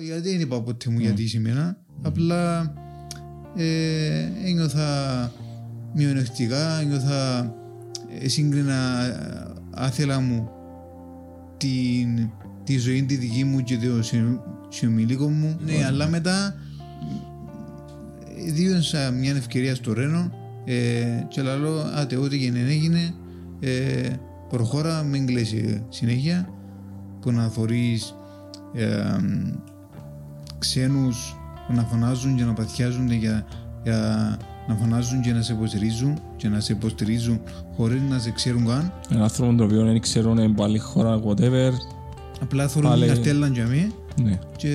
Γιατί δεν είπα ποτέ μου γιατί είσαι εμένα. Απλά ε, ένιωθα μειονεκτικά, ένιωθα ε, σύγκρινα ε, άθελα μου την, τη ζωή τη δική μου και το συνομιλίκο μου. Ναι, αλλά μετά δίωσα μια ευκαιρία στο Ρένο ε, και λέω άτε ό,τι έγινε έγινε ε, προχώρα μην κλαίσει συνέχεια που να θωρείς ε, ξένους που να φωνάζουν και να παθιάζουν για, για να φωνάζουν και να σε υποστηρίζουν και να σε υποστηρίζουν χωρίς να σε ξέρουν καν. Ένα άνθρωπο το οποίο δεν ξέρουν εν πάλι χώρα, whatever. Απλά θέλουν Πάλι- μια στέλναν για μí Ναι, και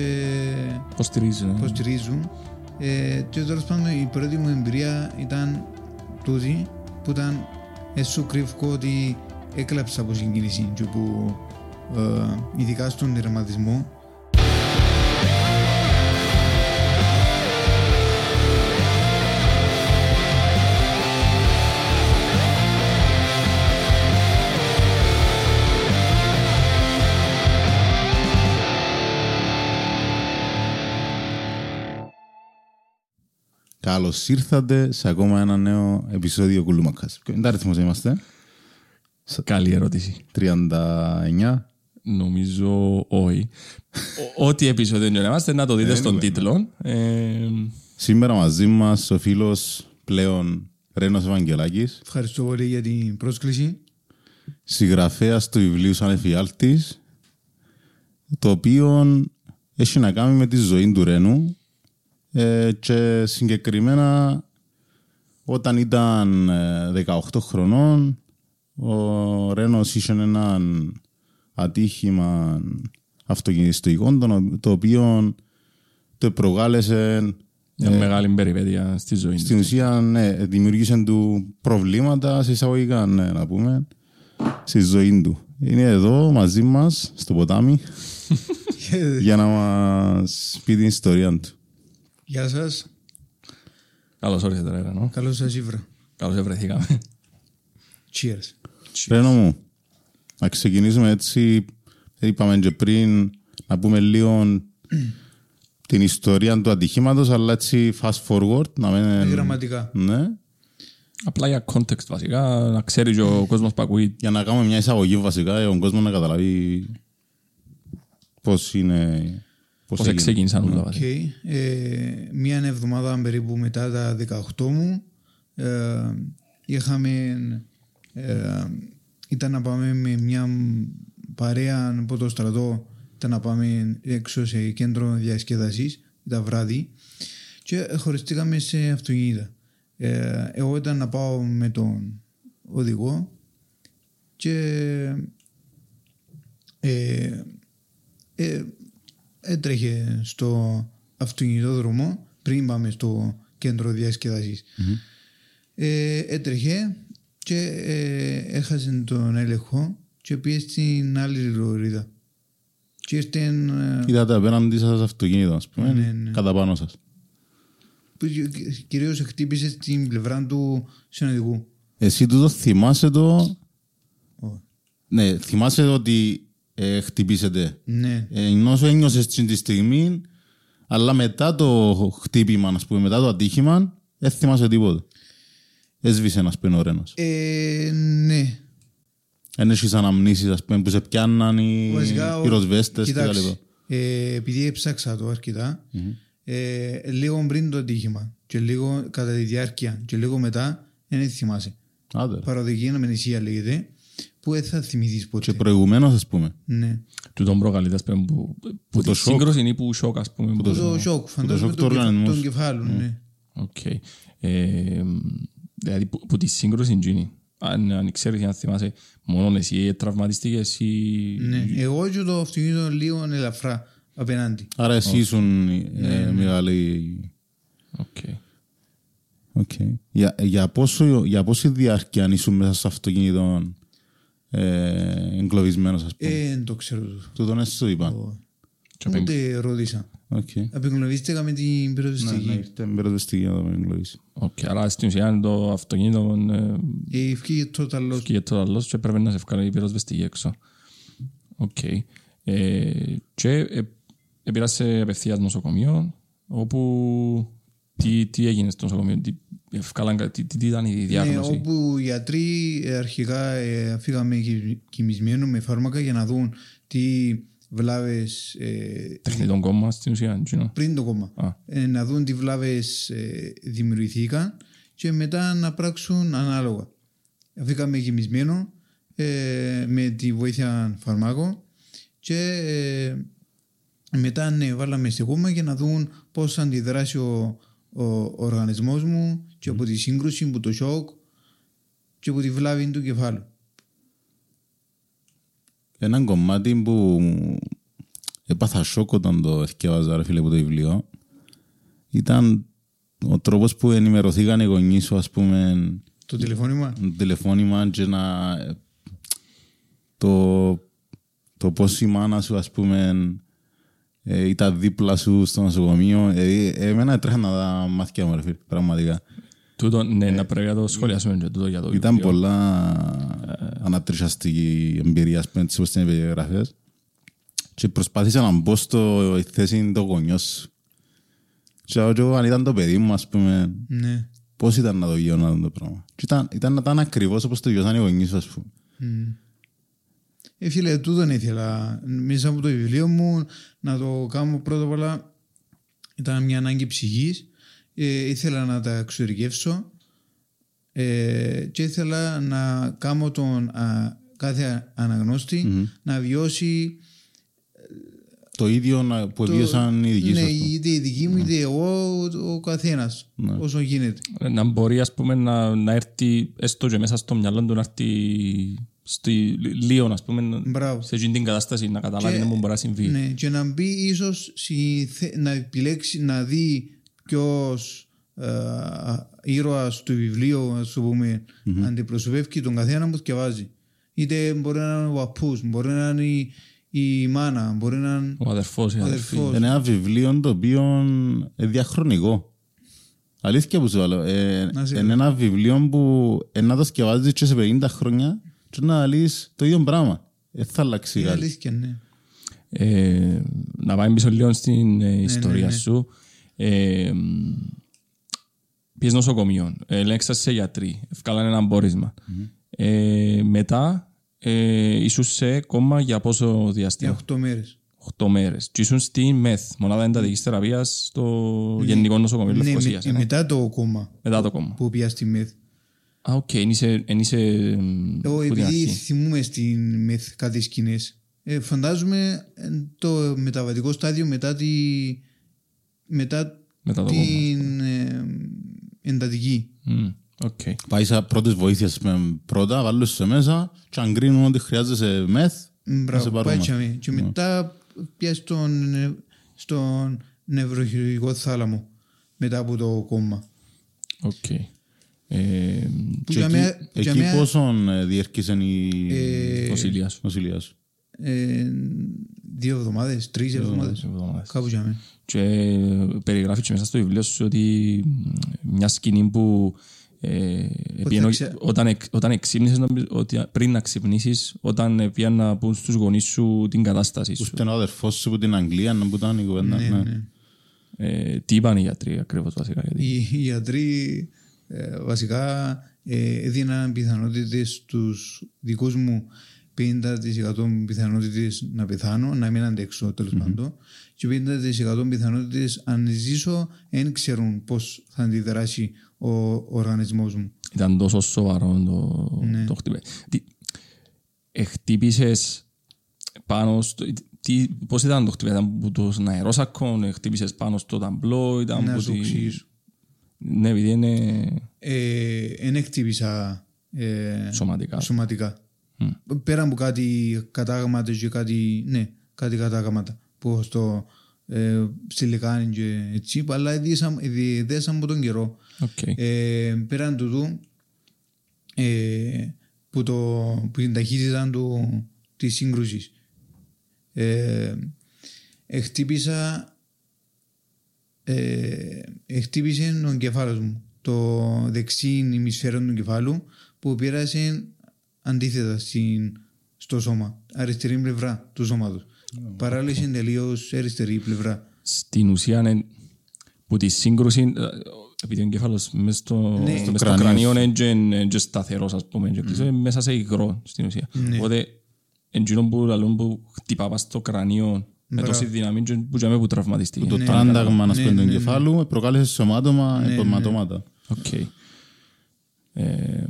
υποστηρίζουν. ε. υποστηρίζουν. Ε, και τέλος πάντων η πρώτη μου εμπειρία ήταν τούτη που ήταν έσου κρύβκο ότι έκλαψα από συγκίνηση και που ε, ειδικά στον τερματισμό Καλώς ήρθατε σε ακόμα ένα νέο επεισόδιο Κουλούμακας. Ποιο είναι τα αριθμό είμαστε, Καλή ερώτηση. 39. Νομίζω όχι. Ο- Ό,τι επεισόδιο να είμαστε να το δείτε στον τίτλο. Ε, Σήμερα μαζί μας ο φίλος πλέον Ρένος Ευαγγελάκης, Ευχαριστώ πολύ για την πρόσκληση. συγγραφέας του βιβλίου Σαν Εφιάλτης, το οποίο έχει να κάνει με τη ζωή του Ρένου ε, και συγκεκριμένα όταν ήταν ε, 18 χρονών ο Ρένος είχε έναν ατύχημα αυτοκινηστικό το- το οποίο το προκάλεσε μια μεγάλη περιπέτεια στη ζωή στην του. ουσία ναι, δημιουργήσε του προβλήματα σε εισαγωγικά ναι, να πούμε στη ζωή του. Είναι εδώ μαζί μας στο ποτάμι για να μας πει την ιστορία του. Γεια σας. Καλώς όρισατε ρε Ρενό. Καλώς σας ήβρα. Καλώς ευρεθήκαμε. Cheers. Ρένο μου, να ξεκινήσουμε έτσι, είπαμε και πριν, να πούμε λίγο την ιστορία του ατυχήματος, αλλά έτσι fast forward, να μην... Γραμματικά. Ναι, Απλά για context βασικά, να ξέρει και ο κόσμος που ακούει για να κάνουμε μια εισαγωγή βασικά, για τον κόσμος να καταλάβει πώς είναι... πώς έγινε. ξεκίνησαν όλα Οκ. βασικά. Ε, μία εβδομάδα περίπου μετά τα 18 μου ε, είχαμε ε, ήταν να πάμε με μια παρέα από το στρατό ήταν να πάμε έξω σε κέντρο διασκέδασης τα βράδυ και χωριστήκαμε σε αυτοκίνητα. Ε, εγώ ήταν να πάω με τον οδηγό και ε, ε, έτρεχε στο αυτοκινητόδρομο πριν πάμε στο κέντρο διασκέδασης. Ε, έτρεχε και ε, έχασε τον έλεγχο και πήγε στην άλλη λωρίδα. Και ήρθε ε, Είδατε απέναντι σας αυτοκίνητο, ας πούμε, Ναι, ναι. κατά πάνω σας. που κυρίως χτύπησες στην πλευρά του συνοδηγού. Εσύ τούτο θυμάσαι το... Ω, Ναι, θυμάσαι ότι ε, χτυπήσετε. Ναι, Ε, ενώ σου ένιωσες την τη στιγμή, αλλά μετά το χτύπημα, ας πούμε, μετά το ατύχημα, δεν θυμάσαι τίποτα. Έσβησε ένας πούμε ο Ρένος. ε, ναι. Δεν έχεις αναμνήσεις, ας πούμε, που σε πιάνναν οι Βασικά, ο- πυροσβέστες και τα κοιτάξτε, λοιπά. ε, επειδή έψαξα το αρκετά, ε, λίγο πριν το ατύχημα και λίγο κατά τη διάρκεια και λίγο μετά, δεν θυμάσαι. Άντε, ρε. Παροδική αναμνησία λέγεται, που δεν θα θυμηθείς ποτέ. Και προηγουμένως, ας πούμε. Ναι. Του τον προκαλείται ας πούμε, που, που το τη σοκ. σύγκρουση ή που σοκ ας πούμε. Που που- το σοκ, φαντάζομαι σοκ τον, του κεφ- οργανισμού τον σου. κεφάλου, ναι. Οκ. Ε, δηλαδή που, που τη σύγκρουση γίνει. Αν, αν ξέρεις, αν θυμάσαι, μόνο εσύ τραυματίστηκες ή... ναι. Εγώ και το αυτοκίνητο λίγο ελαφρά απέναντι. Άρα εσύ ήσουν Ναι, ε, μεγάλη... Οκ. Οκ. Για, για, πόσο, για πόση διάρκεια αν ήσουν μέσα στο αυτοκίνητο ε, εγκλωβισμένος, ας πούμε. Ε, δεν το ξέρω το. Τούτον δεν σου είπα. Και απ' Ούτε ρώτησα. Οκ. Απεγκλωβίστηκα με την Ναι, πυροσβεστική. ναι, ήρθε με πυροσβεστική να το με απεγκλωβίσει. Οκ, αλλά στην ουσία το αυτοκίνητο ε, Ε, εβκήκε total loss. και total loss και πρέπει να σε βγάλει η πυροσβεστική έξω. Οκ. Ε, και ε, επήρασε απευθείας νοσοκομείο, όπου τι, τι έγινε στο νοσοκομείο, τι, ευκάλαν κα- τι, τι, τι ήταν η Ναι, διάγνωση; όπου οι γιατροί ε, αρχικά ε, φύγαμε κι- κοιμισμένο με φάρμακα για να δουν τι βλάβες ε, Τεχνητό κόμμα στην ουσία. εκείνο. πριν το κόμμα. Α. Ε, να δουν τι βλάβες ε, δημιουργηθήκαν και μετά να πράξουν ανάλογα. Φύγαμε κοιμισμένο ε, με τη βοήθεια φαρμάκων και ε, μετά ναι, βάλαμε σε κόμμα για να δουν πώς θα αντιδράσει ο, ο, ο οργανισμός μου και από τη σύγκρουση, από το σοκ και από τη βλάβη του κεφάλου. Ένα κομμάτι που έπαθα σοκ όταν το εθιέβαζα ρε φίλε από το βιβλίο ήταν ο τρόπος που ενημερωθήκαν οι γονείς σου ας πούμε Το τηλεφώνημα; το τηλεφώνημα και να το, το πώς η μάνα σου ας πούμε ε, ήταν δίπλα σου στο νοσοκομείο ε, εμένα τρέχα να τα μάθηκια μου ρε φίλε πραγματικά Τούτο, ναι, να πρέπει να το σχολιάσουμε και τούτο για το Ε, Ήταν βιβλίο. πολλά ανατριχιαστική εμπειρία, ας πούμε, έτσι όπως την περιγραφές. Και προσπάθησα να μπω στο η θέση των γονιών σου. Και εγώ, και εγώ, αν ήταν το παιδί μου, ας πούμε, Ναι. πώς ήταν να το γιώνω το πράγμα. Και ήταν, ήταν να ήταν ακριβώς όπως το γιώσαν οι γονείς σου, ας πούμε. Ε, φίλε, τούτον ήθελα μέσα από το βιβλίο μου να το κάνω πρώτα απ' όλα. Ήταν μια ανάγκη ψυχής. Ε, ήθελα να τα εξωτερικεύσω ε, και ήθελα να κάνω τον α, κάθε αναγνώστη να βιώσει Το ίδιο να- που βίωσαν οι δικοί σου, ναι, ας πούμε. είτε η δική μου είτε εγώ ο, ο καθένας όσο γίνεται. Να μπορεί ας πούμε να, να έρθει έστω και μέσα στο μυαλό του να έρθει στη, λίγο ας πούμε Μπράβο. σε εκείνη την κατάσταση να καταλάβει Και- να μπορεί να συμβεί. Ναι, και να μπει ίσως στη θε- να επιλέξει, να δει ποιος ε, ήρωας του βιβλίου, ας το πούμε, αντιπροσωπεύει τον καθένα που διαβάζει. Είτε μπορεί να είναι ο παππούς, μπορεί να είναι η, η μάνα, μπορεί να είναι Ο αδερφός, η ο αδερφή. αδερφός. Είναι ένα βιβλίο το οποίο είναι διαχρονικό. Αλήθεια που σου λέω. Ε, Να σε είναι ένα βιβλίο που ε, να το σκευάζεις και σε 50 χρόνια και να λύσεις το ίδιο πράγμα. Δεν θα αλλάξει Είναι κάτι. αλήθεια, ναι. Ε, να πάμε πίσω λίγο στην Ναι, ε, ιστορία σου. Ε, Πιες νοσοκομείο, ελέγξα σε γιατροί, ευκάλαν ένα μπόρισμα. Ε, μετά ε, ήσουν σε κόμμα για πόσο Για διάστημα. 8 μέρες. 8 μέρες. Και ήσουν στη ΜΕΘ, μονάδα εντατικής θεραπείας στο Γενικό Νοσοκομείο Ναι, Λευκοσίας. με- ε, ναι. μετά το κόμμα Μετά το κόμμα. που πια στη ΜΕΘ. Α, οκ, εν είσαι... εν είσαι, μ, Εγώ που την επειδή αρχή. θυμούμε στην ΜΕΘ κάτι σκηνές, ε, φαντάζομαι ε, το μεταβατικό στάδιο μετά, τη, μετά Μετά το κόμμα. την ε, εντατική. Μμ, Οκ. Πάει σε πρώτες βοήθειες με πρώτα, βάλουν σε μέσα και αν κρίνουν ότι χρειάζεσαι ΜΕΘ, να σε Μπράβο, πάρουν πάει μέσα. τσάμε. Και μετά πια στον, ε, στον νευροχειρουργικό θάλαμο μετά από το κόμμα. Οκ. Ε, Που Και για εκεί, μένα- για εκεί μένα, πόσον ε, διήρκησε η ε, Νοσηλεία σου. νοσηλεία σου. ε, δύο εβδομάδες, τρεις εβδομάδες. εβδομάδες. Κάπου για μένα. Και περιγράφει και μέσα στο βιβλίο σου ότι μ, μια σκηνή που ε, πήγαινε- ξε- όταν, εξ- όταν εξύπνησες, νομίζω ότι πριν να ξυπνήσεις, όταν πήγαν να πούν στους γονείς σου την κατάσταση Που σου. ήταν ο αδερφός σου από την Αγγλία, να που ήταν η κουβέντα. Ναι, ναι. ναι. Ε, τι είπαν οι γιατροί ακριβώς βασικά. Γιατί... Οι, οι γιατροί ε, βασικά ε, έδιναν πιθανότητες στους δικούς μου 50% πιθανότητες να πεθάνω, να μην αντέξω τέλος πάντων και 50% πιθανότητες αν ζήσω δεν ξέρουν πώς θα αντιδράσει ο, ο οργανισμός μου. Ήταν τόσο σοβαρό το, Ναι. το χτύπημα. Τι, ε, χτύπησες πάνω στο... Τι, πώς ήταν το χτύπημα, ήταν από το αερόσακο, ε, χτύπησες πάνω στο ταμπλό, ήταν Να από σου τη... εξηγήσω. Ναι, επειδή είναι Ε, δεν χτύπησα ε, σωματικά. σωματικά. Πέρα από κάτι κατάγματα και κάτι, ναι, κάτι κατάγματα που έχω στο ε, στη λεκάνη και έτσι, αλλά δέσαμε από τον καιρό. Οκ. Ε, πέραν τούτου, ε, που, το, που την ταχύτητα του, της σύγκρουσης. Ε, ε, χτύπησα, ε, ε, χτύπησε ο κεφάλος μου, το δεξί ημισφαίρο του κεφάλου που πέρασε αντίθετα στην, στο σώμα, αριστερή πλευρά του σώματος. παράλυση τελείως αριστερή πλευρά. Στην ουσία, είναι, που τη σύγκρουση, ε, επειδή ο εγκέφαλος μες στο, Ναι. στο, μες στο κρανίο κρανίο είναι και- είναι και σταθερός, ας πούμε, και κλειστό, είναι μέσα σε υγρό στην ουσία. Ναι. Οπότε, εκείνο που λαλούν που χτυπά πας στο κρανίο με τόση δύναμη και που τζάμε που τραυματιστεί. Το Ναι. τράνταγμα να Ναι, πούμε του ναι, ναι. εγκεφάλου προκάλεσε σωμάτωμα, υπομματώματα. Οκ. Ε,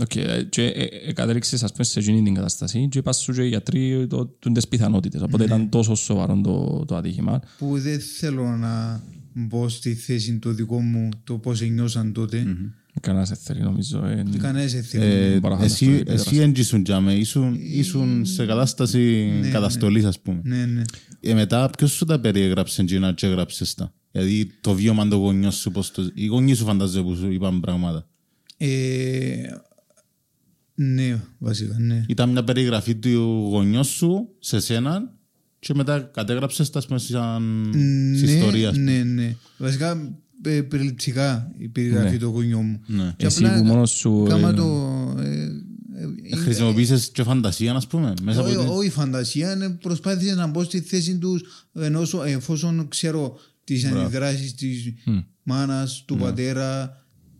Οκ, ε, και ε, ε, κατέληξες ας πούμε σε εκείνη την κατάσταση και είπα σου και οι γιατροί το- τούν τις πιθανότητες. Οπότε ήταν τόσο σοβαρό το, το ατύχημα. Που δεν θέλω να μπω στη θέση το δικό μου, το πώς νιώσαν τότε. Κανένας δεν θέλει νομίζω. ε, Κανένας δεν θέλει. Ε, μπορώ να φανταστώ Εσύ, η επίδραση. εσύ έντζησουν τζάμε, ήσουν, ήσουν σε κατάσταση καταστολής ας πούμε. Ναι, ναι. Ε, μετά ποιος σου τα περιέγραψε και και έγραψες τα; Δηλαδή το βίωμα των γονιών σου, πώς το... οι γονείς σου φαντάζομαι που σου είπαν πράγματα. Ε, ναι, βασικά, ναι. Ήταν μια περιγραφή του γονιού σου σε σένα και μετά κατέγραψες τα ας πούμε, σαν Ναι, ιστορία. ας πούμε. ναι, ναι. Βασικά ε, περιληπτικά η περιγραφή του γονιού μου. Ναι. Και Εσύ απλά που μόνος σου, Κάμα ε, το... ε, ε, Χρησιμοποίησες και φαντασία, ας πούμε, μέσα από όχι, την... όχι φαντασία, είναι προσπάθησες να μπω στη θέση τους εφόσον ξέρω τις αντιδράσεις της μάνας, του Ναι. πατέρα,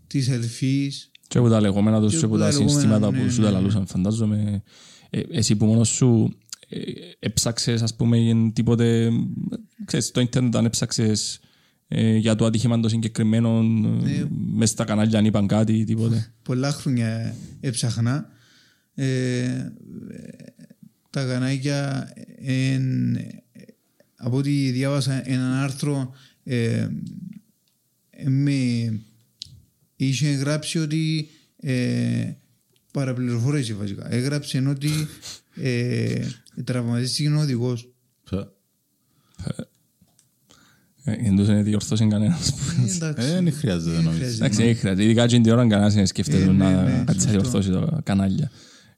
της ελφή. Και από τα λεγόμενα τους Και και από από τα τα λεγόμενα, συναισθήματα ναι, που σου ναι, τα ναι. λαλούσαν. Φαντάζομαι, ε, εσύ που μόνος σου ε, έψαξες ας πούμε για τίποτε, ξέρεις, στο ίντερνετ αν έψαξες ε, για το ατύχημα το συγκεκριμένο, Ναι. ε, μες στα κανάλια αν είπαν κάτι, τίποτε. Πολλά χρόνια έψαχνα. Ε, τα κανάλια εν, από ό,τι διάβασα ένα άρθρο ε, ε, με, είχε γράψει ότι ε, παραπληροφόρησε βασικά. Έγραψε ότι ε, τραυματίστηκε ο οδηγός. Ε, Εντός δεν διορθώσει κανένας. Ε, εντάξει. Ε, δεν χρειάζεται Δεν νομίζω. χρειάζεται. Εντάξει, δεν χρειάζεται. Ειδικά και την ώρα κανένας δεν σκέφτεται Ε, ναι, να ναι, κάτσει να σωστό. διορθώσει τα κανάλια.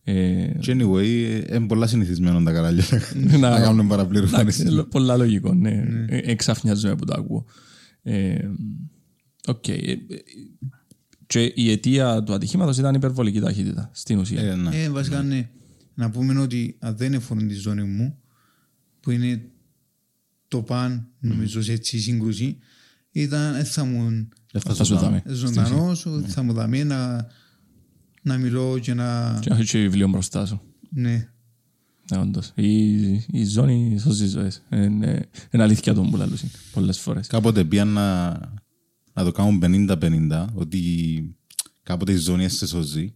Ε, Και anyway, ε, είναι πολλά συνηθισμένο τα κανάλια Να- να κάνουν Εντάξει, παραπληροφόρηση. λο- πολλά λογικό, ναι. Ε, Εξαφνιάζομαι που το ακούω. Ε, Οκ. ε, ε, Και η αιτία του ατυχήματος ήταν υπερβολική ταχύτητα, στην ουσία. Ε, ναι. Ε, βασικά ναι. Να πούμε ότι αν δεν εφορούν τη ζώνη μου, που είναι το παν, νομίζω σε έτσι σύγκρουση, ήταν, ε, θα μου Δεν θα Θα σου σου δάμε. δάμε. ζωντανός, θα μου δαμεί να, να μιλώ και να... Και να έχεις και βιβλίο μπροστά σου. Ναι. Ναι, όντως. Η, η ζώνη σώζει ζωές. Είναι, είναι αλήθεια το που λαλούσαν πολλές φορές. Κάποτε πήγαν να, να το κάνουν 50-50, ότι κάποτε η ζώνη σε σωζει.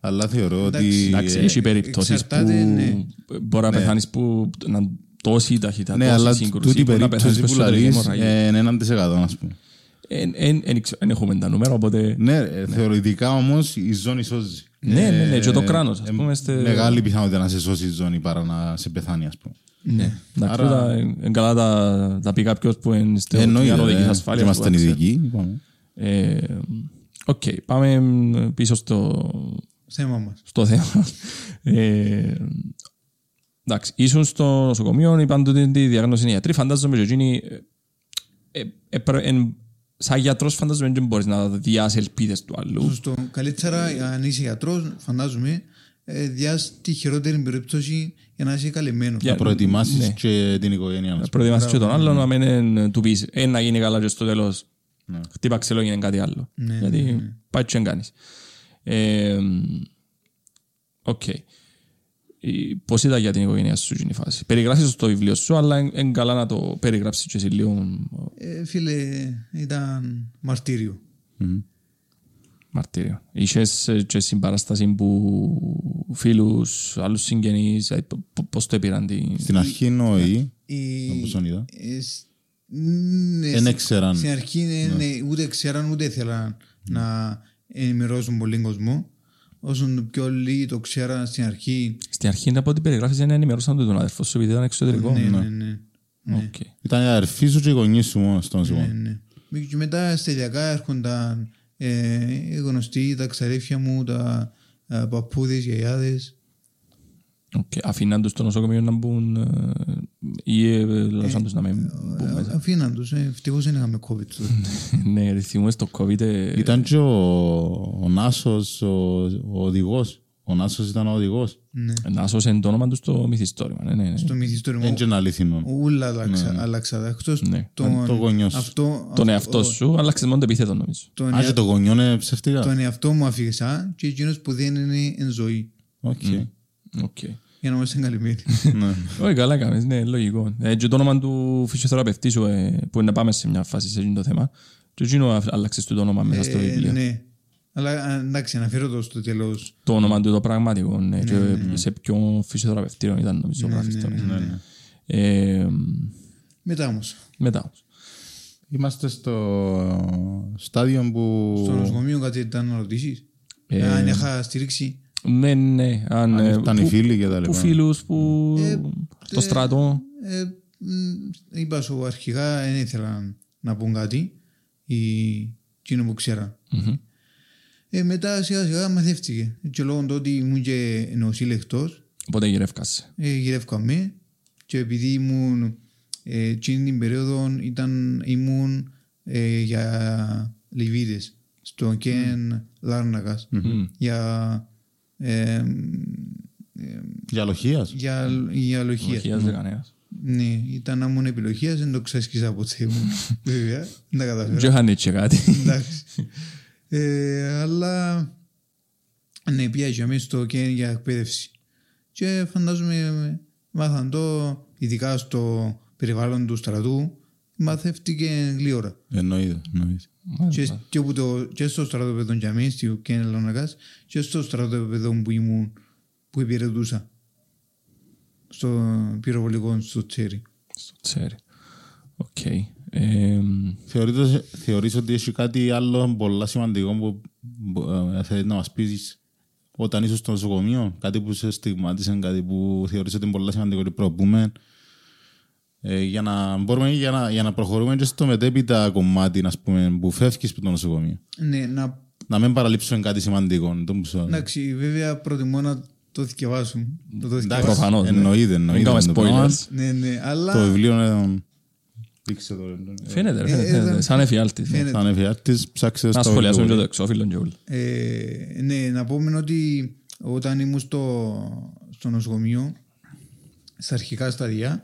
Αλλά θεωρώ ότι... Εντάξει, ε, έχει περιπτώσεις που εξαρτάται, ναι. μπορεί να πεθάνεις που να τόση ταχύτητα, Ναι, τόση αλλά σύγκρουση, τούτη η μπορεί να πεθάνεις περίπτωση που περισσότερη λαλείς αιμορραγία. ε, είναι έναν της εκατό, ας πούμε. Δεν έχουμε τα νούμερα, οπότε... Ναι, ε, θεωρητικά όμως η ζώνη σώζει. Ναι, ναι, ναι, και το Ε, κράνος, ας ε, πούμε, στε- Μεγάλη πιθανότητα να σε σώσει η ζώνη παρά να σε πεθάνει, ας πούμε. Ναι. Εντάξει, Άρα- τούτα, ε, καλά τα, τα πει κάποιος που είναι στο Εννοείται, τμήμα οδικής ε, ασφάλειας. και Είμαστε που ξέρει. ειδικοί. είπαμε. Ε, Οκ, πάμε πίσω στο, Θέμα μας. στο θέμα. Ε, εντάξει, ήσουν στο νοσοκομείο, είπαν ότι τη διάγνωση είναι ιατρή. Φαντάζομαι ότι εκείνοι, ε, ε, έπρε- εν- σαν γιατρός φαντάζομαι δεν μπορείς να διάσει ελπίδες του αλλού. Σωστό. Καλύτερα αν είσαι γιατρός, φαντάζομαι, ε, διάς τη χειρότερη περίπτωση για να είσαι καλυμμένος. Για- Να προετοιμάσεις ναι. και την οικογένεια μας. Προετοιμάσεις και τον άλλον να μην ε, του πεις ε, να γίνει καλά και στο τέλος Ναι. χτύπα ξύλο γίνει κάτι άλλο. Ναι, Γιατί πάει και δεν κάνεις. Ε, Οκ. Η- Πώς ήταν για την οικογένεια σου εκείνη η φάση. Περιγράσεις στο βιβλίο σου, αλλά είναι καλά να το περιγράψεις και εσύ λίγο Ε, φίλε, ήταν μαρτύριο. Μμμ. μαρτύριο. Είχες ε, και συμπαράσταση που φίλους, άλλους συγγενείς, ε, π- π- πώς το επήραν τη... Στην αρχή όχι, Η... όπως τον είδα. Ε, σ- ναι, Δεν στην- έξεραν. Στην αρχή ναι, ναι, ούτε ξέραν ούτε ήθελαν να ενημερώσουν πολύ κόσμο. Όσο πιο λίγοι το ξέραν στην αρχή. Στην αρχή από την περιγράφεις δεν ενημερώσαν τον αδερφό σου επειδή ήταν εξωτερικό. Ναι, ναι, ναι. Οκ. Ήταν η αδερφή σου και οι γονείς σου μόνος στον ναι, ζώο. ναι. Και μετά σταδιακά έρχονταν ε, οι γνωστοί, τα ξαδέρφια μου, τα ε, παππούδες, γιαγιάδες. Οκ. Αφήναν τους στο νοσοκομείο να μπουν ε, ή ε, λάσαν τους να μην μπουν Ε, μέσα. Αφήναν τους. Ε, ευτυχώς δεν είχαμε COVID τότε. Ναι, γιατί θυμούμε στο COVID ε, Ήταν και ο, ο Νάσος, ο, ο οδηγός, Ο Νάσος ήταν ο οδηγός. Ναι. Να σώσει το όνομα του στο μυθιστόρημα. Ναι, ναι, ναι. Στο μυθιστόρημα. Δεν είναι αληθινό. Ούλα άλλαξα, άλλαξα. Εκτός Ναι. τον, Το γονιός σου. αυτό, Τον αυτό- εαυτό σου, άλλαξε μόνο το επίθετο νομίζω. Τον, Α, και ea- το γονιό είναι ψευτικά. τον εαυτό μου αφήγησα και εκείνος που δεν είναι εν ζωή. Οκ. Οκ. Για να είμαστε καλυμμένοι. Ναι. Όχι, καλά έκανες, ναι, λογικό. Ε, και το όνομα του φυσιοθεραπευτή σου, ε, που είναι να πάμε σε μια φάση σε εκείνο το θέμα, και εκείνο α- άλλαξες του το όνομα μέσα στο Ε, βιβλίο. ναι. Αλλά α, εντάξει, αναφέρω το στο τέλος. Το όνομα του το πραγματικό, ναι, και σε ποιο φυσιοθεραπευτήριο ήταν νομίζω γράφεις το. Ναι, ναι. Ε, Μετά όμως. Μετά όμως. Είμαστε στο στάδιο που... Στο νοσοκομείο κάτι ήταν να ρωτήσεις; Ε, Αν είχα στηρίξει. Ναι, ναι, αν, Αν ε, ήταν οι που- φίλοι και τα που λοιπά. φίλους, που στο στρατό. Ε, μ, είπα σου αρχικά δεν ήθελα να πούν κάτι. Η, εκείνο που ξέρα. Μμμ. Ε, μετά σιγά σιγά μαθεύτηκε. Και λόγω του ότι ήμουν και νοσήλεκτος, Οπότε γυρεύκασε. ε, γυρεύκαμε και επειδή ήμουν ε, εκείνη την περίοδο ήταν, ήμουν ε, για λιβίδες στο Κεν Λάρνακας για, ε, Για λοχείας. για, για λοχεία. Οχίας δεκανέας. Ναι, ήταν να ήμουν επιλογίας, δεν το ξέσκισα ποτέ μου. Βέβαια, δεν τα καταφέρω. Και είχαν έτσι κάτι. Εντάξει. Ε, αλλά ναι, πιάζει μέσα στο ΚΕΝ για εκπαίδευση. Και φαντάζομαι μάθαν το, ειδικά στο περιβάλλον του στρατού, μαθεύτηκε γλήορα. Εννοείται. εννοείται. Και, και, που το, και στο στρατόπεδο για μένα, στο ΚΕΝ Λάρνακας, και στο στρατόπεδο που ήμουν, που υπηρετούσα. Στο πυροβολικό στο Τσέρι. Στο Τσέρι. Οκ. Ε, Θεωρείτε- Θεωρείς ότι έχει κάτι άλλο πολύ σημαντικό που που, ε, θέλεις να μας πεις όταν ήσουν στο νοσοκομείο, κάτι που σε στιγμάτισε, κάτι που θεωρείς ότι είναι πολύ σημαντικό ότι προπούμε ε, για, να μπορούμε, για, να, για να προχωρούμε και στο μετέπειτα κομμάτι ας πούμε, που φεύγεις από το νοσοκομείο. Ναι, να Να μην παραλείψουμε κάτι σημαντικό. το που σου- Εντάξει, βέβαια προτιμώ να το θυκευάσουν. Να το Εντάξει, θυκευάσουν. προφανώς, ναι. Εννοείται, Μην εννοείται. κάνουμε το πράγμα. spoilers. Ναι, ναι, αλλά Το βιβλίο είναι... Δείξε το. Φαίνεται, ρε, Ε, φαίνεται, ε, φαίνεται. Σαν εφιάλτης. ναι. φαίνεται. Σαν εφιάρτης, ψάξε Να στο σχολιάσουμε και βιβλίο. το εξώφυλλο και όλα. ε, ναι, να πούμε ότι όταν ήμουν στο, στο νοσοκομείο, στα αρχικά σταδιά, ε,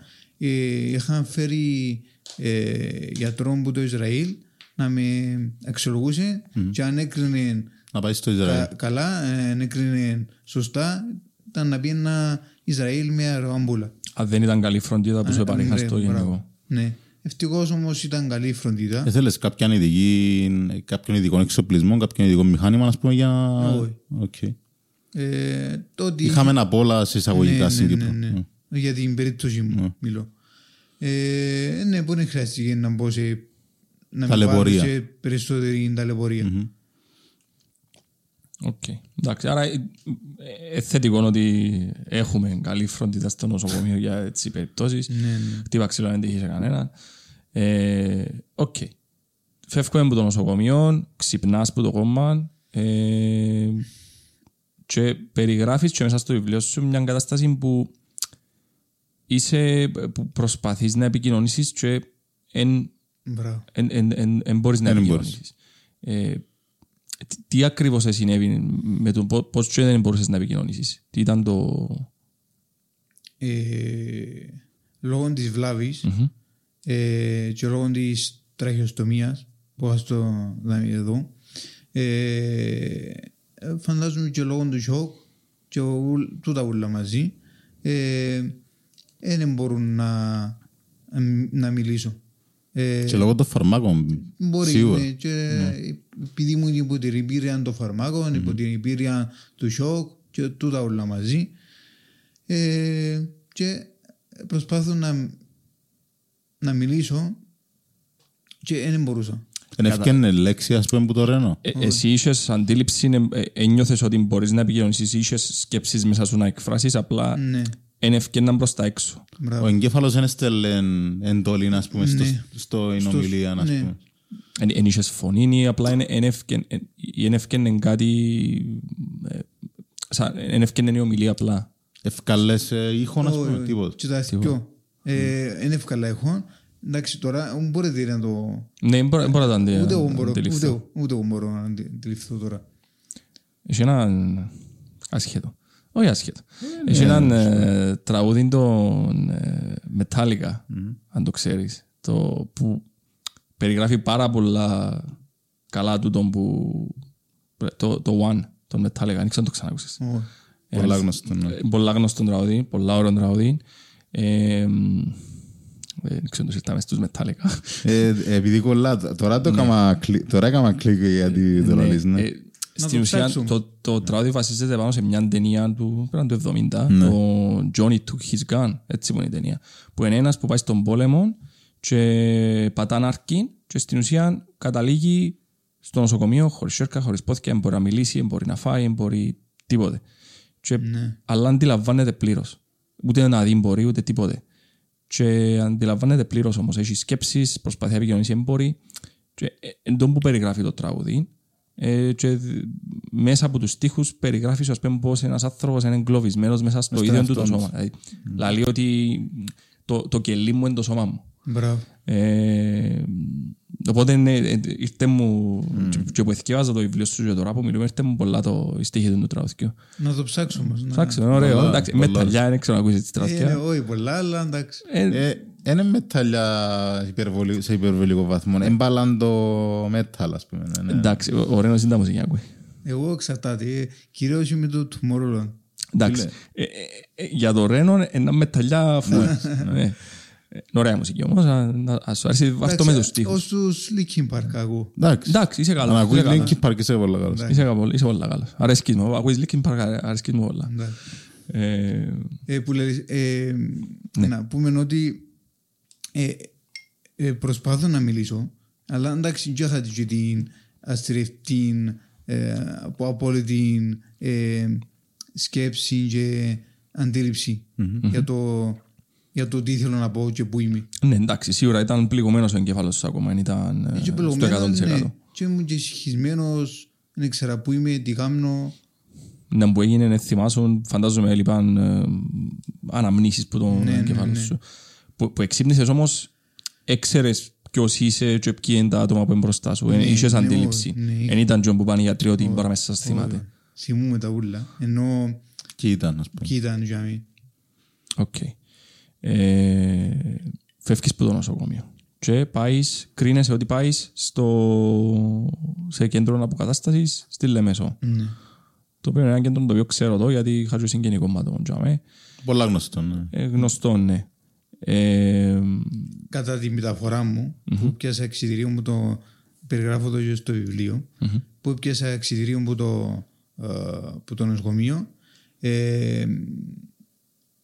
είχαν φέρει ε, γιατρό από το Ισραήλ να με αξιολογούσε και αν έκρινε Να πάει στο Ισραήλ. κα- καλά, ε, αν έκρινε σωστά, ήταν να πήγαινα Ισραήλ με αεροπαμπούλα. Αν δεν ήταν καλή φροντίδα που σου επαρείχαν Ναι, στο μπράβο. γενικό. Ναι. Ευτυχώς όμως ήταν καλή η φροντίδα. Ε, θέλεις κάποιον, ειδική, κάποιον ειδικό εξοπλισμό, κάποιον ειδικό μηχάνημα, ας πούμε, για... Όχι. Οκ. Ε, το ότι- Είχαμε ένα πολλά σε εισαγωγικά ναι, στην ναι, Κύπρο. ναι, ναι. Για την περίπτωση μου μιλώ. Ε, ναι, που δεν χρειάστηκε να μπω σε. Να με Ταλαιπωρία. βάλω σε περισσότερη ταλαιπωρία. Οκ. Εντάξει, άρα ε, ε, θετικό ότι έχουμε καλή φροντίδα στο νοσοκομείο για έτσι περιπτώσεις. Ναι, ναι. Χτύπα ξύλο δεν τύχει σε κανέναν. Ε, Οκ. Φεύγουμε από το νοσοκομείο, ξυπνάς από το κώμα ε, και περιγράφεις και μέσα στο βιβλίο σου μια κατάσταση που είσαι, που προσπαθείς να επικοινωνήσεις και εν, Μπράβο. εν, εν, εν, εν μπορείς να Εν επικοινωνήσεις. Ε, τι, τι ακριβώς σε συνέβη με το πώς, πώς και δεν μπορούσες να επικοινωνήσεις; Τι ήταν το... Ε, λόγω της βλάβης ε, και λόγω της τραχιοστομίας που θα το δούμε εδώ ε, φαντάζομαι και λόγω του σοκ και ου- τούτα ούλα μαζί ε, δεν μπορούν να, να μιλήσω. Ε, Και λόγω των φαρμάκων, Μπορεί, σίγουρα. ναι, και επειδή μου είναι υπό την εμπειρία των φαρμάκων, υπό την εμπειρία του σοκ και τούτα όλα μαζί. Ε, και προσπάθω να, να μιλήσω και δεν μπορούσα. Δεν ευκαιρνε λέξη, ας πούμε, που το ρένω. Ε, εσύ είχες αντίληψη, ε, ε, ένιωθες ότι μπορείς να επικοινωνήσεις, είχες σκέψεις μέσα σου να εκφράσεις, απλά Ναι, εν ευκαιρναν προς τα έξω. μπράβο. Ο εγκέφαλος δεν έστελνε εντολή, ας πούμε, στο, Ναι. στο συνομιλία, ας ναι. πούμε. Εν, εν είχες φωνή ή απλά εν, εν, ευκαι- εν, ή εν ευκαιρναν κάτι, ε, σαν- εν ευκαιρναν η ομιλία απλά. Ευκαλές ε, ήχον, ας πούμε, Όχι, τίποτα. Και τα πιο. Είναι εύκολα έχω. Εντάξει, τώρα μπορείτε να το... Ναι, μπορεί μπορεί να το αντε- Ούτε εγώ μπορώ, αντιληφθώ. ούτε, εγώ- ούτε εγώ μπορώ να αντι- αντιληφθώ τώρα. Έχει ένα ασχέτο. Όχι άσχετο. Έχει έναν ε, τραγούδι των ε, Metallica, αν το ξέρεις, το που περιγράφει πάρα πολλά καλά του τον που... Το, το One, τον Metallica, δεν ξέρω αν το ξανάκουσες. Ω, Πολλά γνωστό. ναι. Ε, Πολλά γνωστό τραγούδι, πολλά ωραίο τραγούδι. Ε, μ, ε, Δεν ξέρω αν το συζητάμε στους Metallica. Ε, Επειδή κολλά, τώρα το έκαμα κλικ- τώρα έκαμα κλικ γιατί το λαλείς, ναι. Ε, Να Στην το ουσία ψάξουμε. το, το τραγούδι βασίζεται πάνω σε μια ταινία του, πέραν του 70, Ναι. το Johnny Took His Gun, έτσι που είναι η ταινία. Που είναι ένας που πάει στον πόλεμο και πατά αρκή και στην ουσία καταλήγει στο νοσοκομείο χωρίς σέρκα, χωρίς πόθηκια, δεν μπορεί να μιλήσει, δεν μπορεί να φάει, δεν μπορεί τίποτε. Και, Ναι. Αλλά αντιλαμβάνεται πλήρως. Ούτε να δει μπορεί, ούτε τίποτε. Και αντιλαμβάνεται πλήρως όμως. Έχει σκέψεις, προσπαθεί να επικοινωνήσει, δεν μπορεί. Και ε, εν τω που περιγράφει το τραγούδι, ε, και δ- μέσα από τους στίχους περιγράφεις ας πούμε πως ένας άνθρωπος είναι εγκλωβισμένος μέσα στο στον ίδιο του το εαυτόν σώμα. Δηλαδή, Λέει ότι το, το κελί μου είναι το σώμα μου. Μπράβο. Ε, οπότε ναι, ε, ήρθε μου και, και που εθιέβαζα το βιβλίο σου και τώρα που μιλούμε ήρθε μου πολλά το η στίχη του τραγουδιού. Να το ψάξω όμως. να- Εντάξει, είναι ωραίο. Πολλά, Εντάξει, πολλά. μεταλλιά δεν ξέρω να ακούσεις τη Ε, ναι, τραγουδιά. όχι πολλά, αλλά εντάξει. Ε, Ε, Είναι μεταλλιά υπερβολη- σε υπερβολικό βαθμό. Εμπάλαν το μέταλλ, ας πούμε. ναι, ναι. Εντάξει, ο- ωραίο είναι τα μουσική να ακούει. Εγώ εξαρτάται. ε, Κυρίως είμαι το Tomorrowland. Εντάξει. Ε, ε, ε, Για το Ρένο ένα μεταλλιά φουές. Ναι. Ε, είναι Ωραία μουσική όμως. αν- αν σου αρέσει βάρ' το με τους Ως στίχους. τους Linkin Park ακούω. Εντάξει. Εντάξει, είσαι Αν καλός. ακούεις είσαι καλός. Linkin Park είσαι πολύ καλός. Είσαι καλός, είσαι πολύ καλός. Αρέσκεις μου. Ακούεις Linkin Park, αρέ- αρέσκεις μου πολλά. Εντάξει. Ε, Ε, που λέει, ε, να πούμε ότι ε, ε, προσπάθω να μιλήσω, αλλά εντάξει, δεν είχα και την αστρευτή ε, από απόλυτη ε, σκέψη και αντίληψη για, το, για το τι θέλω να πω και πού είμαι. Ναι, εντάξει, σίγουρα ήταν πληγωμένος ο εγκέφαλος σου ακόμα, ήταν ε, Και στο πλεγωμένα, 100%. ναι, και ήμουν και συγχυσμένος, δεν ήξερα πού είμαι, τι κάνω. Να που έγινε, θυμάσαι, φαντάζομαι έλειπαν ε, αναμνήσεις που τον Ναι, εγκεφάλο σου. Που, που εξύπνησες όμως, έξερες ποιος είσαι και ποιοι είναι τα άτομα που είναι μπροστά σου. Ναι, Είχες ναι, αντίληψη. ναι, είχα. Δεν ήταν τζον που πάνε οι γιατροί ότι μπορεί μέσα σας θυμάται. Θυμούμαι τα ούλα, ενώ Και ήταν, ας πούμε. και ήταν για μí. Οκ. Ε, φεύγεις από το νοσοκομείο και πάεις, κρίνεσαι ότι πάεις στο, σε κέντρο αποκατάστασης στη Λεμεσό. Ναι. Το οποίο είναι ένα κέντρο το οποίο ξέρω εδώ γιατί είχα και συγγενικό μάτων. τζάμε. Πολλά γνωστό, ναι. Ε, γνωστό, ναι. Ε, κατά τη μεταφορά μου που πιάσα εξιτηρίο μου το περιγράφω το και στο βιβλιο που πιάσα εξιτηρίο μου το, ε, που το νοσοκομείο ε,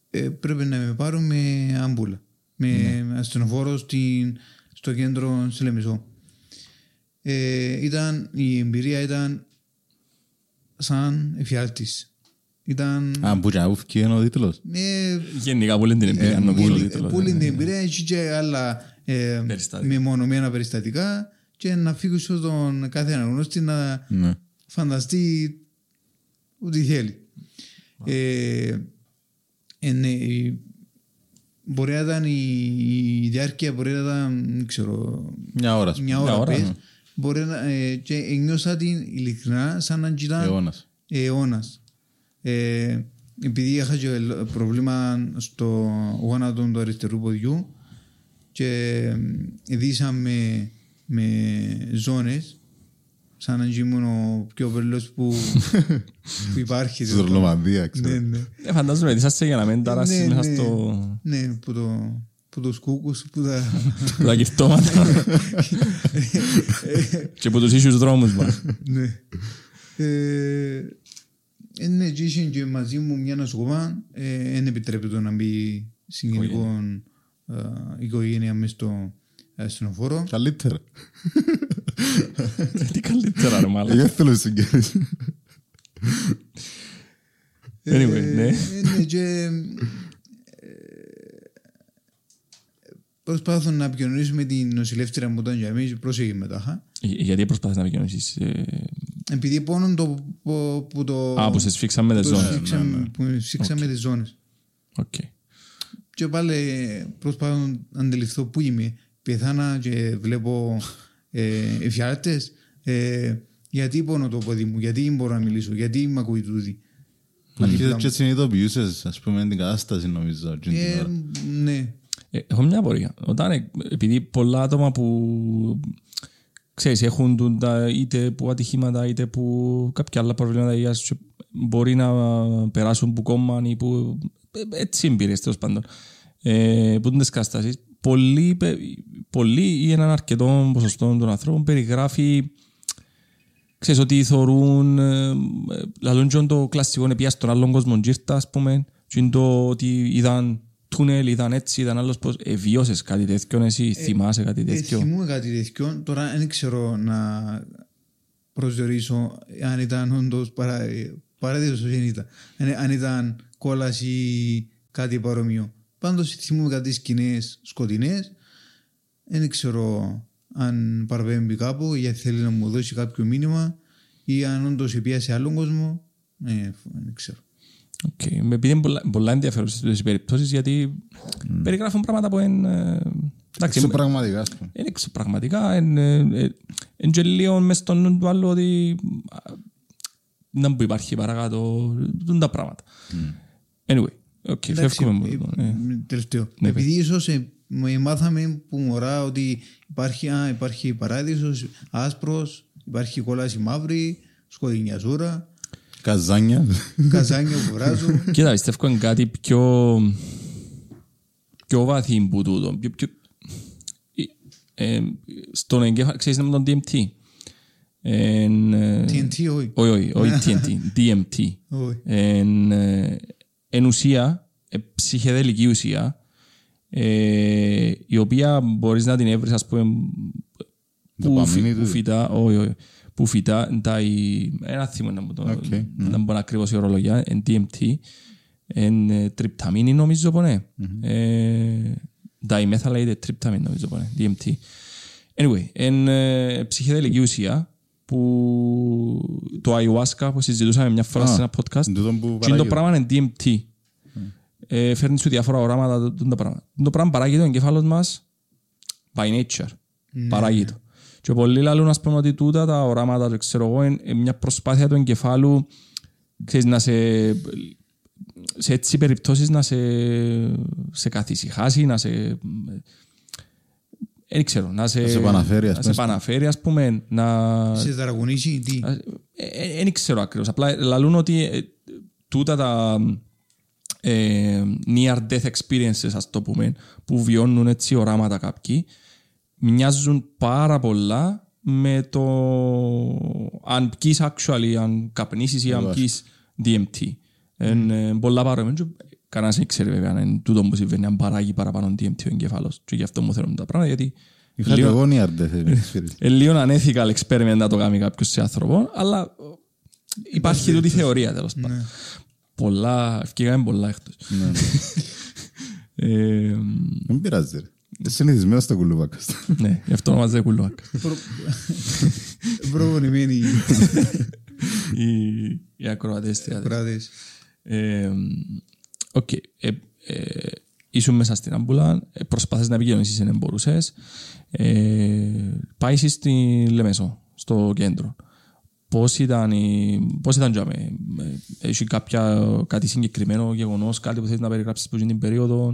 ε, πρέπει να με πάρουν με άμπουλα με ασθενοφόρο στην, στο κέντρο στη Λεμεσό ε, ήταν, η εμπειρία ήταν σαν εφιάλτης ήταν Α, που και αούφκει είναι ο τίτλος. ε, γενικά πολύ την εμπειρία νομίζω. Πολύ- τίτλος, Πολύ ναι. την εμπειρία, έχει και άλλα ε, Περιστατικά. μεμονωμένα περιστατικά και να φύγει στον κάθε αναγνώστη να Ναι. φανταστεί ό,τι θέλει. Ε, ε, ναι, η- μπορεί να ήταν η, η διάρκεια, μπορεί να ήταν, δεν ξέρω, Μια ώρα, ας πούμε. μια ώρα, ώρα, πες. ναι. Μπορεί να, ε, και νιώσα την ειλικρινά σαν να ήταν Αιώνας. Αιώνας. Ε, επειδή είχα και λ- πρόβλημα στο γόνατο του αριστερού ποδιού και δίσαμε με ζώνες σαν να ήμουν ο πιο βελός που, που υπάρχει. Στη Ρολομανδία, ξέρω. ναι, ναι. Ε, φαντάζομαι ότι είσαστε για να μην ταράσεις Ναι, μέσα ναι. στο... ναι, που, το, που τους κούκους, που τα... τα γευτώματα και από τους ίσους δρόμους μας. ναι. Ε, ε, ναι, και είχε και μαζί μου μια νοσοκόμα, ε, δεν επιτρέπεται να μπει συγγενικό ε, οικογένεια μες στο ε, ασθενοφόρο. Καλύτερα. Τι καλύτερα ρε μάλλον. Εγώ θέλω συγκέρεις. Anyway, ναι. Ε, ναι, και ε, προσπάθω να επικοινωνήσω με την νοσηλεύτρια που ήταν για μí, πρόσεχε μετά. Ε, Γιατί προσπαθείς να επικοινωνήσεις. Ε, Επειδή πόνον το που, που το... Α, που σε σφίξαμε τις το ζώνες. σφίξαμε- που σφίξαμε τις ζώνες. Οκ. Και πάλι προσπαθώ να αντιληφθώ πού είμαι. Πεθάνα και βλέπω ε, εφιάλτες. Ε, γιατί πόνο το πόδι μου, γιατί δεν μπορώ να μιλήσω, γιατί με ακούει τούτη. Αρχίζεις και συνειδητοποιούσες, ας πούμε, την κατάσταση νομίζω. εκείνη την Ε, ώρα. ναι. Ε, έχω μια απορία. Όταν, ε, επειδή πολλά άτομα που ξέρεις, έχουν τούν τα, είτε που ατυχήματα είτε που κάποια άλλα προβλήματα υγείας και μπορεί να περάσουν που κόμμα ή που ε, έτσι εμπειρίες τέλος πάντων. Ε, που είναι τις καταστάσεις. Πολλοί, πε- πολλοί ή έναν αρκετό ποσοστό των ανθρώπων περιγράφει ξέρεις ότι θωρούν ε, ε, λαλούν και το κλασικό επία στον άλλον κόσμο γύρτα ας πούμε και είναι το ότι είδαν τούνελ, είδαν έτσι, είδαν άλλος πως ε, βιώσες κάτι τέτοιο εσύ, θυμάσαι κάτι Ε, τέτοιο; θυμούμαι κάτι τέτοιο. Τώρα δεν ξέρω να προσδιορίσω αν ήταν όντως παρά, παράδεισος ή δεν ήταν. Αν, αν ήταν κόλαση ή κάτι παρόμοιο. Πάντως θυμούμαι κάτι σκηνές σκοτεινές. Δεν ξέρω αν παραπέμπει κάπου ή αν θέλει να μου δώσει κάποιο μήνυμα ή αν όντως επήα σε άλλον κόσμο. Ε, δεν ξέρω. Οκ. Με Επειδή είναι πολλά, πολλά ενδιαφέρον στις περιπτώσεις γιατί περιγράφουν πράγματα που είναι... ε, εντάξει, Έξω πραγματικά, ας πούμε. είναι έξω πραγματικά, είναι ε, ε, είναι και λίγο μες στο νου του άλλου ότι α, να που υπάρχει παρακάτω, τούντα πράγματα. Anyway, οκ, φεύγουμε από ε, το. ε. Τελευταίο. Ναι, Επειδή ίσως ε, εμάθαμε που μωρά ότι υπάρχει, α, υπάρχει παράδεισος άσπρος, υπάρχει κόλαση μαύρη, σκοτεινιαζούρα, Καζάνια. καζάνια που βράζουν. Κοίτα, πιστεύω είναι κάτι πιο, πιο βαθύ που τούτο. Πιο, πιο, ε, ε, στον εγκέφαλο, ξέρεις με τον DMT. Εν, ε, TNT, όχι. όχι, όχι, όχι TNT, DMT. όχι. Εν, ε, εν ουσία, ε, ψυχεδελική ουσία, ε, η οποία μπορείς να την έβρεις, ας πούμε, που, Δοπαμίνη φυ- που του. φυτά, όχι, όχι, που φυτά, τα, η- ένα θύμα να μου το, Οκ, να μου πω ακριβώς η ορολογία, εν DMT, εν ε, τριπταμίνη νομίζω πω ναι. Ε, Dimethylated tryptamine νομίζω πω ναι, DMT. Anyway, εν ε, ψυχεδελική ουσία που το ayahuasca που συζητούσαμε μια φορά Α, σε ένα podcast τούτο που και είναι το παράγεται. πράγμα είναι DMT. Ε, φέρνει σου διάφορα οράματα το, το πράγμα. Το πράγμα παράγει το εγκέφαλος μας by nature. Παράγει το. Και πολλοί λαλούν ας πούμε ότι τούτα τα οράματα, το ξέρω εγώ, είναι είναι μια προσπάθεια του εγκεφάλου ξέρεις, να σε, σε έτσι περιπτώσεις να σε, σε καθησυχάσει, να σε... Δεν ξέρω, να σε, Να σε επαναφέρει, ας να σε πούμε. επαναφέρει, ας πούμε, να, Σε ταραγωνίσει, τι; δεν ξέρω ακριβώς. Απλά λαλούν ότι ε, τούτα τα ε, near death experiences, ας το πούμε, που βιώνουν έτσι οράματα κάποιοι, μοιάζουν πάρα πολλά με το αν πκείς actually, αν καπνίσεις ή αν πκείς DMT. Είναι πολλά παρόμοια. Και Κανένας δεν ξέρει βέβαια αν είναι τούτο που συμβαίνει, αν παράγει παραπάνω DMT ο εγκέφαλος. Και γι' αυτό μου θέλουν τα πράγματα, γιατί Είχα λίγο- και εγώ νιάρτε. experience. είναι λίγο unethical experiment να το κάνει κάποιος σε άνθρωπο, αλλά υπάρχει τούτη θεωρία τέλος πάντων. Ναι. Πολλά, ευκήγαμε πολλά εκτός. Ναι. ε, Δεν πειράζεις. ρε. Είσαι συνηθισμένος στα κουλούβακα. ναι, γι' αυτό ονομάζεται κουλουάκ. Προ- Προπονημένοι οι, οι ακροατές θεατέ. κράτες. Ε, Οκ. Ε, ε, ήσουν μέσα στην άμπουλα, ε, προσπάθες να επικοινωνήσεις, δεν μπορούσες. Ε, πάει στη Λεμεσό, στο κέντρο. Πώς ήταν, η, πώς ήταν τζάμε, ε, έχει κάποια, κάτι συγκεκριμένο γεγονός, κάτι που θέλεις να περιγράψεις που είναι την περίοδο;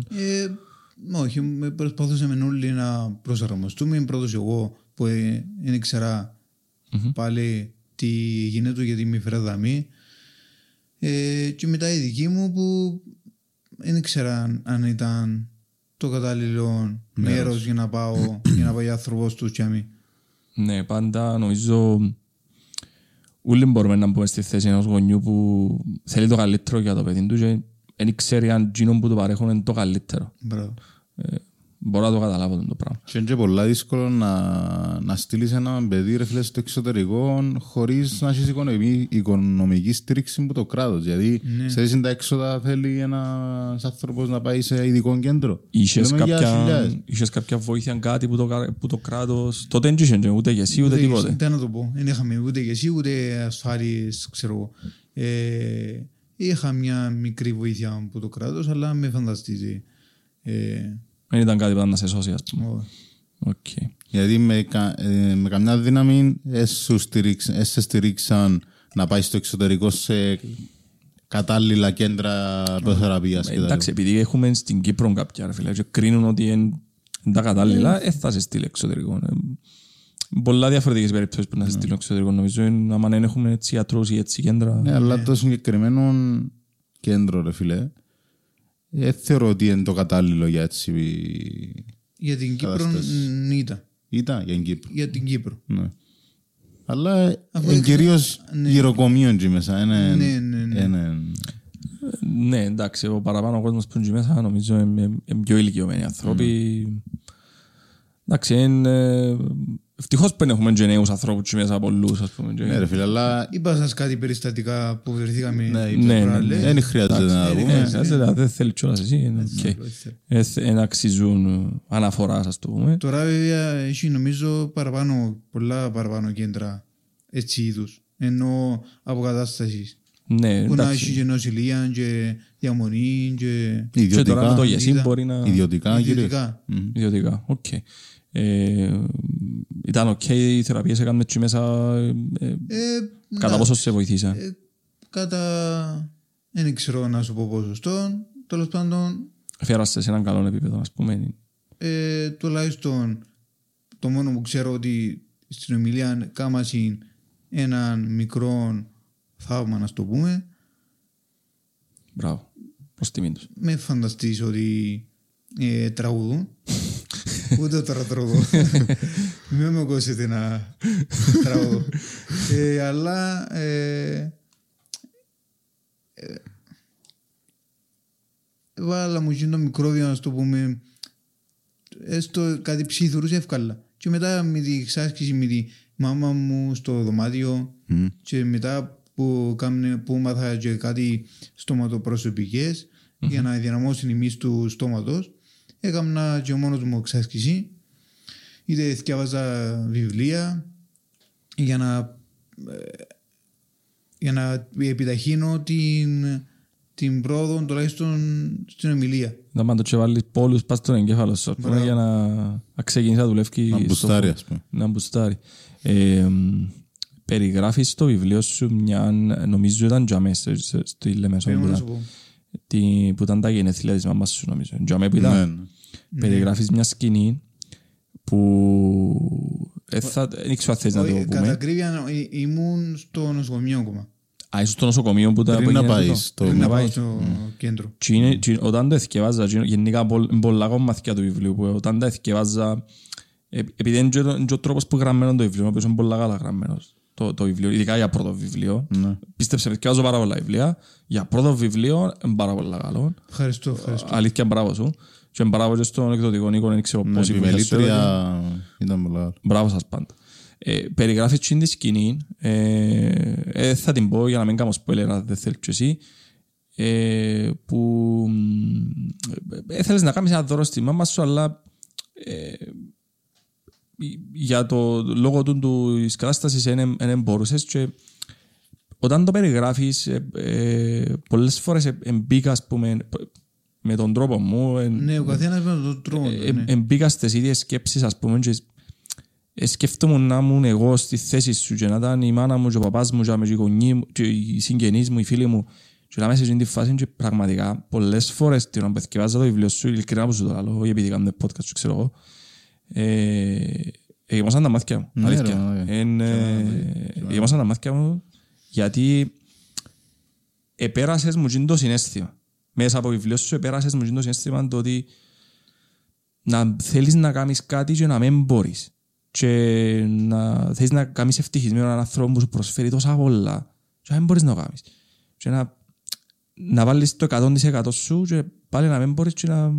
Ε, όχι, με προσπαθούσαμε όλοι να προσαρμοστούμε. Πρώτος εγώ που ε, δεν ήξερα πάλι τι γίνεται γιατί με φέρα δαμή. Ε, και μετά η δική μου που δεν ήξερα αν- αν ήταν το κατάλληλο μέρος για να πάω για να πάει άνθρωπος τους τσάμι. Ναι, πάντα νομίζω όλοι μπορούμε να μπούμε στη θέση ενός γονιού που θέλει το καλύτερο για το παιδί του και δεν ξέρει αν εκείνο που του παρέχουν είναι το καλύτερο. Μπράβο. Ε, μπορώ να το καταλάβω το πράγμα. Και είναι και πολλά δύσκολο να, να στείλεις ένα παιδί ρε φίλε στο εξωτερικό χωρίς να έχεις οικονομική, οικονομική στήριξη από το κράτος. Γιατί Ναι. ξέρεις τα έξοδα θέλει ένας άνθρωπος να πάει σε ειδικό κέντρο. Είχες Μιλάμε για κάποια, χιλιάδες. είχες κάποια βοήθεια, κάτι που το, κα- που το κράτος... Τότε δεν είχε ούτε για εσύ ούτε τίποτε. Δεν να το πω. Δεν είχαμε ούτε και εσύ ούτε ασφάλειες, ξέρω εγώ. Ε, είχα μια μικρή βοήθεια από το κράτος, αλλά μεν φανταστείτε. Ε, Δεν ήταν κάτι που ήταν να σε σώσει, ας πούμε. ο- Οκ. Γιατί με, κα- ε, με καμιά δύναμη ε, σου στηρίξ- ε, σε στηρίξαν να πάεις στο εξωτερικό σε κατάλληλα κέντρα αποθεραπείας. και τα Εντάξει, επειδή έχουμε στην Κύπρο κάποια ρε φίλε και κρίνουν ότι είναι τα κατάλληλα, ε, θα σε στείλει εξωτερικό. Ε, Πολλά διαφορετικές περιπτώσεις που να σε στείλουν εξωτερικό νομίζω. είναι, άμα δεν έχουμε έτσι ιατρούς ή έτσι κέντρα. Ναι, αλλά το συγκεκριμένο κέντρο, ρε φίλε, δεν θεωρώ ότι είναι το κατάλληλο για έτσι. Για την Κύπρο Κατάσταση. μ, ήταν. Ήταν για την Κύπρο. Για την Κύπρο. Ναι. Αλλά Αφού είναι είχα- κυρίως ναι. γυροκομείων εκεί μέσα. Είναι- Ναι, ναι, ναι. είναι- Ναι, εντάξει, ο παραπάνω κόσμος που είναι εκεί μέσα νομίζω είναι, είναι- είναι πιο ηλικιωμένοι άνθρωποι. Εντάξει, είναι... Ευτυχώς που δεν έχουμε και νέους ανθρώπους εκεί μέσα πολλούς, ας πούμε. και- Ναι, ρε φίλε, αλλά Είπα σας κάτι περιστατικά που βρεθήκαμε Ναι, τις ναι, ναι, προάλλες. δεν χρειάζεται να τα Ε, πούμε. χρειάζεται, δεν θέλει κιόλας εσύ. είναι οκ. Ε, θε- Δεν αξίζουν ε, αναφοράς, ας το πούμε. Τώρα βέβαια έχει νομίζω παραπάνω, πολλά παραπάνω κέντρα έτσι είδους. Εννοώ αποκατάστασης. Ναι, Που να εντάξει. έχει και νοσηλεία και διαμονή και Και τώρα με το Ιδιωτικά. ΓεΣΥ Είδα- μπορεί να... Ιδιωτικά, κύριε. ιδιωτικά. Ιδιωτικά, οκ. Ε, Ήταν οκ οι θεραπείες έκαμε εκεί μέσα, ε, ε, Ε, κατά να- πόσο σε βοηθήσαν; ε, κατά... Δεν ξέρω να σου πω ποσοστό. Τέλος πάντων, Φέραν σε σε έναν καλό επίπεδο, ας πούμε. ε, τουλάχιστον το μόνο που ξέρω ότι στην ομιλία κάμασιν έναν μικρό θαύμα να το πούμε Μπράβο. Προς τιμή τους. με φανταστείς ότι ε, τραγουδούν ούτε τώρα τραγουδώ μην με ακούσετε να τραγουδώ ε, αλλά ε, ε, βάλα μου γίνει το μικρόβιο να το πούμε έστω κάτι ψήθουρους εύκολα και μετά με τη εξάσκηση με τη μάμα μου στο δωμάτιο Μμ. και μετά που, κάμνε, που μάθα και κάτι στοματοπροσωπικές για να ενδυναμώσει η μυς του στόματος έκανα και μόνος μου εξάσκηση είτε διάβαζα βιβλία για να ε, για να επιταχύνω την, την πρόοδο τουλάχιστον στην ομιλία. Να πάντως και βάλεις πόλους πας στον εγκέφαλο σου, ας πούμε, Μπράβο. για να, να ξεκινήσεις να δουλεύεις Να στο μπουστάρει, φω- ας πούμε. Να μπουστάρει. Ε, μ, περιγράφεις στο βιβλίο σου μια, νομίζω ήταν τζαμέ στο, στο, στο Λεμεσόν που, Πρέπει να σου ήταν- πω. τη- που ήταν τα γενέθλια της μαμάς σου νομίζω. Τζαμέ που ήταν. Ναι, ναι. Περιγράφεις μια σκηνή που ε, θα, δεν ξέρω αν θες να το Όχι, Κατά πούμε. ακρίβεια ε, ήμουν στο νοσοκομείο ακόμα. Α, ήσουν στο νοσοκομείο που τα Πριν που να έγινε πάεις τούτο. στο- Πριν Να να πάω πάεις. στο κέντρο. Και είναι- και όταν το εθιεβάζα, και γενικά πολλ- πολλά κομμάτια του βιβλίου, που όταν τα εθιεβάζα, ε, επειδή είναι και το- είναι και ο τρόπος που γραμμένο το βιβλίο, ο οποίος είναι πολλά καλά γραμμένος, το, το βιβλίο, ειδικά για πρώτο βιβλίο. Ναι. Πίστεψε, με θυκιάζω πάρα πολλά βιβλία. Για πρώτο βιβλίο είναι πάρα πολλά καλό. Ευχαριστώ, ευχαριστώ. Αλήθεια, μπράβο σου. Και μπράβο και στον εκδοτικό Νίκο, δεν ξέρω Με πόσοι βοήθησαν. επιμελήτρια ήταν πολλά καλά. Μπράβο σας πάντα. Ε, περιγράφεις την τη σκηνή, ε, ε, θα την πω για να μην κάνω spoiler αν δεν θέλεις και εσύ, ε, που ε, θέλεις να κάνεις ένα δώρο στη μάμα σου, αλλά ε, για το λόγο του, του της κατάστασης δεν δεν μπορούσες και όταν το περιγράφεις ε, ε, πολλές φορές ε, εμπήκα ας πούμε με τον τρόπο μου ε, Ναι, ο καθένας με τον τρόπο του. ε, ναι. εμπήκα στις ίδιες σκέψεις ας πούμε και ε, σκέφτομαι να ήμουν εγώ στη θέση σου και να ήταν η μάνα μου και ο παπάς μου και οι γονείς μου και οι συγγενείς μου, οι φίλοι μου και να μέσα σε αυτή τη φάση και πραγματικά πολλές φορές την ώρα που θυκευάζα το βιβλίο σου ειλικρινά που σου το λέω όχι επειδή κάνουμε podcast σου ξέρω εγώ ε, εγεμόσαν τα μάτια μου Ναι, αλήθεια. ρε, ναι. Εν, ε, εγεμόσαν τα μάτια μου γιατί επέρασες μου εκείνο το συνέστημα μέσα από το βιβλίο σου επέρασες μου εκείνος το συνέστημα το ότι να θέλεις να κάνεις κάτι και να μην μπορείς και να θέλεις να κάνεις ευτυχισμένο έναν άνθρωπο που σου προσφέρει τόσα πολλά και να μην μπορείς να το κάνεις και να, να βάλεις το 100% σου και πάλι να μην μπορείς και να,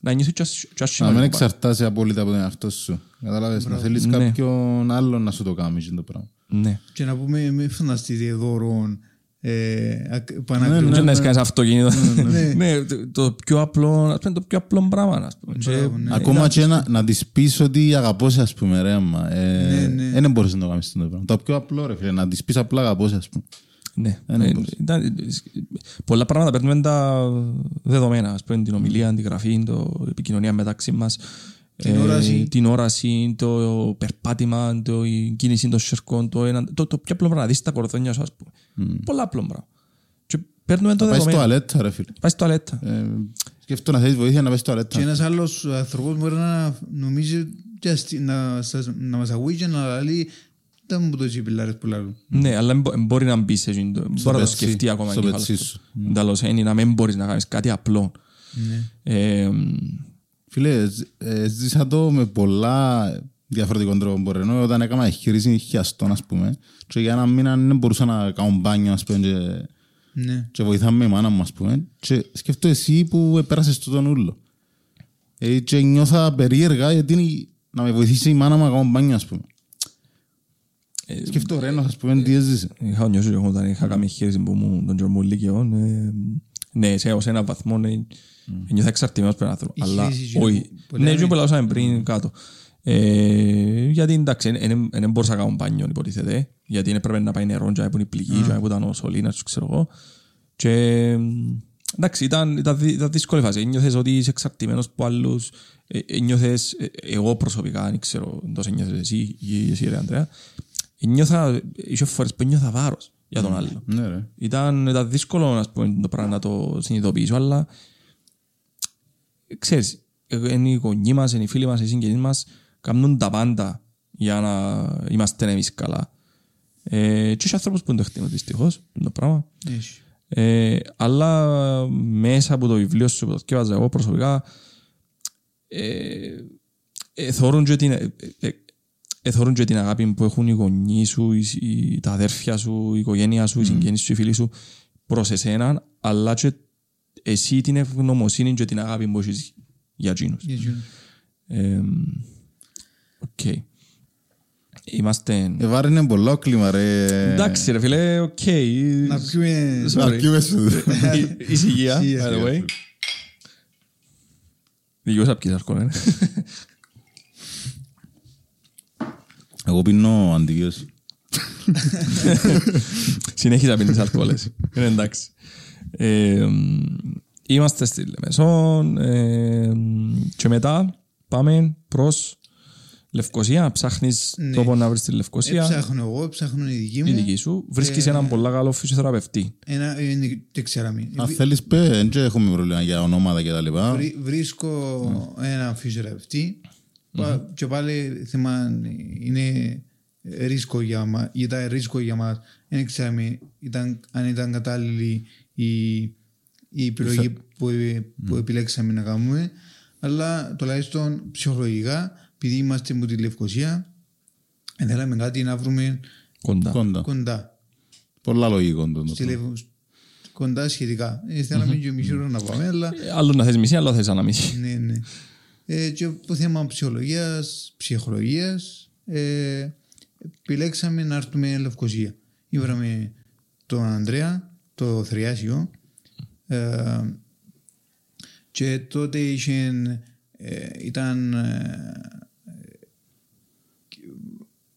να νιώθεις και ασ- και Να άσχημα μην λίγο πάλι. εξαρτάσαι απόλυτα από τον εαυτό σου. Κατάλαβες, να θέλεις Ναι. κάποιον άλλον να σου το κάνει αυτό το πράγμα. Ναι. Και να πούμε, μην φανταστείτε δώρο ε, ακ- Ναι, πανακριβό. Και να έχεις κανείς αυτοκίνητο. ναι. Ναι, το- το πιο απλό, ας πούμε, το πιο απλό πράγμα. ας πούμε. Και- Μπράβο, ναι. Ακόμα και να, να της πεις ότι αγαπώς σε, ας πούμε, ρε, άμα. Ναι, Ε, ναι. Δεν μπορείς να το κάνεις αυτό το πράγμα. Το πιο απλό, ρε, φίλε, να της πεις απλά αγαπώς σε, ας πούμε. Ναι. Ένα Ε, μπορείς. ήταν- Πολλά πράγματα παίρνουμε τα δεδομένα, ας πούμε, την ομιλία, την γραφή, το επικοινωνία μεταξύ μας. Την ε, όραση. την όραση, το περπάτημα, το, η κίνηση των σερκών, το, ένα, το, το πιο απλό πράγμα, να δεις τα κορδόνια σου, ας πούμε. Πολλά απλό πράγμα. Και παίρνουμε το Πάεις στο δεδομένο. αλέτα ρε φίλε. Πάεις στο αλέτα. Ε, Σκέφτομαι να θέλεις βοήθεια να πας στο Και αλέτα. ένας άλλος άνθρωπος μπορεί να νομίζει και αστι- να, σας- να μας ακούει και να λέει δεν μου το έτσι οι πιλάρες που λάλλουν. Ναι, αλλά μπο- μπορεί να μπει σε εκείνο. Μπορεί να το πετσί, σκεφτεί ακόμα στο εγκέφαλος πετσί του. σου. Εντάλλως είναι να μην μπορείς να κάνεις κάτι απλό. Ναι. Ε, Φίλε, ζ- ε, ζήσα το με πολλά διαφορετικών τρόπων. Μπορεί ενώ όταν έκανα εγχείρηση χιαστών, ας πούμε, και για ένα μήνα δεν μπορούσα να κάνω μπάνιο, ας πούμε, και, Ναι. και βοηθάμε η μάνα μου, ας πούμε. Και σκέφτομαι εσύ που πέρασες το τον ούλο. Ε, και νιώθα περίεργα γιατί να με βοηθήσει η μάνα μου να κάνω μπάνιο, ας πούμε. Ε, Σκέφτομαι ρε, ας πούμε, τι έζησε. Είχα νιώσει εγώ όταν είχα κάνει χέρι που μου τον Τζορμού Λύκειο. ε, Ναι, σε ως ένα βαθμό ναι, νιώθα εξαρτημένος από τον άνθρωπο. Η Αλλά χείριση και όχι. που Ναι, λέμε. και που λαούσαμε πριν κάτω. Ε, γιατί εντάξει, δεν μπορούσα να κάνω μπάνιο υποτίθεται. Γιατί έπρεπε να πάει νερό, και να είναι η πληγή, και να ήταν ο σωλήνας, ξέρω εγώ. Και εντάξει, ήταν, ήταν, δυ- ήταν δύσκολη φάση. Νιώθες ότι είσαι εξαρτημένος από άλλους. Ε, ε, νιώθες, ε, εγώ προσωπικά, δεν ξέρω, εντός νιώθες εσύ ή εσύ ρε Ανδρέα. Ε, Νιώθα, είχε φορές που νιώθα βάρος για τον άλλο. Ναι, ρε. Ήταν, ήταν δύσκολο ας πούμε, το πράγμα να το συνειδητοποιήσω, αλλά ξέρεις, ε, είναι οι γονείς μας, είναι οι φίλοι μας, οι συγγενείς μας, κάνουν τα πάντα για να είμαστε εμείς καλά. Ε, και έχει άνθρωπους που δεν το εκτιμούν δυστυχώς το πράγμα. Έχει. Ε, αλλά μέσα από το βιβλίο σου που το θυκεύαζα εγώ προσωπικά ε, ε, θεωρούν και την, ε, ε, ε, θεωρούν και την αγάπη που έχουν οι γονείς σου, οι, οι- τα αδέρφια σου, η οικογένεια σου, οι συγγενείς σου, οι φίλοι σου προς εσέναν, αλλά και εσύ την ευγνωμοσύνη και την αγάπη που έχεις για εκείνους. Για εκείνο. Ε, Οκ. Είμαστε... Ε, βαρύ είναι πολλά κλίμα, ρε. Εντάξει ρε φίλε, οκ. Να πιούμε... Sorry. Να πιούμε σου. Η- Ησυχία, Ησυχία. by the way. Δικαιώς απ' αλκοόλ, ε. Εγώ πίνω αντιγείωση. Συνέχιζα να πίνεις αλκοόλες. Είναι εντάξει. Ε, μ, Είμαστε στη Λεμεσόν ε, και μετά πάμε προς Λευκοσία. Ψάχνεις Ναι. τρόπο να βρεις τη Λευκοσία. Ψάχνω εγώ, ψάχνω η δική Η μου. δική σου. Βρίσκεις έναν πολλά καλό φυσιοθεραπευτή. Ένα, είναι, δεν ξέραμε. Αν θέλεις πέ, δεν έχουμε πρόβλημα για ονόματα και τα λοιπά. Βρι- Βρίσκω έναν φυσιοθεραπευτή Πα- και πάλι θέμα είναι ρίσκο για μας. Ήταν ρίσκο για μας. Δεν ξέραμε ήταν, αν ήταν κατάλληλη η, η επιλογή που, που επιλέξαμε να κάνουμε. Αλλά τουλάχιστον ψυχολογικά, επειδή είμαστε από τη Λευκοσία, θέλαμε κάτι να βρούμε Κοντά. Κοντά. κοντά. Πολλά λογικό το Στη πράγμα. Λευ- κοντά σχετικά. Ε, Θέλαμε και μισή ώρα να πάμε, αλλά Ε, Άλλο να θες μισή, άλλο να θες ένα μισή. ναι, ναι. Ε, και από θέμα ψυχολογίας, ψυχολογίας, ε, επιλέξαμε να έρθουμε Λευκοσία. Ήβραμε τον Ανδρέα, το Θριάσιο, ε, και τότε είχε, ε, ήταν ε,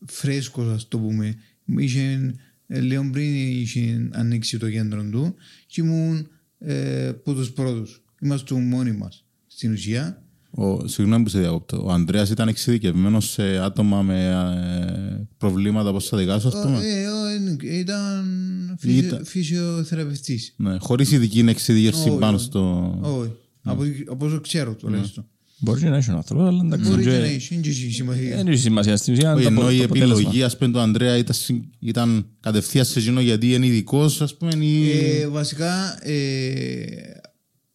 φρέσκος ας το πούμε. Είχε, ε, λίγο πριν είχε ανοίξει το κέντρο του και ήμουν ε, από τους πρώτους. Είμαστε μόνοι μας στην ουσία. Ο, συγγνώμη που σε διακόπτω. Ο Ανδρέας ήταν εξειδικευμένος σε άτομα με ε, προβλήματα όπως τα δικά σου, ας πούμε. Ε, ε, ήταν φυσιο, Ήταν. φυσιοθεραπευτής. Ναι, χωρίς ειδική εξειδικεύση Όχι, πάνω όχι. στο... Όχι. Από, από όσο ξέρω τουλάχιστον. Μπορεί να έχει ο άνθρωπος, αλλά εντάξει. Μπορεί και και- να έχει είναι και σημασία. Δεν έχει σημασία στην ουσία. Όχι, το ενώ απο- η το αποτέλεσμα. επιλογή, ας πούμε, του Ανδρέα ήταν, συ- ήταν κατευθείαν σε εκείνο γιατί είναι ειδικός, ας πούμε, ή... Ε, βασικά ε,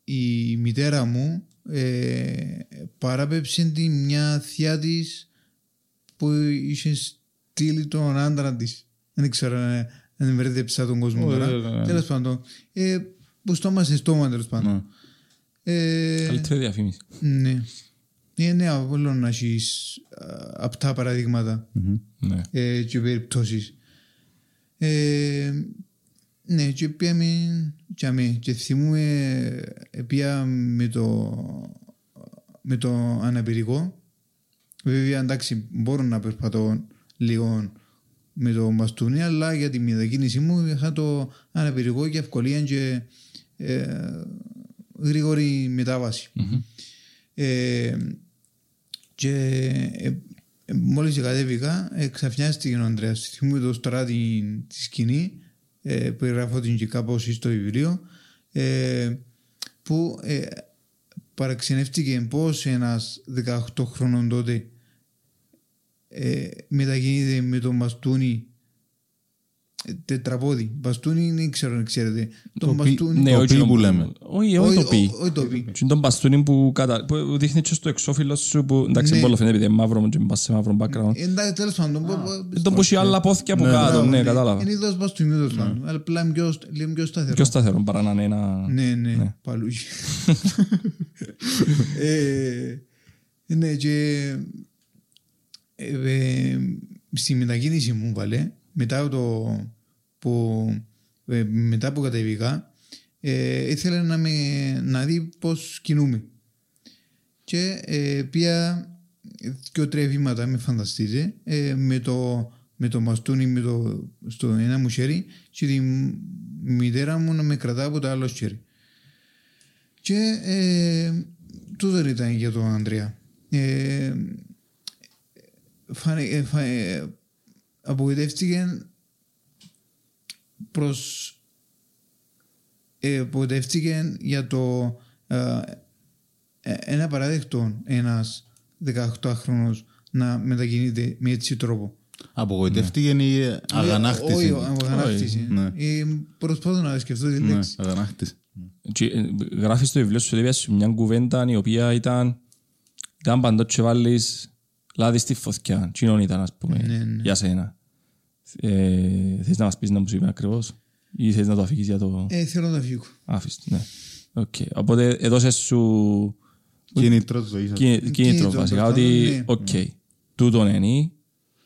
η μητέρα μου ε, παράπεψε τη μια θεία της που είχε στείλει τον άντρα της. Δεν ξέρω αν αν μπερδέψα τον κόσμο Ωραία, τώρα. ναι. Τέλος πάντων. Ε, που στόμα σε στόμα τέλος πάντων. Ναι. Ε, Καλύτερη διαφήμιση. ναι. Είναι ναι, απλό να έχεις απτά παραδείγματα Μμμ. Ναι. ε, και περιπτώσεις. Ε, ναι, και πήγαμε και αμέ. Και θυμούμε, ε, πήγα με το, με το αναπηρικό. Βέβαια, εντάξει, μπορώ να περπατώ λίγο με το μπαστούνι, αλλά για τη μετακίνησή μου είχα το αναπηρικό και ευκολία και ε, γρήγορη μετάβαση. Ε, και ε, ε, μόλις κατέβηκα, ε, ξαφνιάστηκε ο Ανδρέας. Θυμούμαι το τώρα την, τη σκηνή. Ε, περιγράφω την και κάπως στο βιβλίο ε, που ε, παραξενεύτηκε πως ένας 18χρονος τότε ε, μεταγεννείται με τον μπαστούνι ε, τετραπόδι. Μπαστούνι δεν ξέρω αν ξέρετε. Το Τον πι- μπαστούνι. ναι, το όχι πι που λέμε. Όχι, όχι το πει. Όχι το πει. Τι είναι το μπαστούνι που, κατα... που δείχνει και στο εξώφυλλο σου που εντάξει Ναι. πολύ φαίνεται επειδή είναι μαύρο και πας σε μαύρο background. Εντάξει, τέλος πάντων. μπο- μπο- Είναι το που έχει άλλα πόθηκια από Ναι, κάτω, Μπράβο, ναι, κατάλαβα. Είναι είδος μπαστούνι, τέλος πάντων. Αλλά απλά είναι πιο, λίγο πιο σταθερό. Πιο σταθερό παρά να είναι ένα... Ναι, ναι, παλούκι. Ε, Ναι, και ε, ε, στη μετακίνηση μου βάλε, μετά το που ε, μετά που κατεβήκα, ε, ήθελε να, με, να δει πώς κινούμε. Και ε, πια και τρία βήματα με φανταστείτε ε, με το με το μαστούνι με το, στο ένα μου χέρι και τη μητέρα μου να με κρατά από το άλλο χέρι. Και ε, τούτο ήταν για τον Ανδρέα. Ε, φανε, ε, φα, ε, απογοητεύτηκε προς ε, απογοητεύτηκε για το ε, ε, ένα παράδεκτο ένας 18χρονος να μετακινείται με έτσι τρόπο. Απογοητεύτηκε ή αγανάκτησε. Όχι, αγανάκτησε. Ναι. Ε, Προσπαθώ να σκεφτώ τη Ναι, λέξη. αγανάκτησε. Και, ε, Γράφεις στο βιβλίο σου ότι σου μια κουβέντα η οποία ήταν ήταν παντός και βάλεις λάδι στη φωτιά. Τι ήταν ας πούμε Ναι, ναι. για σένα. Ε, θες να μας πεις να μου σου είπε ακριβώς ή θες να το αφήγεις για το Ε, θέλω να φύγω. άφης. Ναι. Οκ. Οπότε έδωσες σου Κίνητρο ζωής. κίνη- κίνητρο Κίνητρο, βασικά προφανώς, ότι ναι. οκ, τούτον είναι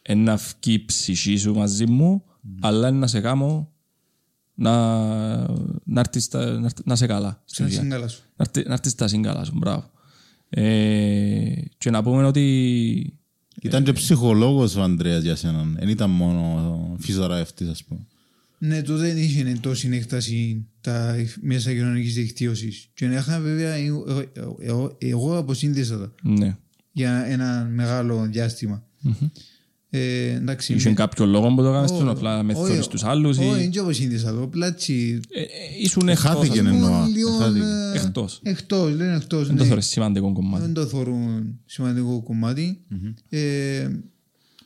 είναι να βγει η ψυχή σου μαζί μου αλλά είναι να σε κάνω να, να, έρθεις στα- να, έρθ- να σε καλά. στην Σαν ουσία. σύγκαλα σου. Να έρθει- να έρθεις στα σύγκαλα σου, μπράβο. Ε, και να πούμε ότι Ήταν και ψυχολόγος ο Ανδρέας για σένα. Δεν ήταν μόνο φυσιοθεραπευτής, ας πούμε. Ναι, τότε δεν είχε τόση έκταση τα μέσα κοινωνικής δικτύωσης. Και είχα βέβαια, εγώ, εγώ, εγώ αποσύνδεσα τα ναι. για ένα μεγάλο διάστημα. Ε, εντάξει. Είχε με- κάποιο λόγο που το έκανες Ω, τον απλά με όχι, θωρείς τους άλλους ή Όχι, δεν αποσύνδεσα το. Απλά έτσι. Ε, ε, ήσουν εκτός, Χάθηκε, ας πούμε. εννοώ. λίγο, χάθηκε. ε, Εκτός. Εκτός, λένε εκτός. Δεν το ναι. θεωρείς σημαντικό κομμάτι. Δεν το θεωρούν σημαντικό κομμάτι. Ε,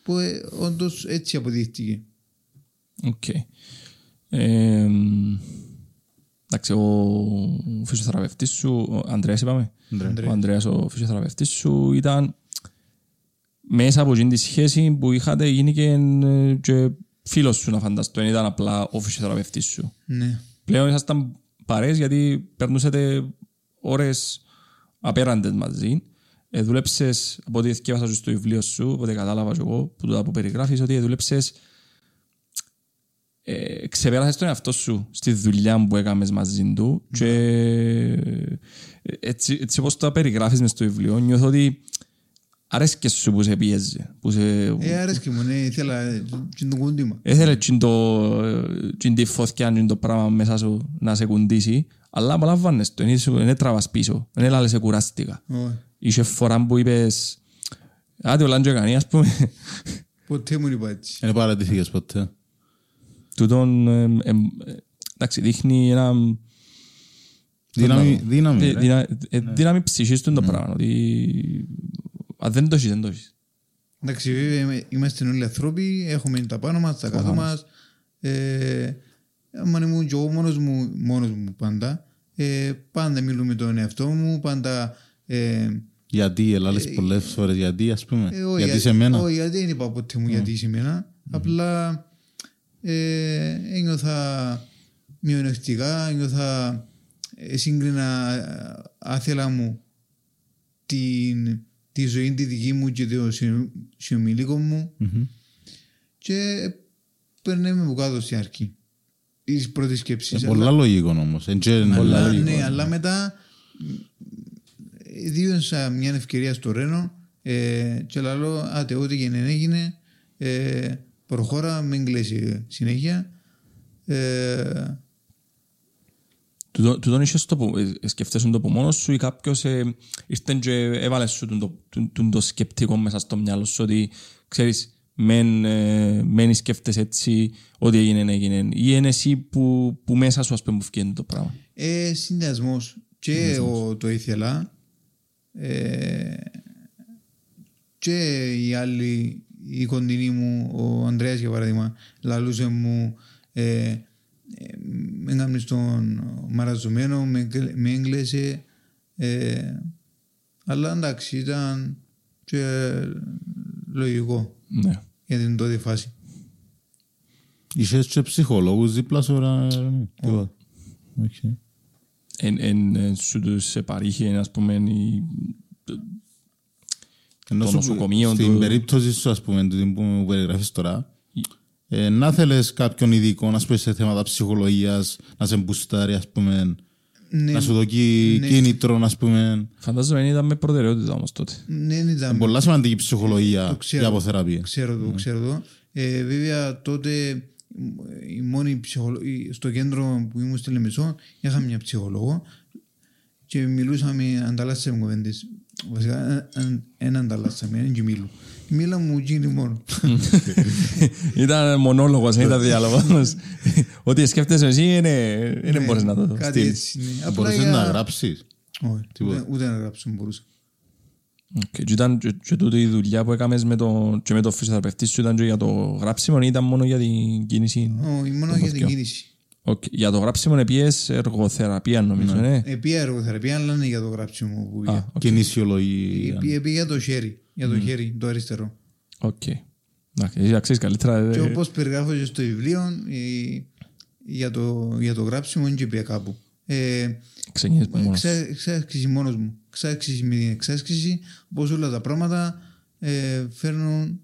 που ε, όντως έτσι αποδείχτηκε. Οκ. Ε, εντάξει, ο φυσιοθεραπευτής σου, ο Ανδρέας είπαμε, Ανδρέας. ο Ανδρέας ο φυσιοθεραπευτής σου ήταν μέσα από εκείνη τη σχέση που είχατε γίνει και, ε, και φίλος σου να φανταστώ, δεν ήταν απλά ο φυσιοθεραπευτής σου. Ναι. Πλέον ήσασταν παρέες γιατί περνούσατε ώρες απέραντες μαζί. Ε, δούλεψες, από ό,τι θυκεύασα στο βιβλίο σου, από ό,τι κατάλαβα και εγώ, που το που περιγράφεις, ότι δούλεψες ε, ξεπέρασες τον εαυτό σου στη δουλειά που έκαμες μαζί του και ε, έτσι, έτσι όπως το περιγράφεις μες στο βιβλίο νιώθω ότι αρέσκες σου που σε πίεζε που σε, Ε, άρεσκε μου, ναι, ήθελα ε, και το κούντιμα. Έθελε τσιν το, τσιν τη φωτιά, τσιν το πράγμα μέσα σου να σε κουντήσει, αλλά απολαμβάνες το, δεν τραβάς πίσω, δεν έλα σε κουράστηκα. Όχι. Είχε φορά που είπες, άντε ο Λάντζο έκανε, ας πούμε, Ποτέ μου είπα έτσι. Δεν παρατηθήκες ποτέ. τούτον, εμ, εμ, εντάξει, δείχνει ένα Δύναμη, δύναμη. δι- ρε. δυνα- ε, δύναμη ψυχής του το πράγμα, ότι αν δεν το έχεις, δεν το έχεις. Εντάξει, βέβαια είμαι- είμαστε όλοι ανθρώποι, έχουμε τα πάνω μας, τα κάτω μας. Ε, άμα ήμουν και εγώ μόνος μου, μόνος μου πάντα, ε, πάντα μιλούμε τον εαυτό μου, πάντα... Ε, Γιατί, ελάλες πολλές φορές γιατί, ας πούμε. ε, όχι, Γιατί σε μένα. Όχι, γιατί δεν είπα ποτέ μου γιατί σε μένα. Απλά ε, ένιωθα μειονεκτικά, ένιωθα ε, σύγκρινα ε, άθελα μου την, τη ζωή τη δική μου και το συ- συνομιλίκο μου Μμμ. και περνάμε από κάτω στην αρχή. Η πρώτη σκέψη. Ε, Πολλά λογικό όμως. Εν και- Πολλά Αλλά, λογικό, ναι, ναι. αλλά μετά ε, δίωσα μια ευκαιρία στο Ρένο ε, και λέω άτε ό,τι έγινε έγινε ε, προχώρα μην κλαίσει συνέχεια ε, Τούτο- Τούτον είχες το που, ε, σκεφτέσουν το από μόνος σου ή κάποιος ε, ήρθε και έβαλες σου τον το, τον- τον το σκεπτικό μέσα στο μυαλό σου ότι ξέρεις μεν, ε, μεν σκέφτεσαι έτσι, ό,τι έγινε, έγινε. Ή είναι εσύ που, που μέσα σου, ας πούμε, που φκένει το πράγμα. Ε, Συνδυασμός. Και ο, το ήθελα. Ε, και οι άλλοι, η κοντινή μου, ο Ανδρέας για παράδειγμα, λαλούσε μου ε, ε, με έκαμε στον μαραζωμένο, με, έγκλε- με έγκλεσε. Ε, αλλά εντάξει, ήταν και λογικό Ναι. για την τότε φάση. Είχες και ψυχολόγους δίπλα σου, ρε. Τίποτα. Οκ. Εν, εν, εν σου τους παρείχε, ας πούμε, η, Εννοώ Το σου- νοσοκομείο Στην του- περίπτωση σου, ας πούμε, του που μου περιγράφεις τώρα, ε, να θέλεις κάποιον ειδικό, να πούμε, σε θέματα ψυχολογίας, να σε μπουστάρει, ας πούμε, Ναι, να σου δώκει ναι. κίνητρο, ας πούμε. φαντάζομαι ήταν με προτεραιότητα όμως τότε. ναι, δεν ήταν Είναι πολλά σημαντική ψυχολογία Το ξέρω. για αποθεραπεία. Ξέρω το, ξέρω το. Ε, βέβαια τότε η μόνη ψυχολο... η- στο κέντρο που ήμουν στη Λεμεσό είχα μια ψυχολόγο και μιλούσαμε, ανταλλάσσαμε κουβέντες. Βασικά δεν ανταλλάσσαμε, δεν εμίλουν. Μίλα μου τζείνη μόνο. ήταν μονόλογος, δεν ήταν διάλογος. Ό,τι σκέφτεσαι εσύ είναι, δεν μπορείς να το Ναι, Κάτι στείλεις. έτσι. ναι. Απλά Μπορείς για- να γράψεις; Όχι, Τίποτα. ούτε- ούτε να γράψω μπορούσα. Οκ, Και ήταν και, και τούτη η δουλειά που έκαμες με το, και με το φυσιοθεραπευτή σου ήταν και για το γράψιμο ή ήταν μόνο για την κίνηση; Όχι, μόνο Το για την χωριό. κίνηση. Οκ, Για το γράψιμο επήες εργοθεραπεία νομίζω, ναι. Επήα εργοθεραπεία, αλλά είναι για το γράψιμο που Α, πήγα. οκ. Κινησιολογία. Επήα επήα για το χέρι, για το χέρι, το αριστερό. Οκ. Εντάξει, εσύ αξίζεις καλύτερα. Και ε, όπως περιγράφω και στο βιβλίο, ε, για, το, για το γράψιμο είναι και πια κάπου. Ε, Ξεκινήσεις μόνος. εξά- Εξάσκηση μόνος μου. Εξάσκηση με την εξάσκηση, όπως όλα τα πράγματα ε, φέρνουν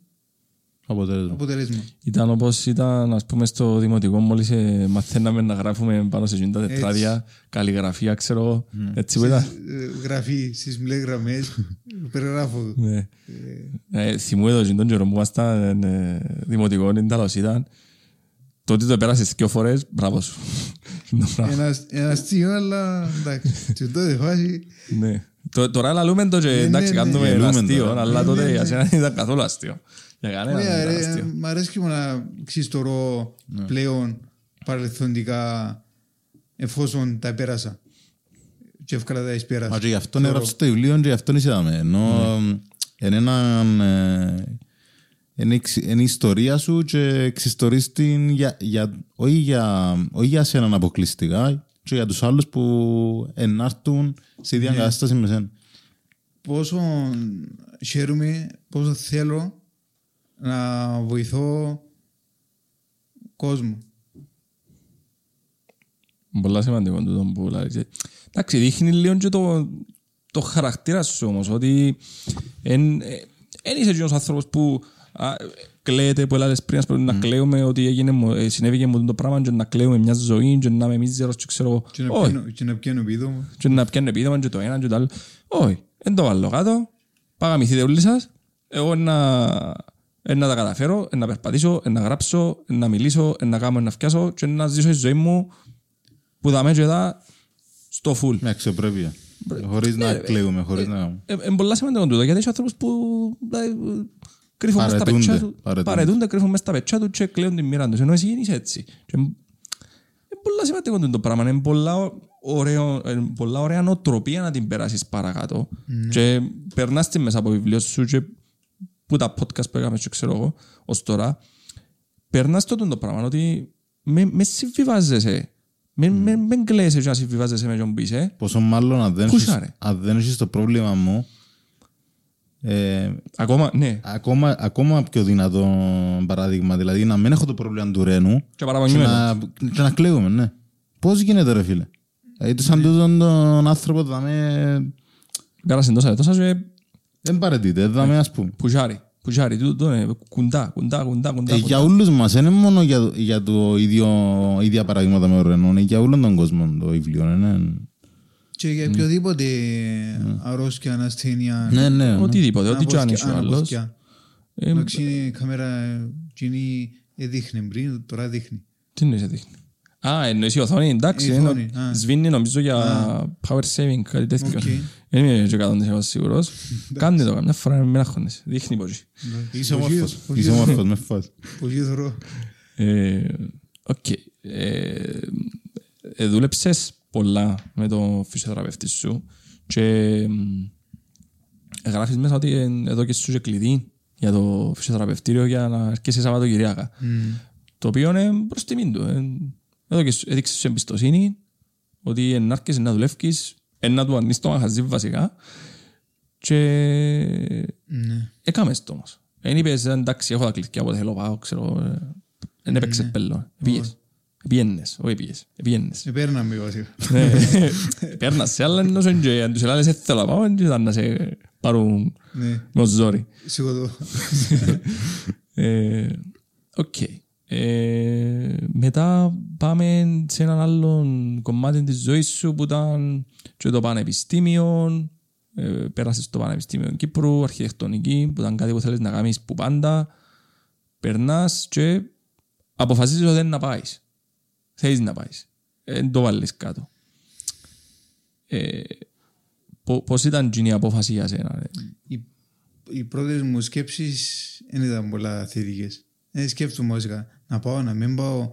Αποτέλεσμα. αποτελέσμα. Ήταν όπως ήταν ας πούμε στο δημοτικό μόλις ε, μαθαίναμε να γράφουμε πάνω σε εκείνα τα τετράδια, καλλιγραφία ξέρω εγώ, έτσι που ήταν. Ε, Γραφή στις μπλε γραμμές, περιγράφω. Ναι. Ε, θυμούμαι το τον καιρό που ήμασταν ε, δημοτικό, είναι τέλος ήταν. Το ότι το πέρασες δύο φορές, μπράβο σου. Είναι το πράγμα. Ένας, ένας αστείο, αλλά εντάξει. Και τότε φάση, Ναι. Τω- Τώρα λαλούμε το και εντάξει ναι, ναι. κάνουμε ένα Λαλούμε αστείο, τώρα. αλλά Ναι, τότε ναι, για ναι. σένα δεν ήταν καθόλου αστείο. Για κανέναν δεν Ωραία, ήταν ρε, αστείο. μ' αρέσει και μου να ξυστορώ πλέον παρελθοντικά εφόσον τα πέρασα και εύκολα τα εις Μα πέρασα. και γι' αυτόν έγραψες το βιβλίο και γι' αυτόν είδαμε. Ενώ είναι έναν... ε, Είναι εξ- είναι η ιστορία σου και εξιστορείς την για, για, όχι, για, όχι για σέναν αποκλειστικά και για τους άλλους που ενάρτουν σε ίδια κατάσταση με σένα. Πόσο χαίρομαι, πόσο θέλω να βοηθώ κόσμο. Πολλά σημαντικό τούτο που λέει. Εντάξει, δείχνει λίγο και το, το χαρακτήρα σου όμως, ότι εν, ε, εν είσαι εκείνος άνθρωπος που α, κλαίτε που έλεγες πριν, ας πούμε, να κλαίουμε ότι έγινε, μου- ε, συνέβηκε μου το πράγμα και να κλαίουμε μια ζωή και να είμαι μίζερος και ξέρω, Και να όχι, πιάνω- Και να πιάνω πίδο μου. και να πιάνει επίδομα και το ένα και το άλλο. Όχι, δεν το βάλω κάτω, παγαμηθείτε όλοι σας, εγώ να, ε, να τα καταφέρω, ε, να περπατήσω, ε, να γράψω, ε, να μιλήσω, ε, να κάνω, ε, να φτιάσω και να ζήσω τη ζωή μου που θα με και δα στο full. Με αξιοπρέπεια. Χωρίς να κλαίουμε, χωρίς να... Είναι Ε, πολλά σημαντικό τούτο, γιατί έχει ανθρώπους που δηλαδή, κρύφουν μες στα Παρετούνται, πετσιά τους, παρετούνται. παρετούνται, κρύφουν μες στα πετσιά τους και κλαίουν την μοίρα τους, ενώ εσύ είσαι έτσι. Και Είναι πολλά σημαντικό τούτο το πράγμα, είναι πολλά, ωραίο, ε, πολλά ωραία νοοτροπία να την περάσεις παρακάτω και περνάς την μέσα από βιβλίο σου και που τα podcast που έκαμε και ξέρω εγώ ως τώρα, περνάς το το πράγμα ότι με, με συμβιβάζεσαι. Μην με, με κλαίσαι και να συμβιβάζεσαι με τον που είσαι. Πόσο μάλλον αν δεν Πούσα, έχεις- ρε. αν δεν έχεις το πρόβλημα μου, ε, Ακόμα, ναι. ακόμα, ακόμα πιο δυνατό παράδειγμα, δηλαδή να μην έχω το πρόβλημα του Ρένου Και και παραπονιούμαι. να, και να κλαίουμε, ναι. Πώς γίνεται ρε φίλε; Δηλαδή σαν τούτον τον άνθρωπο θα με... Πέρασε τόσα τόσα και Δεν παρετείται, θα με ας πούμε. πουζάρι. Πουζάρι, τούτο είναι κουντά, κουντά, κουντά, κουντά. Ε, κουντά. για όλους μας, δεν είναι μόνο για, για το ίδιο, ίδια παραδείγματα με ο Ρενό, είναι για όλον τον κόσμο το βιβλίο. Ναι, Και για οποιοδήποτε αρρώστια, ανασθένεια. ναι. ναι, ναι. Οτιδήποτε, ό,τι και αν αναποσιά- είσαι ο άλλος. αναποσιά. Ε, Εντάξει, η κάμερα εκείνη δείχνει πριν, τώρα δείχνει. Τι είναι δείχνει. Α, εννοείς η οθόνη, εντάξει. Η είναι- οθόνη, α. Σβήνει νομίζω για power saving, κάτι τέτοιο. Οκ. Δεν είμαι και 100% σίγουρος. Κάμνει το καμιά φορά, μην αγχώνεσαι. Δείχνει πως είσαι Πολύ- όμορφος. πολύ- Είσαι όμορφος, με φας. Πολύ θωρώ. Ε, Οκ. Ε, ε, Δούλεψες πολλά με το φυσιοθεραπευτή σου και μ, γράφεις μέσα ότι ε, εδώ και σου και κλειδί για το φυσιοθεραπευτήριο για να έρχεσαι Σαββατοκυριακά. Το οποίο είναι προς τιμήν του. ε. Εδώ και σου έδειξες σου εμπιστοσύνη ότι να έρχεσαι να δουλεύεις, ε, να του αρνείς το μαχαζί βασικά και Ναι. έκαμες το όμως. Δεν είπες εντάξει έχω τα κλειδιά οπότε θέλω πάω ξέρω ε, δεν έπαιξες πέλο. Επίες. Επιένες, όχι επίες. Επιένες. Επέρναμε βασικά. Ναι. Πέρνασαι αλλά ενώ σου και αν τους ελάλες «Ε, θέλω να πάω δεν ήταν να σε πάρουν Ναι. με ζόρι. Σιγοτώ. Ε, Οκ. Ε, Μετά πάμε σε έναν άλλο κομμάτι της ζωής σου που ήταν και το πανεπιστήμιο. Ε, Πέρασες στο Πανεπιστήμιο Κύπρου, αρχιτεκτονική, που ήταν κάτι που θέλεις να κάνεις που πάντα. Περνάς και αποφασίζεις ότι δεν να πάεις. Θέλεις να πάεις. Δεν το βάλεις κάτω. Ε, πο- Πώς ήταν εκείνη η απόφαση για σένα. ε; Οι, οι πρώτες μου σκέψεις δεν ήταν πολλά θετικές. Δεν σκέφτομαι βασικά να πάω, να μην πάω.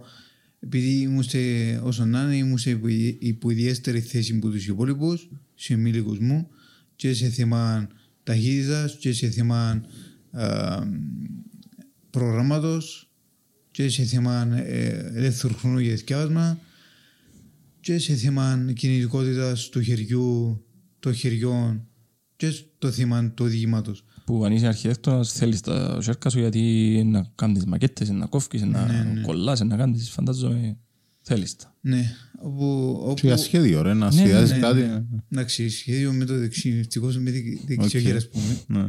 Επειδή ήμουν σε, όσο να είναι, ήμουν σε υπο- υποδιέστερη θέση από τους υπόλοιπους, σε μήλικους μου, και σε θέμα ταχύτητας, και σε θέμα α, προγράμματος, και σε θέμα ε, ελεύθερου χρόνου για δισκεύασμα, και σε θέμα κινητικότητας του χεριού, των χεριών, και στο θέμα του οδηγήματος. Που αν είσαι αρχιτέκτονας θέλεις τα σέρκα σου γιατί να κάνεις μακέτες, να κόφκεις, να Ναι, κολλάς, να κάνεις, φαντάζομαι θέλεις τα. Ναι, όπου, όπου Και για σχέδιο, ρε, να ναι, σχεδιάζεις ναι, κάτι. ναι. Εντάξει, σχέδιο με το δεξί, ευτυχώς με δεξι- δεξιοχέρα, ας πούμε. Ναι.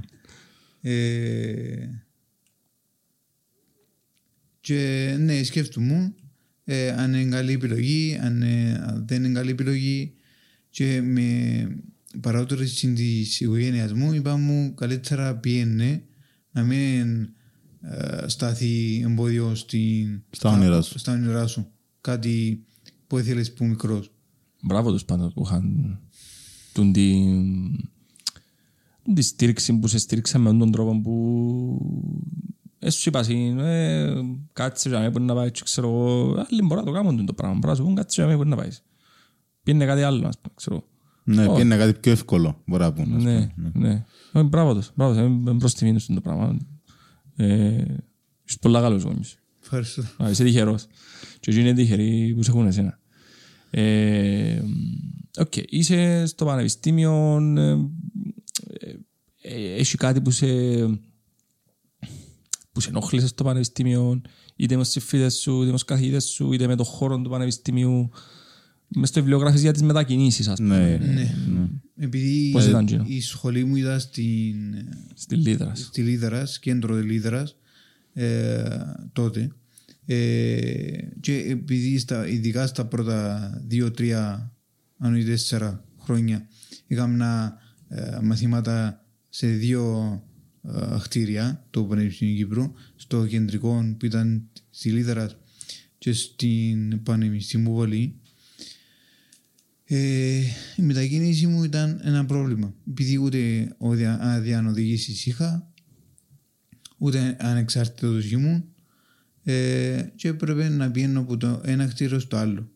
Ε, και ναι, σκέφτομαι ε, αν είναι καλή επιλογή, αν, ε, αν δεν είναι καλή επιλογή και με παραότερηση της οικογένειας μου είπα μου καλύτερα πιένε να μην ε, στάθει εμπόδιο στην, Στα όνειρά σου. στα όνειρά σου. Κάτι που ήθελες που μικρός. Μπράβο τους πάντως που είχαν τον τη, τη στήριξη που σε στήριξαν με τον τρόπο που ε, σου είπα εσύ, ε, κάτσε για μένα που να πάει, και ξέρω εγώ, άλλοι μπορεί να το κάνουν το πράγμα, μπορεί να σου πούν κάτσε για μένα που να πάεις. Πιένε κάτι άλλο, ας πούμε, ξέρω. Ναι, Ω. πιένε κάτι πιο εύκολο, μπορεί να πούνε. ας Ναι, πούμε. ναι. Ε, Μπράβο τους, μπράβο τους, είναι προς τιμή τους το πράγμα. Ε, Είσαι πολλά καλούς γονιούς. Ευχαριστώ. Α, είσαι τυχερός. Και εκείνοι είναι τυχεροί που σε έχουν εσένα. Ε, Οκ, είσαι στο πανεπιστήμιο, ε, ε, ε, έχει κάτι που σε που σε ενόχλησε στο πανεπιστήμιο, είτε με στις σπουδές σου, είτε με τους καθηγητές σου, είτε με τον χώρο του πανεπιστήμιου. Μες στο βιβλίο γράφεις για τις μετακινήσεις, ας πούμε, Ναι, Ναι. Επειδή Πώς ήταν εκείνο; η σχολή μου ήταν στην, στη Λίδρας. στη Λίδρας, κέντρο Λίδρας ε, τότε. Ε, και επειδή στα, ειδικά στα πρώτα δύο-τρία αν όχι τέσσερα χρόνια είχαμε ε, μαθήματα σε δύο ε, χτίρια το Πανεπιστήμιο Κύπρου στο κεντρικό που ήταν στη Λίδρας και στην Πανεπιστήμιο Βολή ε, η μετακίνηση μου ήταν ένα πρόβλημα. Επειδή ούτε αδιανοδηγήσεις είχα, ούτε ανεξάρτητος ήμουν ε, και έπρεπε να πηγαίνω από το ένα κτίριο στο άλλο.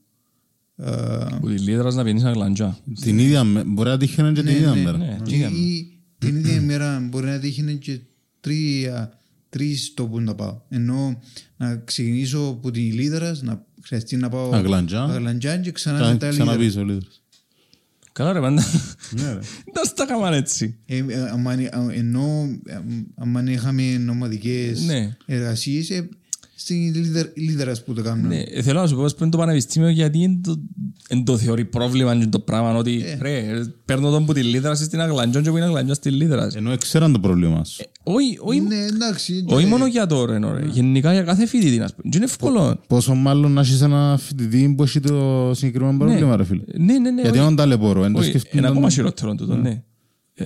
Ε, Που τη Λίδρας να πιένεις αγλαντζά. Την ίδια μέρα, μπορεί να τύχαινε και την ίδια μέρα. ναι. και ή την ίδια ημέρα μπορεί να τύχει και τρία, τρεις τόπους να πάω. Ενώ να ξεκινήσω από την Λίδρας, να χρειαστεί να πάω Αγλαντζά. Αγλαντζά και ξανά Ξανά- μετά Λίδρα. Ξαναπείς ο Λίδρας. Καλά ρε πάντα. Ναι, ρε. Δεν στα κάμαν έτσι. Ε, ε, άμα είναι- α, ενώ ε, άμα είχαμε νομαδικές Ναι. εργασίες ε, στην Λίδρα- Λίδρας που το κάνουμε. Ναι, ε, θέλω να σου πω πως πριν το πανεπιστήμιο γιατί δεν το, εν το θεωρεί πρόβλημα και το πράγμα ότι ρε, παίρνω τον που τη Λίδρα στην Αγλαντζό και που είναι Αγλαντζό στη Λίδρας. Ενώ εξέραν το πρόβλημα σου. Όχι, όχι, Ναι, εντάξει. όχι ε, μόνο για τώρα, ενώ, ρε. γενικά για κάθε φοιτητή. να σου πω. Και είναι εύκολο. Πόσο μάλλον να έχεις ένα φοιτητή που έχει το συγκεκριμένο πρόβλημα, ρε φίλε. Ναι, ναι, ναι. Γιατί όχι. είναι ταλαιπωρό, εν το Όχι, σκεφτούν Είναι τον- ακόμα χειρότερο τούτο, ναι.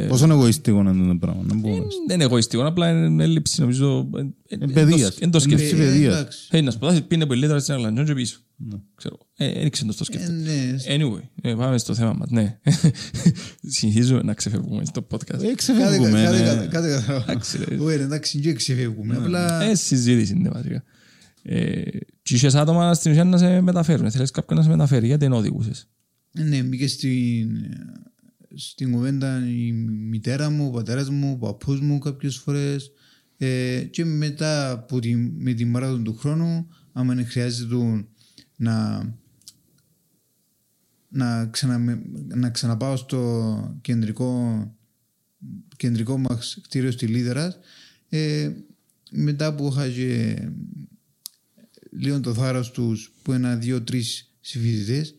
Πόσο είναι εγωιστικό να είναι το πράγμα. να πούμε. Δεν είναι εγωιστικό, απλά είναι έλλειψη νομίζω. ε, ε, παιδείας. Εν το Έλλειψη σκέφτεσαι. παιδείας. εντάξει. Ε, να σπουδάσεις πίνε πολύ λίτρα στην Αγλαντζόν και πίσω. Ξέρω. Ε, έριξε το στο Ε, σκέφτεσαι. ναι, Anyway, ε, πάμε στο θέμα μας. Ναι. Συνεχίζουμε να ξεφεύγουμε στο podcast. Ε, Κάτι ξεφεύγουμε. κάτι- ναι. κάτι- κάτι κατάλαβα. Εντάξει, ρε. Όχι, ρε, εντάξει, δεν ξεφεύγουμε. Απλά Ε, συζήτηση είναι βασικά. Ε, και είχες άτομα στην ουσία να σε μεταφέρουν. Θέλεις κάποιον να σε μεταφέρει. Γιατί δεν οδηγούσες; ναι, μπήκες στην, στην κουβέντα η μητέρα μου, ο πατέρας μου, ο παππούς μου κάποιες φορές. Ε, και μετά από τη, με τη μέρα του χρόνου άμα είναι χρειάζεται του να να, ξανα, να ξαναπάω στο κεντρικό κεντρικό μας κτίριο στη Λίδερα ε, μετά που είχα και λίγο το θάρρος τους που ένα, δύο, τρεις συμφοιτητές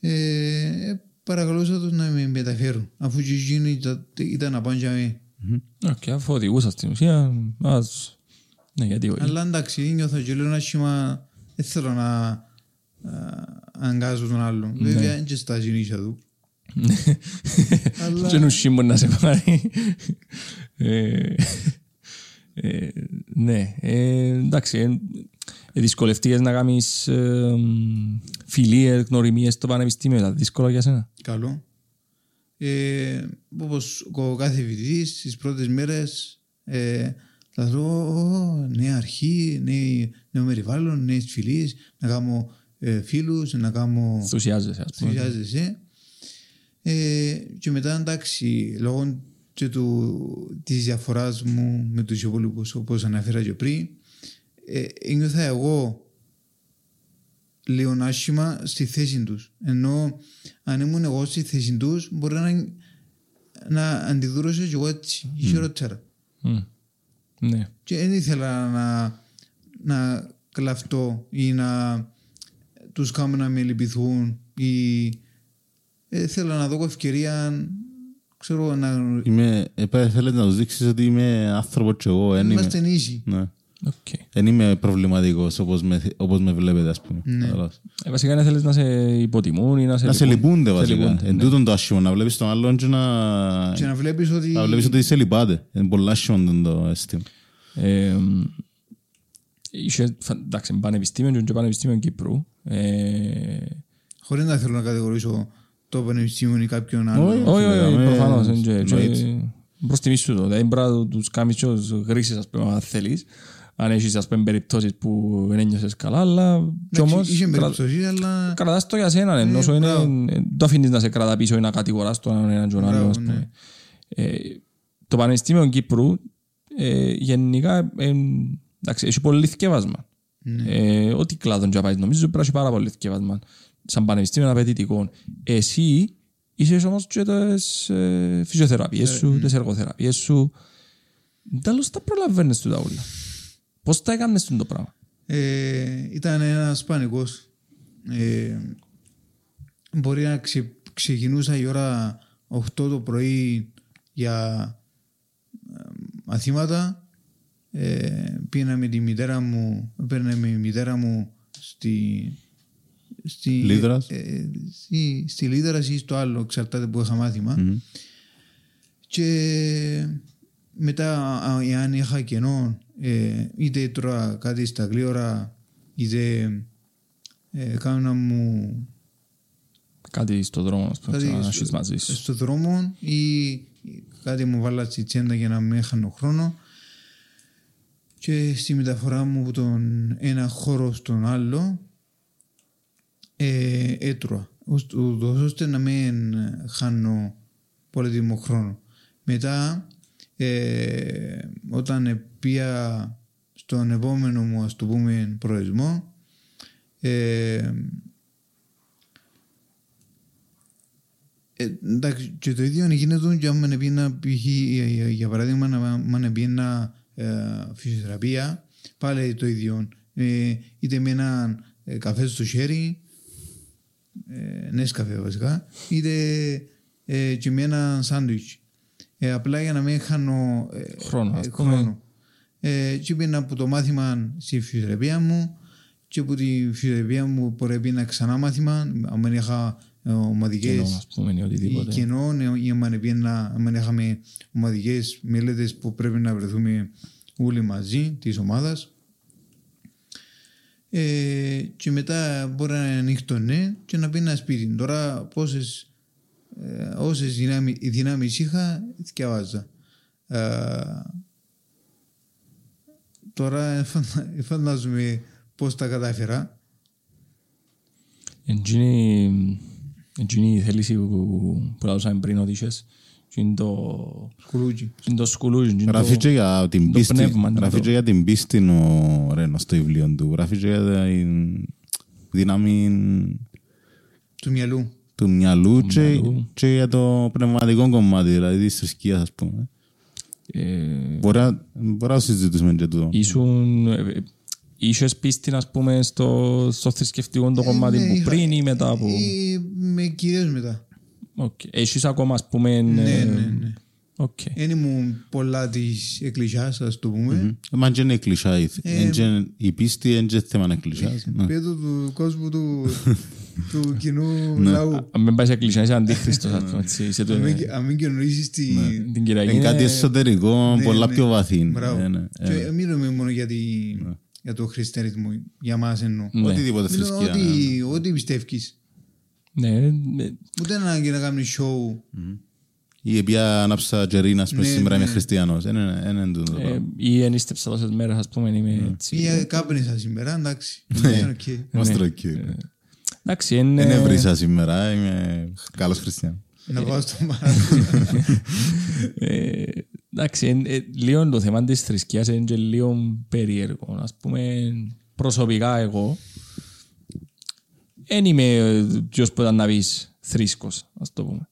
ε, παρακαλούσα τους να με μεταφέρουν αφού και εκείνοι ήταν, ήταν να πάνε για μέ. Οκ, αφού οδηγούσα στην ουσία, ας... Ναι, γιατί όχι. Αλλά εντάξει, νιώθω και λέω ένα σχήμα δεν θέλω να α, αγκαζάρω τον άλλον. Βέβαια, είναι και στα κανίσια του. Αλλά- Και νουσί μπορεί να σε πάρει. Ε, ε, Ναι, ε, εντάξει. Ε, ε, Δυσκολευτείες να κάνεις ε, φιλίες, γνωριμίες στο πανεπιστήμιο. Ήταν δύσκολο για σένα. Καλό. Ε, όπως ο κάθε φοιτητής στις πρώτες μέρες ε, θα λέω «Ω, νέα αρχή, νέο, νέο περιβάλλον, νέες φιλίες, να κάνω ε, φίλους, να κάνω Ενθουσιάζεσαι, ας πούμε. ενθουσιάζεσαι. Ε, και μετά εντάξει, λόγω και του, της διαφοράς μου με τους υπόλοιπους όπως αναφέρα και πριν, ε, ένιωθα εγώ λίγο άσχημα στη θέση τους. Ενώ αν ήμουν εγώ στη θέση τους μπορεί να, να αντιδρούσα και εγώ έτσι, χειρότερα. Μμ. Ναι. Και δεν ήθελα να, να κλαφτώ ή να τους κάνω να με λυπηθούν ή ε, θέλω να δω ευκαιρία ξέρω να Είμαι, επέ, θέλετε να τους δείξεις ότι είμαι άνθρωπος και εγώ. Εν είμαι, είμαστε ίσοι. ναι. Οκ. Εν είμαι προβληματικός όπως με, όπως με βλέπετε ας πούμε. Ναι. Καταλάβεις. Ε, Βασικά είναι θέλεις να σε υποτιμούν ή να σε Να σε λυπούνται βασικά. λυπούνται, Εν ναι. τούτον το άσχημο, να βλέπεις τον άλλον και να, Και να βλέπεις ότι να βλέπεις ότι σε λυπάται. Είναι πολλά άσχημο το αίσθημα. Ε, Είχε, φα- εντάξει, πανεπιστήμιο και πανεπιστήμιο Κύπρου. Ε, χωρίς να θέλω να κατηγορήσω το πανεπιστήμιο ή κάποιον άλλο. Όχι, Όχι, όχι, λέγαμε, προφανώς. εν και- εννοείται. και Προς τιμή σου το. Δηλαδή πρέπει να τους κάνεις και ως γρήσεις, ας πούμε, αν θέλεις. Αν έχεις, ας πούμε, περιπτώσεις που δεν ένιωσες καλά, αλλά κι Εντάξει, όμως Είχε κρα- περίπτωση, αλλά κρατάς το για σένα, ενώ όσο είναι, μπράβο. ε, το αφήνεις να σε κρατά πίσω ή να κατηγοράς τον έναν έναν και τον άλλον, Μπράβο, ας πούμε. ναι. Ε, Το Πανεπιστήμιο Κύπρου ε, γενικά ε, εντάξει, έχει πολύ θκεύασμα. Ναι. Ε, ό,τι κλάδον και να πάει, νομίζω πρέπει να έχει πάρα πολύ θκεύασμα. Σαν πανεπιστήμιο απαιτητικό. Εσύ είσαι όμως και τις ε, φυσιοθεραπείες σου, τις εργοθεραπείες σου. Τέλος τα προλαβαίνεις του τα όλα. Πώς τα έκανες το πράγμα; Ε, ήταν ένας πανικός. Ε, μπορεί να ξε, ξεκινούσα η ώρα 8 το πρωί για ε, μαθήματα. Ε, πήγαινα με τη μητέρα μου, έπαιρνε με η μητέρα μου στη, στη, Λίδρας. ε, στη, στη Λίδρας ή στο άλλο, εξαρτάται που είχα μάθημα. Μμμ. Και μετά, α, εάν είχα κενό, ε, είτε τρώα κάτι στα γλύωρα, είτε ε, κάνα μου Κάτι στο δρόμο, ας πούμε, κάτι να στο, έχεις μαζί σου. στο δρόμο ή κάτι μου βάλα στη τσέντα για να μην χάνω χρόνο. Και στη μεταφορά μου από τον ένα χώρο στον άλλο ε, έτρωα. ώστε- ούτως ώστε να μην χάνω πολύτιμο χρόνο. Μετά ε, όταν πήγα στον επόμενο μου ας το πούμε προορισμό ε, Ε, εντάξει, και το ίδιο γίνεται και άμα πήγαινα, π.χ. για- για παράδειγμα, να- άμα πήγαινα ε, φυσιοθεραπεία, πάλι το ίδιο. Ε, είτε με έναν ε, καφέ στο χέρι, ε, νες καφέ βασικά, είτε ε, και με ένα σάντουιτς. Ε, απλά για να μην χάνω ε, Χρόνο, ας ε, πούμε. χρόνο. Ε, και πήγαινα από το μάθημα στη φυσιοθεραπεία μου και από τη φυσιοθεραπεία μου πρέπει να ξανά μάθημα. Αν είχα ε, ομαδικές Κοινό, ας πούμε, ή ή οτιδήποτε. κοινό, ναι, ή άμα πήγαινα- άμα είχαμε ομαδικές μελέτες που πρέπει να βρεθούμε όλοι μαζί της ομάδας. Ε, και μετά μπορεί να νύχτωνε και να πει ένα σπίτι. Τώρα πόσες, ε, όσες δυνάμει, δυνάμεις είχα, διαβάζα. Ε, τώρα φαντα- φαντάζομαι πώς τα κατάφερα. Εντζίνη εντζίνη η θέληση που, που λάβουσαμε πριν ότι είχες και είναι το, Σκουλούτσι. είναι το σκουλούζι, είναι Γράφει το- και για την το πίστη. πνεύμα, είναι Γράφει το- και για την πίστη ο Ρένος στο βιβλίο του. Γράφει και για την δύναμη Του μυαλού. Του μυαλού και, μυαλού. και για το πνευματικό κομμάτι, δηλαδή της θρησκείας ας πούμε. ε, Μπορεί να- μπορεί να συζητήσουμε και τούτο. ήσουν, ε, είχες πίστη, ας πούμε, στο, στο θρησκευτικό το κομμάτι ναι, που είχα- πριν ή μετά που... Ή με κυρίως μετά. Οκ. Έχεις ακόμα, ας πούμε... Ναι, ε, ναι, ναι. Οκ. Δεν ήμουν πολλά της εκκλησιάς, ας το πούμε. Μα και είναι εκκλησιά. η- Ε, εν και- Η πίστη είναι και θέμα εκκλησιάς. ναι. Πέτω του κόσμου του, του κοινού Ναι. λαού. Αν μην πάει σε εκκλησία, είσαι αντίχριστος, ας πούμε, έτσι, είσαι το- Αν μην- Αν μην κοινωνήσεις τη... την Κυριακή. Είναι κάτι είναι- εσωτερικό, Ναι, πολλά ναι. πιο βαθύ. Μπράβο. Ε, ναι, ε, Και μιλούμε μόνο για, τη, για το χριστιανισμό, για μας εννοώ. Ναι. Οτιδήποτε Μιλώ θρησκεία. ναι. Ό,τι, ό,τι πιστεύεις. Ναι, ναι. Ούτε ανάγκη να κάνεις show. Ή πια άναψα τζερίν, ας πούμε, Ναι, σήμερα είμαι ναι. χριστιανός. Ε, ναι, ναι, ε, ναι, τούτο το Ε, πράγμα. Ή ενίστεψα τόσες μέρες, ας πούμε, είμαι έτσι. Ή κάπνισα σήμερα, εντάξει. Ναι. Είναι οκ. Είμαστε ναι. οκ. Εντάξει, είναι... Δεν έβρισα σήμερα, είμαι καλός χριστιανός. Να πάω στο μαραθώνιο. Ε, εντάξει, εν- ε, λίγο το θέμα της θρησκείας είναι και λίγο περίεργο. Ας πούμε, προσωπικά εγώ, δεν είμαι ε, ποιος που ήταν να πεις θρήσκος, ας το πούμε.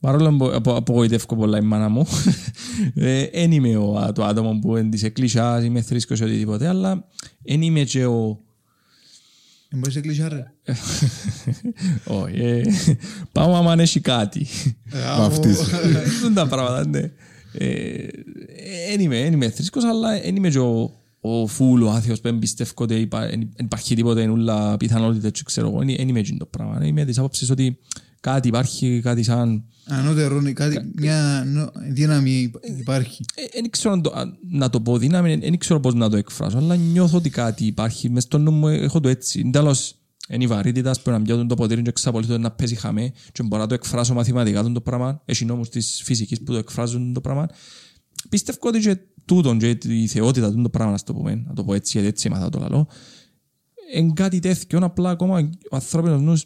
Παρόλο που απο- απογοητεύω πολλά η μάνα μου, δεν είμαι ο, α- το άτομο που είναι της εκκλησιάς, είμαι θρήσκος ή οτιδήποτε, αλλά δεν είμαι και ο, Δεν μπορείς να κλείσει ρε. όχι, ε, πάμε άμα αν έχει κάτι. Βαφτίσει. Δεν τα πράγματα, ναι. Δεν είμαι, εν είμαι θρήσκος, αλλά δεν είμαι και ο, ο φούλ, ο άθεος που δεν πιστεύω ότι υπά- εν υπάρχει τίποτε, είναι όλα πιθανότητες και ξέρω εγώ. Δεν είμαι εκείνος το πράγμα. Είμαι της άποψης ότι κάτι υπάρχει, κάτι σαν... Ανώτερο είναι κάτι, μια νο- δύναμη υπάρχει. Δεν ξέρω να το, αν- να το πω δύναμη, δεν ξέρω πώς να το εκφράσω, αλλά νιώθω ότι κάτι υπάρχει. Μες στο νου μου έχω το έτσι. Τέλος, είναι η βαρύτητας που να πιάσουν το ποτήρι και εξαπολύτω να παίζει χαμέ και μπορώ να το εκφράσω μαθηματικά τον το πράγμα. Έχει νόμους της φυσικής που το εκφράζουν το πράγμα. Πιστεύω ότι και τούτον και η θεότητα του το πράγμα, να το πούμε, να το πω έτσι, γιατί έτσι έμαθα το λαλό, είναι κάτι τέτοιο, απλά ακόμα ο ανθρώπινος νους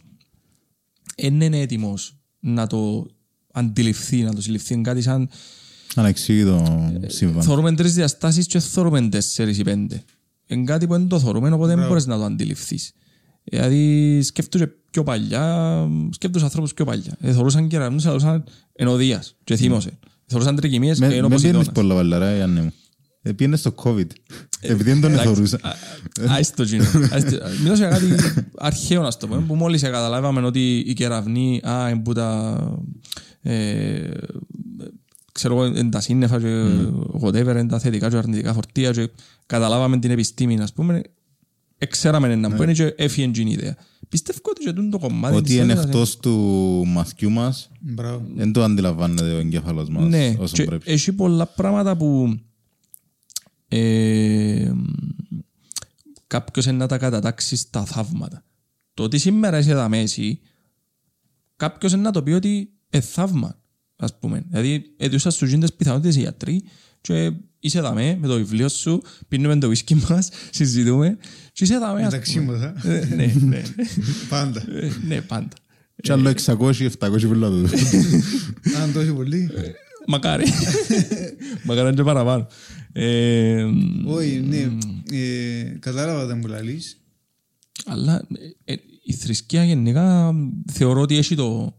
δεν είναι έτοιμος να το αντιληφθεί, να το συλληφθεί. Είναι κάτι σαν Ανεξήγητο Ε, σύμβαν. Θεωρούμε τρεις διαστάσεις και θεωρούμε τέσσερις ή πέντε. Είναι κάτι που δεν το θεωρούμε, οπότε δεν μπορείς να το αντιληφθείς. Δηλαδή σκέφτομαι πιο παλιά, σκέφτομαι ανθρώπους πιο παλιά. Ε, θεωρούσαν κεραυνούς, θεωρούσαν ενωδίας και θύμωσε. Θεωρούσαν τρικυμίες και Με ενώ με πιένεις Ποσειδώνας. πολλά βαλαρά, Ιάννη μου. Ε, Πιένες στο COVID. Επειδή δεν τον Εντάξει, εθωρούσα. α- Άιστο εκείνο. Άιστο. Μιλώ για κάτι αρχαίο να το πούμε, που μόλις καταλάβαμε ότι η κεραυνή, α, είναι που τα... ε, ξέρω εγώ, είναι τα σύννεφα και whatever, είναι τα θετικά και αρνητικά φορτία και καταλάβαμε την επιστήμη, ας πούμε, εξέραμε να πούμε και έφυγε την ιδέα. Πιστεύω ότι και τούτο το κομμάτι... Ότι της είναι έρευνας εκτός του μαθιού μας, Μπράβο. δεν το αντιλαμβάνεται ο εγκέφαλος μας Ναι, όσο και πρέπει. έχει πολλά πράγματα που ε, κάποιος είναι να τα κατατάξει στα θαύματα. Το ότι σήμερα είσαι εδώ μέση, κάποιος είναι να το πει ότι είναι θαύμα, ας πούμε. Δηλαδή, έδωσα στους γίνοντες πιθανότητες οι γιατροί και είσαι εδώ με το βιβλίο σου, πίνουμε το whisky μας, συζητούμε και είσαι εδώ με, ας Μεταξύ πούμε. μας, α. Ε, Ναι, ναι, ναι. πάντα. Ε, Ναι, πάντα. Και άλλο 600-700 βουλά του. Αν τόσο πολύ. Μακάρι. Μακάρι είναι και παραπάνω. Ε, Όχι, ναι. ε, Κατάλαβα τα μου λαλείς. αλλά ε, ε, η θρησκεία γενικά θεωρώ ότι έχει το,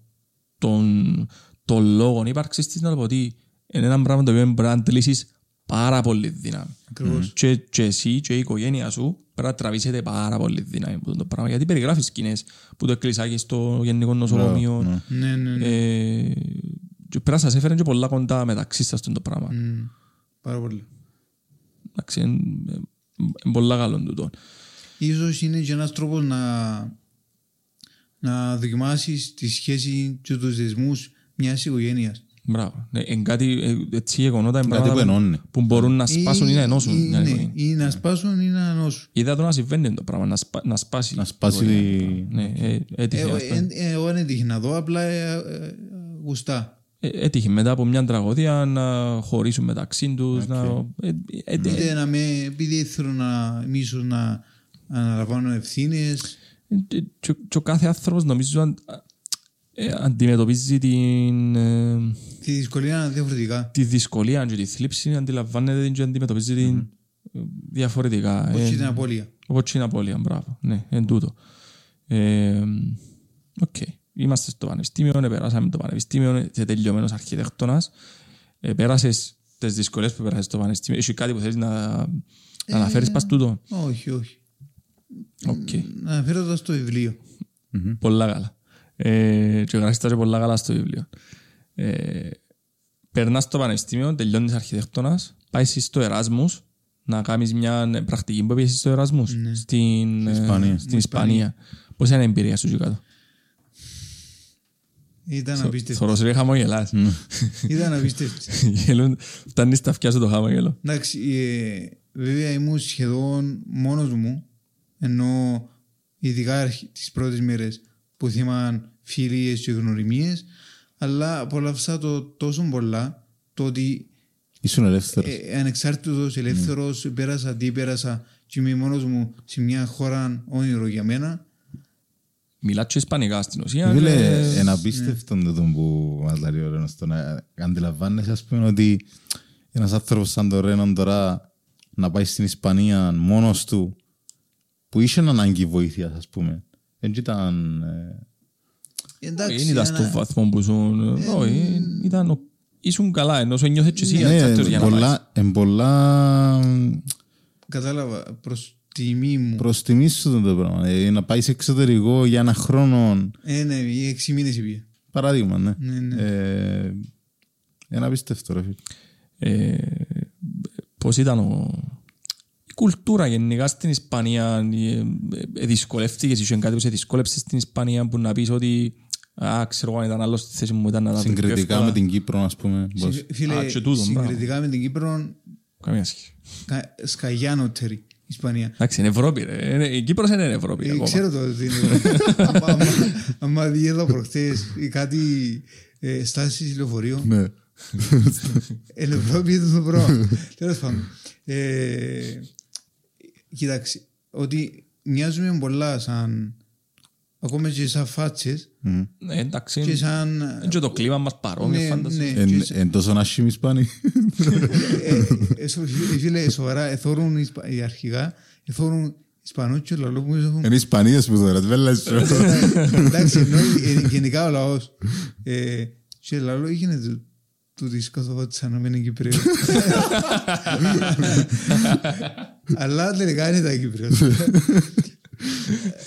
τον, τον λόγο ύπαρξης της να το πω ότι είναι ένα πράγμα το οποίο μπορεί να αντλήσεις πάρα πολύ δύναμη. Ακριβώς. Και, και εσύ και η οικογένεια σου πρέπει να τραβήσετε πάρα πολύ δύναμη από το πράγμα. Γιατί περιγράφεις σκηνές που το εκκλησάκι στο γενικό νοσοκομείο. Ναι, ναι, ναι. Ε, και πρέπει να σας έφεραν και πολλά κοντά μεταξύ σας το πράγμα. Μμ, Πάρα πολύ. Εντάξει, είναι είναι πολλά καλό τούτο. Ίσως είναι και ένας τρόπος να, να δοκιμάσεις τη σχέση και τους δεσμούς μιας οικογένειας. Μπράβο. Ναι, εν κάτι ε, έτσι γεγονότα είναι Κάτι που πράγματα ενώνει. που μπορούν να σπάσουν ή να ενώσουν ή, μια ναι, οικογένεια. ή να σπάσουν ή να ενώσουν. Είδα το να συμβαίνει το πράγμα, να, σπα, να σπάσει. Να σπάσει η τη- οικογένεια. Ναι, ε, έτυχε Ε, αυτό. ε, ε, Εγώ δεν έτυχε να δω, απλά ε, ε, γουστά. Ε, έτυχε μετά από μια τραγωδία να χωρίσουν μεταξύ τους. Να... Ε, ε, ε, Είτε να με, επειδή θέλουν να, ίσως να αναλαμβάνουν ευθύνες. και, και- και ο κάθε άνθρωπος νομίζω αν, ε, αντιμετωπίζει την, ε, Τη δυσκολία είναι διαφορετικά. τη δυσκολία και τη θλίψη, αντιλαμβάνεται την και αντιμετωπίζει την ε, διαφορετικά. Όχι Ε, την απώλεια. Όπως και είναι απώλεια, μπράβο. Ναι, εν τούτο. Ε, Οκ. Είμαστε στο πανεπιστήμιο, ε, περάσαμε το πανεπιστήμιο, ε, είσαι τελειωμένος αρχιτέκτονας. Ε, πέρασες τις δυσκολίες που πέρασες στο πανεπιστήμιο. Έχει κάτι που θέλεις να, να αναφέρεις πας τούτο; Όχι, όχι. Οκ. Να αναφέρω το στο βιβλίο. Πολλά καλά. Ε, και γράψεις τα και πολλά καλά στο βιβλίο. Ε, περνάς στο πανεπιστήμιο, τελειώνεις αρχιτέκτονας, πάεις στο Εράσμους, να κάνεις μια πρακτική που πήγες στο Εράσμους στην, ε, Ισπανία. στην Ισπανία. Πώς είναι η εμπειρία σου και κάτω; Ήταν απίστευτος. Θωρός ρε χαμογελάς. Ήταν απίστευτος. Γελούν, φτάνει στα αυτιά σου το χαμογελό. Εντάξει, ε, βέβαια ήμουν σχεδόν μόνος μου, ενώ ειδικά αρχ- τις πρώτες μέρες που θύμαν φιλίες και γνωριμίες, αλλά απολαύσα το τόσο πολλά, το ότι Ήσουν ελεύθερος. ε, ανεξάρτητος, ελεύθερος, πέρασα τι πέρασα και είμαι μόνος μου σε μια χώρα όνειρο για μένα. Μιλάς και ισπανικά στην ουσία. Φίλε, και- είναι απίστευτο το που μας λέει ο Ρένος το να αντιλαμβάνεσαι ας πούμε ότι ένας άνθρωπος σαν τον Ρένον τώρα να πάει στην Ισπανία μόνος του που είχε ανάγκη βοήθειας ας πούμε. Δεν ήταν... ε, Εντάξει, Δεν ήταν ένα- στο βαθμό που ήσουν. Όχι, ήταν ο- ήσουν καλά, ενώ σου νιώθες και εσύ Ναι, ανεξάρτητος για να πάεις. πολλά, εν πολλά Κατάλαβα, προς τιμή μου. προς τιμή σου το πράγμα. Ε, να πάει σε εξωτερικό για ένα χρόνο, Ε, ναι, οι έξι μήνες πήγε. παράδειγμα, ναι. Ναι, ναι. Ε, ένα απίστευτο ρε φίλε. Ε, πώς ήταν ο... η κουλτούρα γενικά στην Ισπανία ε, ε, δυσκολεύτηκες, είχε κάτι που σε δυσκόλεψε στην Ισπανία που να πεις ότι α, ξέρω εγώ αν ήταν άλλος στη θέση μου ήταν να τα βρει πιο Συγκριτικά εύκολα. με την Κύπρο, ας πούμε. πώς- Συ- Φίλε, Α, και τούτον, συγκριτικά με την Κύπρο, Καμία σχέση. κα- σκαγιάνωτερη η Ισπανία. Εντάξει, είναι Ευρώπη ρε. Είναι- Η Κύπρος είναι Ευρώπη Ε, ακόμα. ξέρω το ότι είναι. Άμα- άμα- Άμα δει εδώ προχτές ή κάτι ε, στάσεις λεωφορείου, Ναι. εν Ευρώπη είναι το πράγμα. Τέλος πάντων. Ε, Κοίταξε, ότι μοιάζουμε πολλά σαν ακόμα και σαν φάτσες Μμ. Ναι, εντάξει. και σαν... Είναι και το κλίμα μας παρόμοιο Ναι, φαντάζομαι. ναι. Εν- και σε- Εν τόσο άσχημοι Ισπανοί. Ε, ε, σο- ε, Φίλε, σοβαρά, εθώρουν οι Ισπα- οι αρχηγά, εθώρουν Ισπανούς και ο λαό που έχουν Είναι Ισπανίες που τώρα, δεν σου. Εντάξει, εννοεί ε, γενικά ο λαός. Ε, Και λαλό έγινε του δισκό της Ανωμένων Κυπρίου. Αλλά τελικά είναι τα Κύπριος.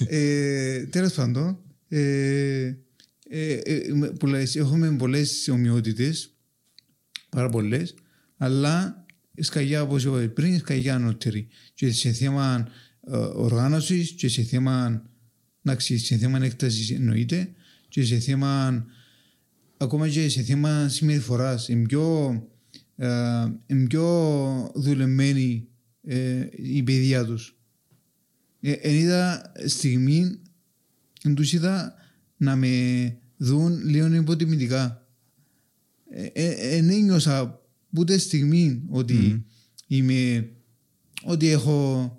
Ε, Τέλος πάντων, ε, ε, ε, με πολλές- έχουμε πολλές ομοιότητες, πάρα πολλές, αλλά η σκαγιά, όπως είπα πριν, η σκαγιά ανώτερη. Και σε θέμα ε, οργάνωσης και σε θέμα, εντάξει, σε θέμα έκτασης εννοείται και σε θέμα, ακόμα και σε θέμα συμπεριφοράς. Είναι πιο, ε, είναι πιο δουλεμένη ε, η παιδεία τους. Ε, εν είδα στιγμή, εν τους είδα να με δουν λίγο υποτιμητικά. Ε, ε, εν ένιωσα ούτε στιγμή ότι είμαι, ότι έχω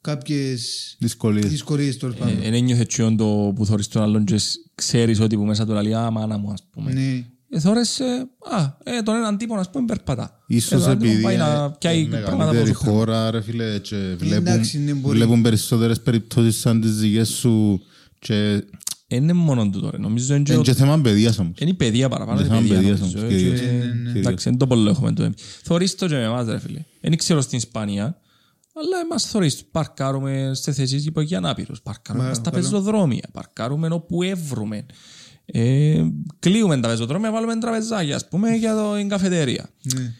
κάποιες Δυσκολίες. δυσκολίες τέλος πάντων. Δεν ένιωθες τσιόν το που θωρείς τον άλλον και ξέρεις ότι που μέσα του λέει «Α, μάνα μου», ας πούμε. Ναι. Ε, θωρείς, ε, α, ε, τον έναν τύπο, ας πούμε, περπατά. Ίσως Ε, τον άλλον επειδή πάει να είναι πιάει πράγματα από μεγαλύτερη το πράγμα. χώρα, ρε φίλε, και βλέπουν, εντάξει, ναι, μπορεί. βλέπουν περισσότερες περιπτώσεις σαν τις δικές σου και Ε, Είναι μόνο τούτο, ρε. Νομίζω είναι και είναι ο- και θέμα παιδείας όμως. είναι η παιδεία παραπάνω. Είναι η θέμα παιδεία, παιδείας νομίζω, όμως, ε, κυρίως. και- Ναι, ναι, ναι. Εντάξει, δεν το πολύ έχουμε το Θωρείς το και με εμάς, ρε φίλε. Δεν ξέρω στην Ισπανία, αλλά εμάς θωρείς. Παρκάρουμε σε θέσεις υπό για ανάπηρους. Παρκάρουμε Μα, στα καλό. πεζοδρόμια. Παρκάρουμε όπου εύρουμε. Ε, κλείουμε τα πεζοδρόμια, βάλουμε τραπεζάκια, ας πούμε, για το, την καφετέρια. ναι.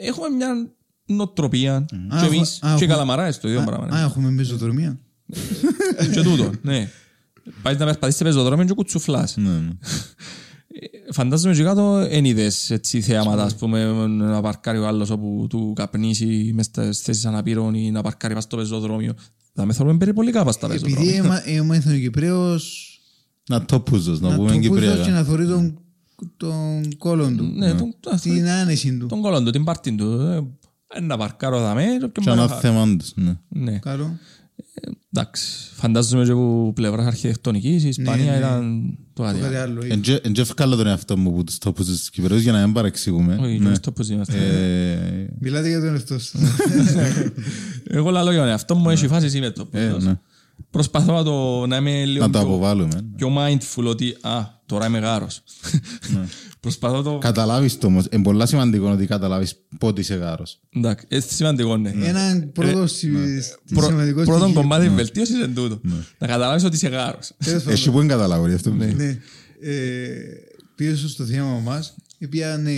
Έχουμε μια νοοτροπία Α, και έχω- εμείς α, και οι έχω- καλαμαράες το ίδιο Α, πράγμα. α, έχουμε μεσοδρομία. και τούτο, ναι. Πάει να περπατήσεις σε πεζοδρόμιο και κουτσουφλάς. Ναι, ναι. Φαντάζομαι και κάτω εν είδες έτσι θέαματα, ας πούμε, να παρκάρει ο άλλος όπου του καπνίσει μες στις θέσεις αναπήρων ή να παρκάρει πας στο πεζοδρόμιο. Θα με θέλουμε περιπολικά πας στα Επειδή πεζοδρόμια. έμα- έμαθαν ο Κυπρέος Να το πούζος, να να πούμε τον πούζω και Κυπριακά. να θωρεί τον, τον κόλλον του. Ναι, τον- Την άνεση του. τον κόλλον του, την πάρτιν του. ε, ε, Να παρκάρω δαμέ. και όποιον Και πάρει ένα θα- θέμα τους, ναι. Ναι, Καλό. εντάξει. Φαντάζομαι και από πλευράς αρχιτεκτονικής η Ισπανία ναι. ήταν το Το κάτι. κάτι άλλο. άλλο. Εν τζε- εν τζε ευκάλω τον εαυτό μου που τους τόπους της Κυπρέους για να μην παρεξηγούμε. Όχι, Ναι. και στο πώς είμαστε. Ε, Μιλάτε για τον εαυτό σας. Εγώ λέω για τον εαυτό μου, έχει φάση εσύ με το ε, πώς. ναι. Προσπαθώ να, το, να είμαι λίγο Να το πιο, αποβάλουμε. πιο mindful ότι α, τώρα είμαι γάρος. Ναι. Προσπαθώ το... Καταλάβεις το όμως. Είναι πολλά σημαντικό ότι καταλάβεις πότε είσαι γάρος. Εντάξει, είναι σημαντικό, ναι. Έναν πρώτο συ- Πρω- σημαντικό Πρώτον στοιχείο. κομμάτι βελτίωσης είναι τούτο. Να καταλάβεις ότι είσαι γάρος. Τέλος πάντων. Εσύ που δεν καταλάβω γι' αυτό. που λέω. Ναι. Ε, Πίσω στο θέμα μας, πια, ναι,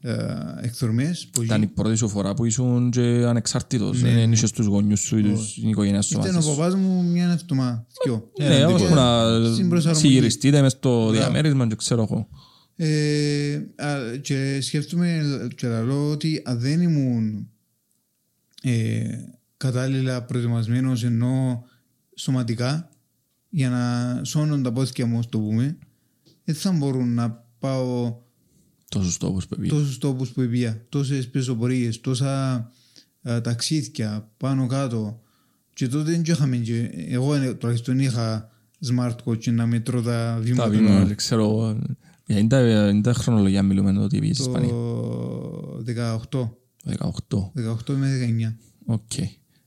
πια απίστευτες ε, εκδρομές. που Ήταν η πρώτη σου φορά που ήσουν και ανεξάρτητος. Δεν είχες τους γονιούς σου ή τους- την οικογένεια σου Ήταν μαζί ο σου. παπάς μου μια εβδομάδα. δυο. Ναι, ώσπου να Συμπροσαρμογή. συγυριστείτε μες στο διαμέρισμα και ξέρω εγώ. Ε, α, και σκέφτομαι και λέω ότι αν δεν ήμουν ε, κατάλληλα προετοιμασμένος ενώ σωματικά για να σώνουν τα πόδια μου, ας το πούμε, δεν θα μπορούν να πάω Τόσους τόπους που πήγε. τόσους τόπους που πήγα, τόσες πεζοπορίες, τόσα α, ταξίδια πάνω κάτω και τότε δεν είχαμε και εγώ ε, τουλάχιστον είχα smartwatch να μετρώ τα Τα βήματα βήματα, ξέρω εγώ. Για είναι τα- είναι τα χρονολογία μιλούμε ότι πήγες στην Ισπανία. το 18, 18. 18 με 19 Οκ.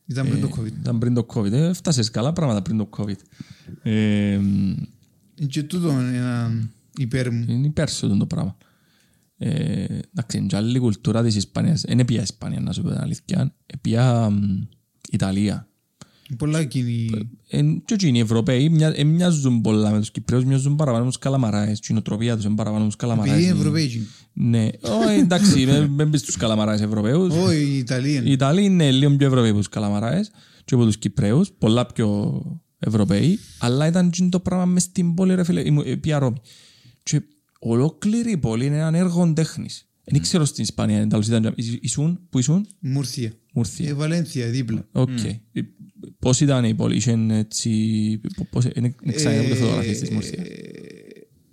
ήταν πριν το Ε, COVID Ήταν πριν το COVID. Ε, Φτάσες καλά πράγματα πριν το COVID. Ε, μ, και τούτο είναι ένα υπέρ μου Είναι υπέρ σου το πράγμα. Ε, Εντάξει, είναι και άλλη κουλτούρα της Ισπανίας. Είναι πια Ισπανία, να σου πω την αλήθεια. Ε, πια μ, Ιταλία. πολλά κοινή Ε, και εκείνοι οι Ευρωπαίοι μοια- ε, μοιάζουν πολλά με τους Κυπραίους, μοιάζουν παραπάνω με τους καλαμαράες. Η νοοτροπία τους είναι παραπάνω με τους επειδή καλαμαράες. είναι Ευρωπαίοι Ναι, όχι εντάξει, με- με μπεις στους καλαμαράες Ευρωπαίους. όχι η Ιταλία Οι Ιταλοί είναι λίγο πιο Ευρωπαίοι από τους καλαμαράες και από τους Κυπραίους, πολλά πιο Ευρωπαίοι, αλλά ήταν και το πράγμα μες στην πόλη, ρε φίλε, ήμουν- ε, πια Ρώμη. Και ολόκληρη η πόλη είναι ένα έργο τέχνης. Δεν ξέρω στην Ισπανία, εν τέλος ήταν, ήσ- ήσουν, που ήσουν, Μουρθία Μουρθία. ε, Βαλένθια δίπλα Οκ. Ε, Πώς ήταν η πόλη, είχε έτσι, π- πώς, είναι ξανά από φωτογραφίες της Μουρθία.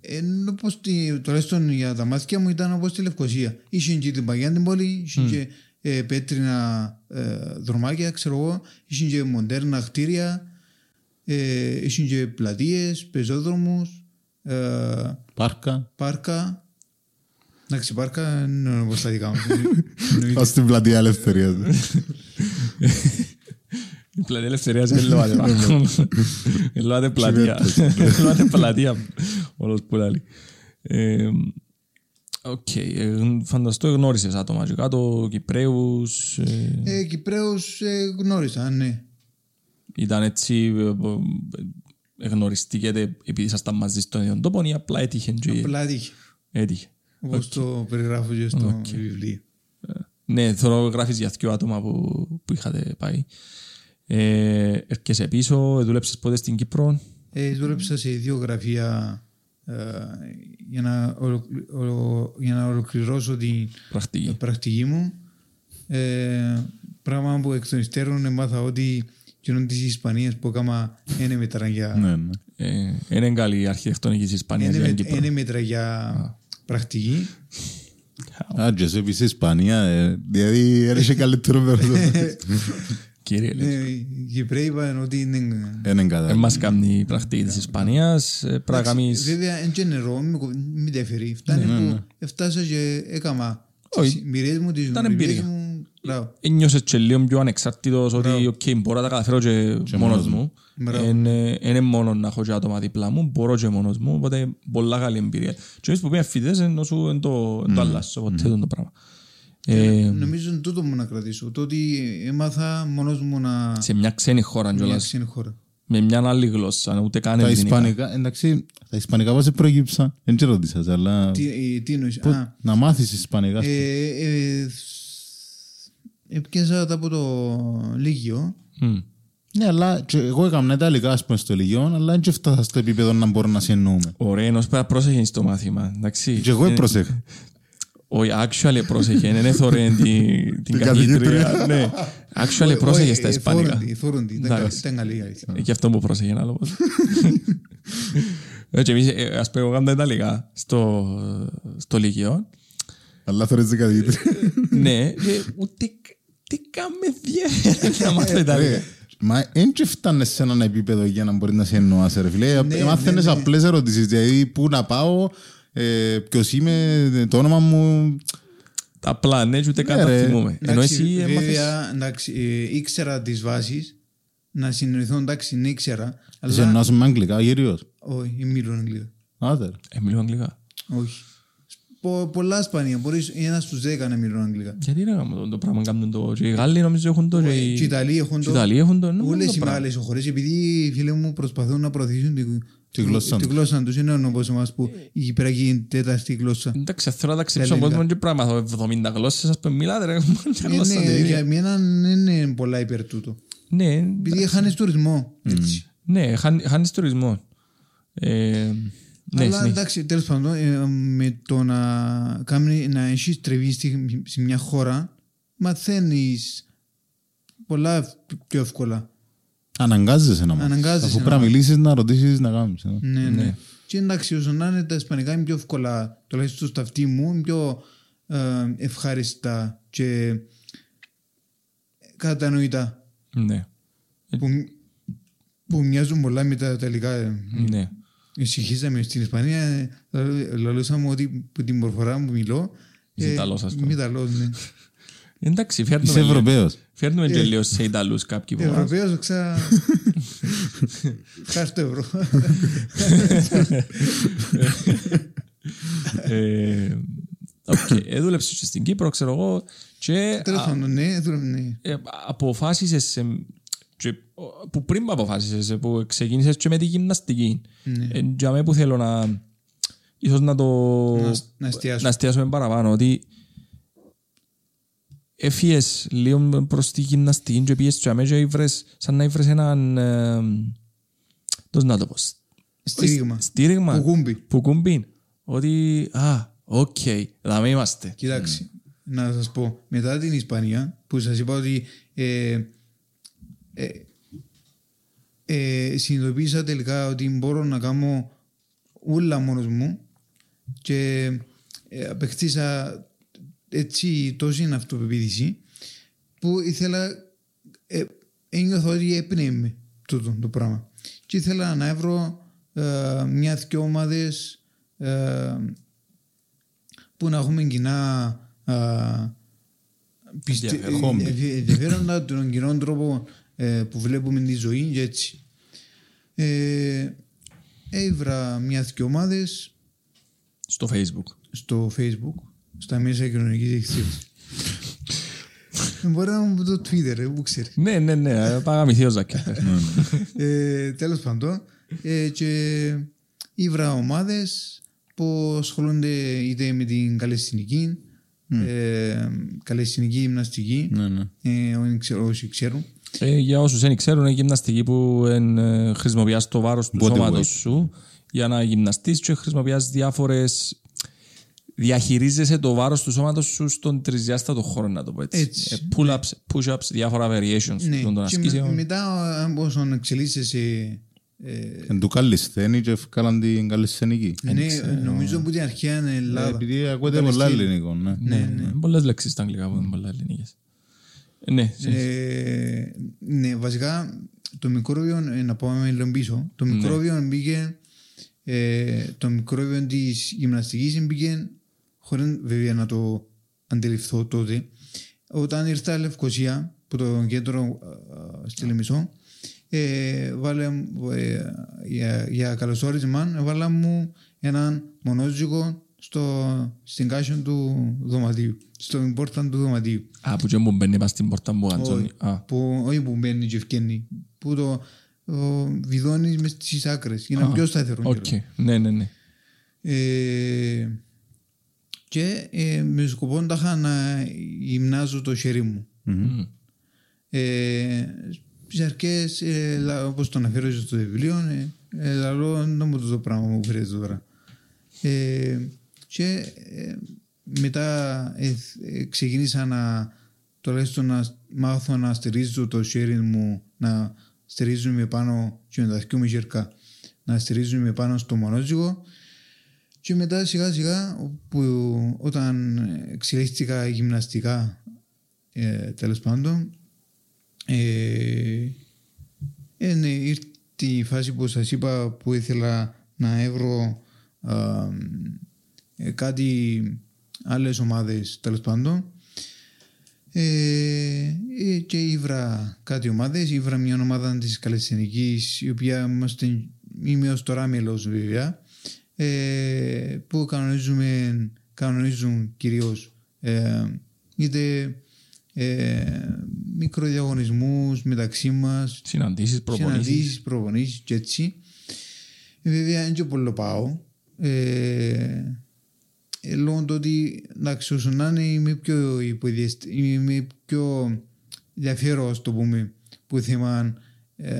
ενώ πως τη, τουλάχιστον για τα μάτια μου ήταν όπως τη Λευκοσία. Είχε και την παγιά την πόλη, είχε και ε, πέτρινα ε, δρομάκια, ξέρω εγώ, είχε και μοντέρνα κτίρια, ε, είχε και πλατείες, πεζόδρομους, ε, Πάρκα. πάρκα. Εντάξει, πάρκα είναι όπως τα δικά μου. Εννοείται. Πας στην πλατεία ελευθερίας. Η πλατεία ελευθερίας είναι λόγω Ελάτε πλατεία. Ελάτε πλατεία. Όλος που λέει. Ε, Οκ. ε, Φαντάζομαι γνώρισες άτομα και κάτω, Κυπραίους. ε, ε, Κυπραίους ε, γνώρισα, ναι. Ήταν έτσι, ε, ε, γνωριστήκετε επειδή ήσασταν μαζί στον ίδιο τόπο ή απλά έτυχε και Απλά τύχε. έτυχε. Όπως το περιγράφω και στο βιβλίο. Ναι, θέλω γράφεις για δύο άτομα που, που είχατε πάει. Ε, έρχεσαι πίσω, δούλεψες πότε στην Κύπρο; Ε, δούλεψα σε δύο γραφεία ε, για, να ολοκλη- ολο- για να ολοκληρώσω την Πρακτική. πρακτική μου. Ε, πράγμα που εκ των υστέρων έμαθα ότι κοινών της Ισπανίας που έκανα είναι μέτρα για, Ναι, ναι. Ε, είναι καλή η αρχιτεκτονική της Ισπανίας είναι για με- την Κύπρο. είναι μέτρα για πρακτική. Α, και σε πεις Ισπανία, ε, δηλαδή έρχεσαι καλύτερο περίπου. Κύριε, λέει. Ε, οι Κυπρέοι είπαν ότι είναι... Είναι Δεν κατά. μας κάνει η πρακτική της Ισπανίας. ε, Πρέπει να κάνεις... Βέβαια, εν και νερό, μην κο- μην τα φέρει. Φτάνει που έφτασα και έκανα Όχι. τις μοιρές μου, τις Ήταν δουλειές εμπειρία. μου. Μπράβο. Ένιωσες και λίγο πιο ανεξάρτητος ότι οκ, μπορώ να τα καταφέρω και μόνος μου. Μπράβο. Είναι μόνος να έχω και άτομα δίπλα μου, μπορώ και μόνος μου, οπότε πολλά καλή εμπειρία. Και εμείς που πήγαμε φοιτητές ενώ σου εν το εν το αλλάσω ποτέ το πράγμα. Ε, Νομίζω είναι τούτο μου να κρατήσω. Το ότι έμαθα μόνος μου να... Σε μια ξένη χώρα μια κιόλας, ξένη χώρα. με μια άλλη γλώσσα, ούτε καν Τα ελληνικά. Ισπανικά, εντάξει, τα Ισπανικά πώς προέκυψαν, δεν ξέρω τι σας, αλλά Τι, ε, τι εννοείς; Α, να μάθεις Ισπανικά. Ε, ε, σ- έπιασα τα από το Λίγιο Μμ. Ναι, αλλά και εγώ έκανα Ιταλικά ας πούμε στο Λυκειό, αλλά δεν φτάσα στο επίπεδο να μπορώ να σε εννοούμε. Ωραία, ενώ πέρα πρόσεχε στο μάθημα. Εντάξει. Και εγώ Ε, έπροσεχα. Όχι, actually πρόσεχε, δεν έθωρε την- την καθηγήτρια. καθηγήτρια. Ναι, actually πρόσεχε στα Ε, ισπανικά. φόροντι, φόροντι. Ήταν κα- Εντάξει. Ήταν καλή η αλήθεια. Ε, Και αυτό που πρόσεχε ένα λόγο. Ε, και εμείς, ε, ας πούμε, εγώ έκανα τα Ιταλικά στο, στο Λύκειο. Αλλά θέλεις την καθηγήτρια. Ναι, και ούτε τι κάμε διέ να μάθω Ιταλικά. Ρε, Μα δεν και φτάνεις σε έναν επίπεδο για να μπορεί να σε εννοάς ρε φίλε. Ναι, Μάθαινες ναι, ναι. απλές ερωτήσεις, δηλαδή πού να πάω, ε, ποιος είμαι, το όνομα μου. Απλά, ναι, και ούτε καν Ναι, τα ρε. θυμούμαι. Ενώ Εντάξει, εσύ έμαθες... Βέβαια, εντάξει, ε, ήξερα τις βάσεις. Να συνοηθώ, εντάξει, ναι, ήξερα. Σε Αλλά εννοάς με αγγλικά, γύριος. όχι, μιλούν αγγλικά. Άντε. Ε, μιλώ αγγλικά. Όχι. Πο, πολλά σπάνια. Μπορείς ένας στους δέκα να μιλούν αγγλικά. Γιατί ρε γάμο το, το πράγμα κάνουν το... Και οι Γάλλοι νομίζω έχουν το... Και οι Ιταλοί έχουν Και το. οι Ιταλοί έχουν το... ναι, Όλες το οι πράγμα. μεγάλες χώρες, επειδή οι φίλοι μου προσπαθούν να προωθήσουν τη, Τη γλώσσα τη τους. γλώσσα τους, είναι όπως εμάς που η Κυπριακή είναι η τέταρτη γλώσσα. Εντάξει, θέλω να ταξιδέψω στον ελληνικά. κόσμο και πρέπει να μάθω 70 γλώσσες, ας πούμε, μιλάτε ρε, μια Ε, γλώσσα ναι, την ίδια. για μένα δεν είναι πολλά υπέρ τούτο. Ναι, Επειδή χάνεις τουρισμό. Έτσι. ναι, χάνει- χάνεις τουρισμό. Ε, Ναι, Αλλά συνέχισε. εντάξει, τέλος πάντων, ε, με το να, κάνει, να έχεις τρεβεί στη- σε μια χώρα, μαθαίνεις πολλά πιο εύκολα. Αναγκάζεσαι να μάθεις. Αναγκάζεσαι Αφού να πρέπει να μιλήσεις, να ρωτήσεις, να κάνεις. ε. Ναι, ναι. Και εντάξει, όσο να είναι τα ισπανικά είναι πιο εύκολα, τουλάχιστον στα αυτή μου, είναι πιο ε, ευχάριστα και κατανοητά. Ναι, Που, που μοιάζουν πολλά με τα τελικά. ε, ναι. Ησυχήσαμε στην Ισπανία, ε, λαλούσαμε ότι που την προφορά μου μιλώ. Είσαι Ιταλός, ας πούμε. Είμαι Ιταλός, ναι. Εντάξει, Είσαι φέρνουμε, λίγο- Ευρωπαίος. φέρνουμε και λίγο σε Ιταλούς κάποιοι που μας. Ευρωπαίος, ξα... Ευχαριστώ ευρώ. Ε, οκ, ε, δούλεψες και στην Κύπρο, ξέρω εγώ, και Τέλος α, πάντων, ναι, δούλευε, ναι. ε, αποφάσισες σε, και, ο, που πριν που αποφάσισες, ε, που ξεκίνησες και με τη γυμναστική. Ναι. Ε, για μένα που θέλω να ίσως να το Να- να εστιάσουμε. να εστιάσουμε παραπάνω ότι έφυγες λίγο προς τη γυμναστική και πήγες και αμέσως ήβρες σαν να ήβρες έναν ε, πώς να το πω Στήριγμα. στήριγμα Κουκούμπι. που κουμπίν ότι α, οκ, δάμε είμαστε Κοιτάξτε, να σας πω, μετά την Ισπανία, που σας είπα ότι ε, ε, ε, συνειδητοποίησα τελικά ότι μπορώ να κάνω όλα μόνος μου και ε, απεκτήσα έτσι τόση αυτοπεποίθηση που ήθελα ε, ένιωθα ότι έπνεε με τούτο το πράγμα και ήθελα να βρω ε, μια-δυο ομάδες ε, που να έχουμε κοινά α, πιστε- Ενδιαφέρον. Χόμπι. ε, ενδιαφέροντα, τον κοινό τρόπο ε, που βλέπουμε τη ζωή και έτσι. Ε, έβρα μια-δυο ομάδες στο facebook στο facebook, στα μέσα κοινωνικής εξέλιξης. Μπορεί να μου πει το Twitter, ε, που ξέρεις. ναι, ναι, ναι, παγαμηθεί ο Ζάκη ε, τέλος πάντων ε, και ήβρα ομάδες που ασχολούνται είτε με την καλλιστηνική ε, καλλιστηνική γυμναστική Ναι, ναι. ε, όσοι ξέρω- όσοι ξέρουν Ε, για όσους δεν ξέρουν, είναι γυμναστική που εν, ε, χρησιμοποιάς το βάρος του Body σώματος weight. σου για να γυμναστείς και χρησιμοποιάς διάφορες... Διαχειρίζεσαι το βάρος του σώματος σου στον τρισδιάστατο χώρο, να το πω έτσι. Έτσι. Ε, Pull-ups, push-ups, διάφορα variations ναι. των και με- ασκήσεων. μετά όσον εξελίσσεσαι ε, Εν του καλλισθένη και ευκάλαν την καλλισθενική. ναι, νομίζω που την αρχαία είναι Ε, Ελλάδα Επειδή ακούτε πολλά ελληνικό, ναι. Ναι, ναι. Πολλές λέξεις στα αγγλικά που είναι πολλά ελληνικές. Ε, Ναι, Ε, ναι, βασικά το μικρόβιο, ε, να πάμε λίγο πίσω, το μικρόβιο μπήκε, ε, το μικρόβιο της γυμναστικής μπήκε, χωρίς βέβαια να το αντιληφθώ τότε, όταν ήρθα Λευκοσία, που το κέντρο ε, στη Λεμισό, ε, βάλε, ε, για, για καλωσόρισμα, έβαλα μου έναν μονόζυγο στο, στην κάσιο του δωματίου, στο πόρτα του δωματίου. Α, που και μου μπαίνει πας στην πόρτα μου γαντζόνι. Όχι, Α, που, όχι που μπαίνει και ευκαινεί, που το ο, βιδώνεις μες στις άκρες για να είναι πιο σταθερό. οκ. κιόλας. Ναι, ναι, ναι. Ε, και ε, με σκοπό τάχα να γυμνάζω το χέρι μου. Μμ. Ε, στις αρχές, ε, λα- όπως το αναφέρω στο βιβλίο, ε, ε, λαλώ δεν μου το πράγμα που χρειάζεται τώρα. Ε, και ε, μετά ε, ε, ξεκίνησα να τουλάχιστον να μάθω να στηρίζω το sharing μου, να στηρίζουμε πάνω και με τα δυο μου γερκά, να στηρίζουμε πάνω στο μονόζυγο. Και μετά σιγά σιγά που, όταν εξελίχθηκα γυμναστικά ε, τέλος πάντων ε, ε, ναι, ήρθε η φάση που σας είπα που ήθελα να έβρω α, ε, κάτι άλλες ομάδες τέλος πάντων ε, ε, και ήβρα κάτι ομάδες ήβρα μια ομάδα της Καλλιτεχνικής η οποία είμαστε, είμαι ως τώρα μέλος βέβαια ε, που κανονίζουμε κανονίζουν κυρίως ε, είτε ε, μικροδιαγωνισμούς μεταξύ μας Συναντήσεις, προπονήσεις. συναντήσεις, προπονήσεις και έτσι. Ε, Βέβαια, δεν και πολύ πάω. Ε, ε, λόγω του ότι, εντάξει, όσο να είναι, είμαι πιο υποδιαστη- είμαι πιο ενδιαφέρον, ας το πούμε, που θέμα ε,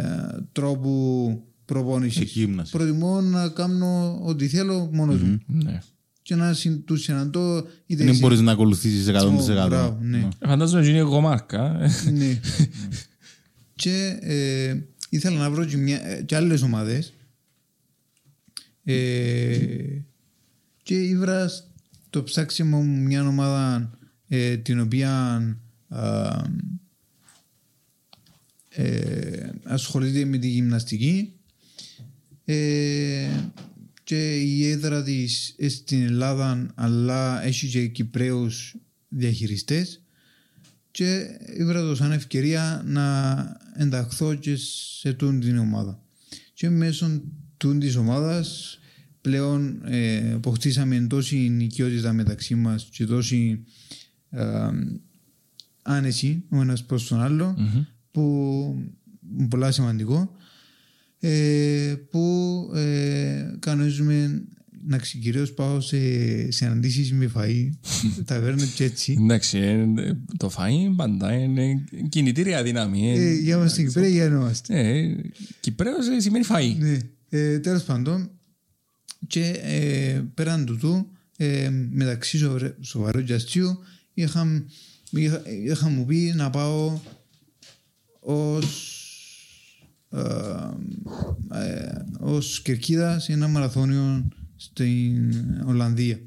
τρόπου προπόνησης. Εκγύμναση. Προτιμώ να κάνω ό,τι θέλω μόνος μου Ναι. και να συν, τους συναντώ είτε Δεν σε- μπορείς να ακολουθήσεις 100%. Ω, μπράβο, ναι. Φαντάζομαι ότι είναι εγώ μάρκα. ε. ναι. και ε, ήθελα να βρω και, μια, ε, και άλλες ομάδες ε, και ήβρα στο ψάξιμο μου μια ομάδα ε, την οποία α, ε, ασχολείται με τη γυμναστική ε, και η έδρα της ε, στην Ελλάδα αλλά έχει και Κυπραίους διαχειριστές και ήβρα το σαν ευκαιρία να ενταχθώ και σε τούν την ομάδα. Και μέσω τούν της ομάδας πλέον ε, αποκτήσαμε τόση νοικιότητα μεταξύ μας και τόση ε, άνεση ο ένας προς τον άλλο που είναι πολλά σημαντικό ε, που ε, κανονίζουμε να ξεκυρίως πάω σε συναντήσεις με φαΐ ταβέρνες και έτσι Εντάξει, ε, το φαΐ πάντα είναι κινητήρια δύναμη. ε. Ε, για μας στην Κυπρέα για είμαστε. Ε, Κυπρέος ε, σημαίνει φαΐ. Ναι. Ε, τέλος πάντων, και ε, πέραν τούτου, ε, μεταξύ σοβαρ- σοβαρού και αστείου, είχα, είχα, είχα μου πει να πάω ως, ε, ε, ως κερκίδα σε ένα μαραθώνιο στην Ολλανδία.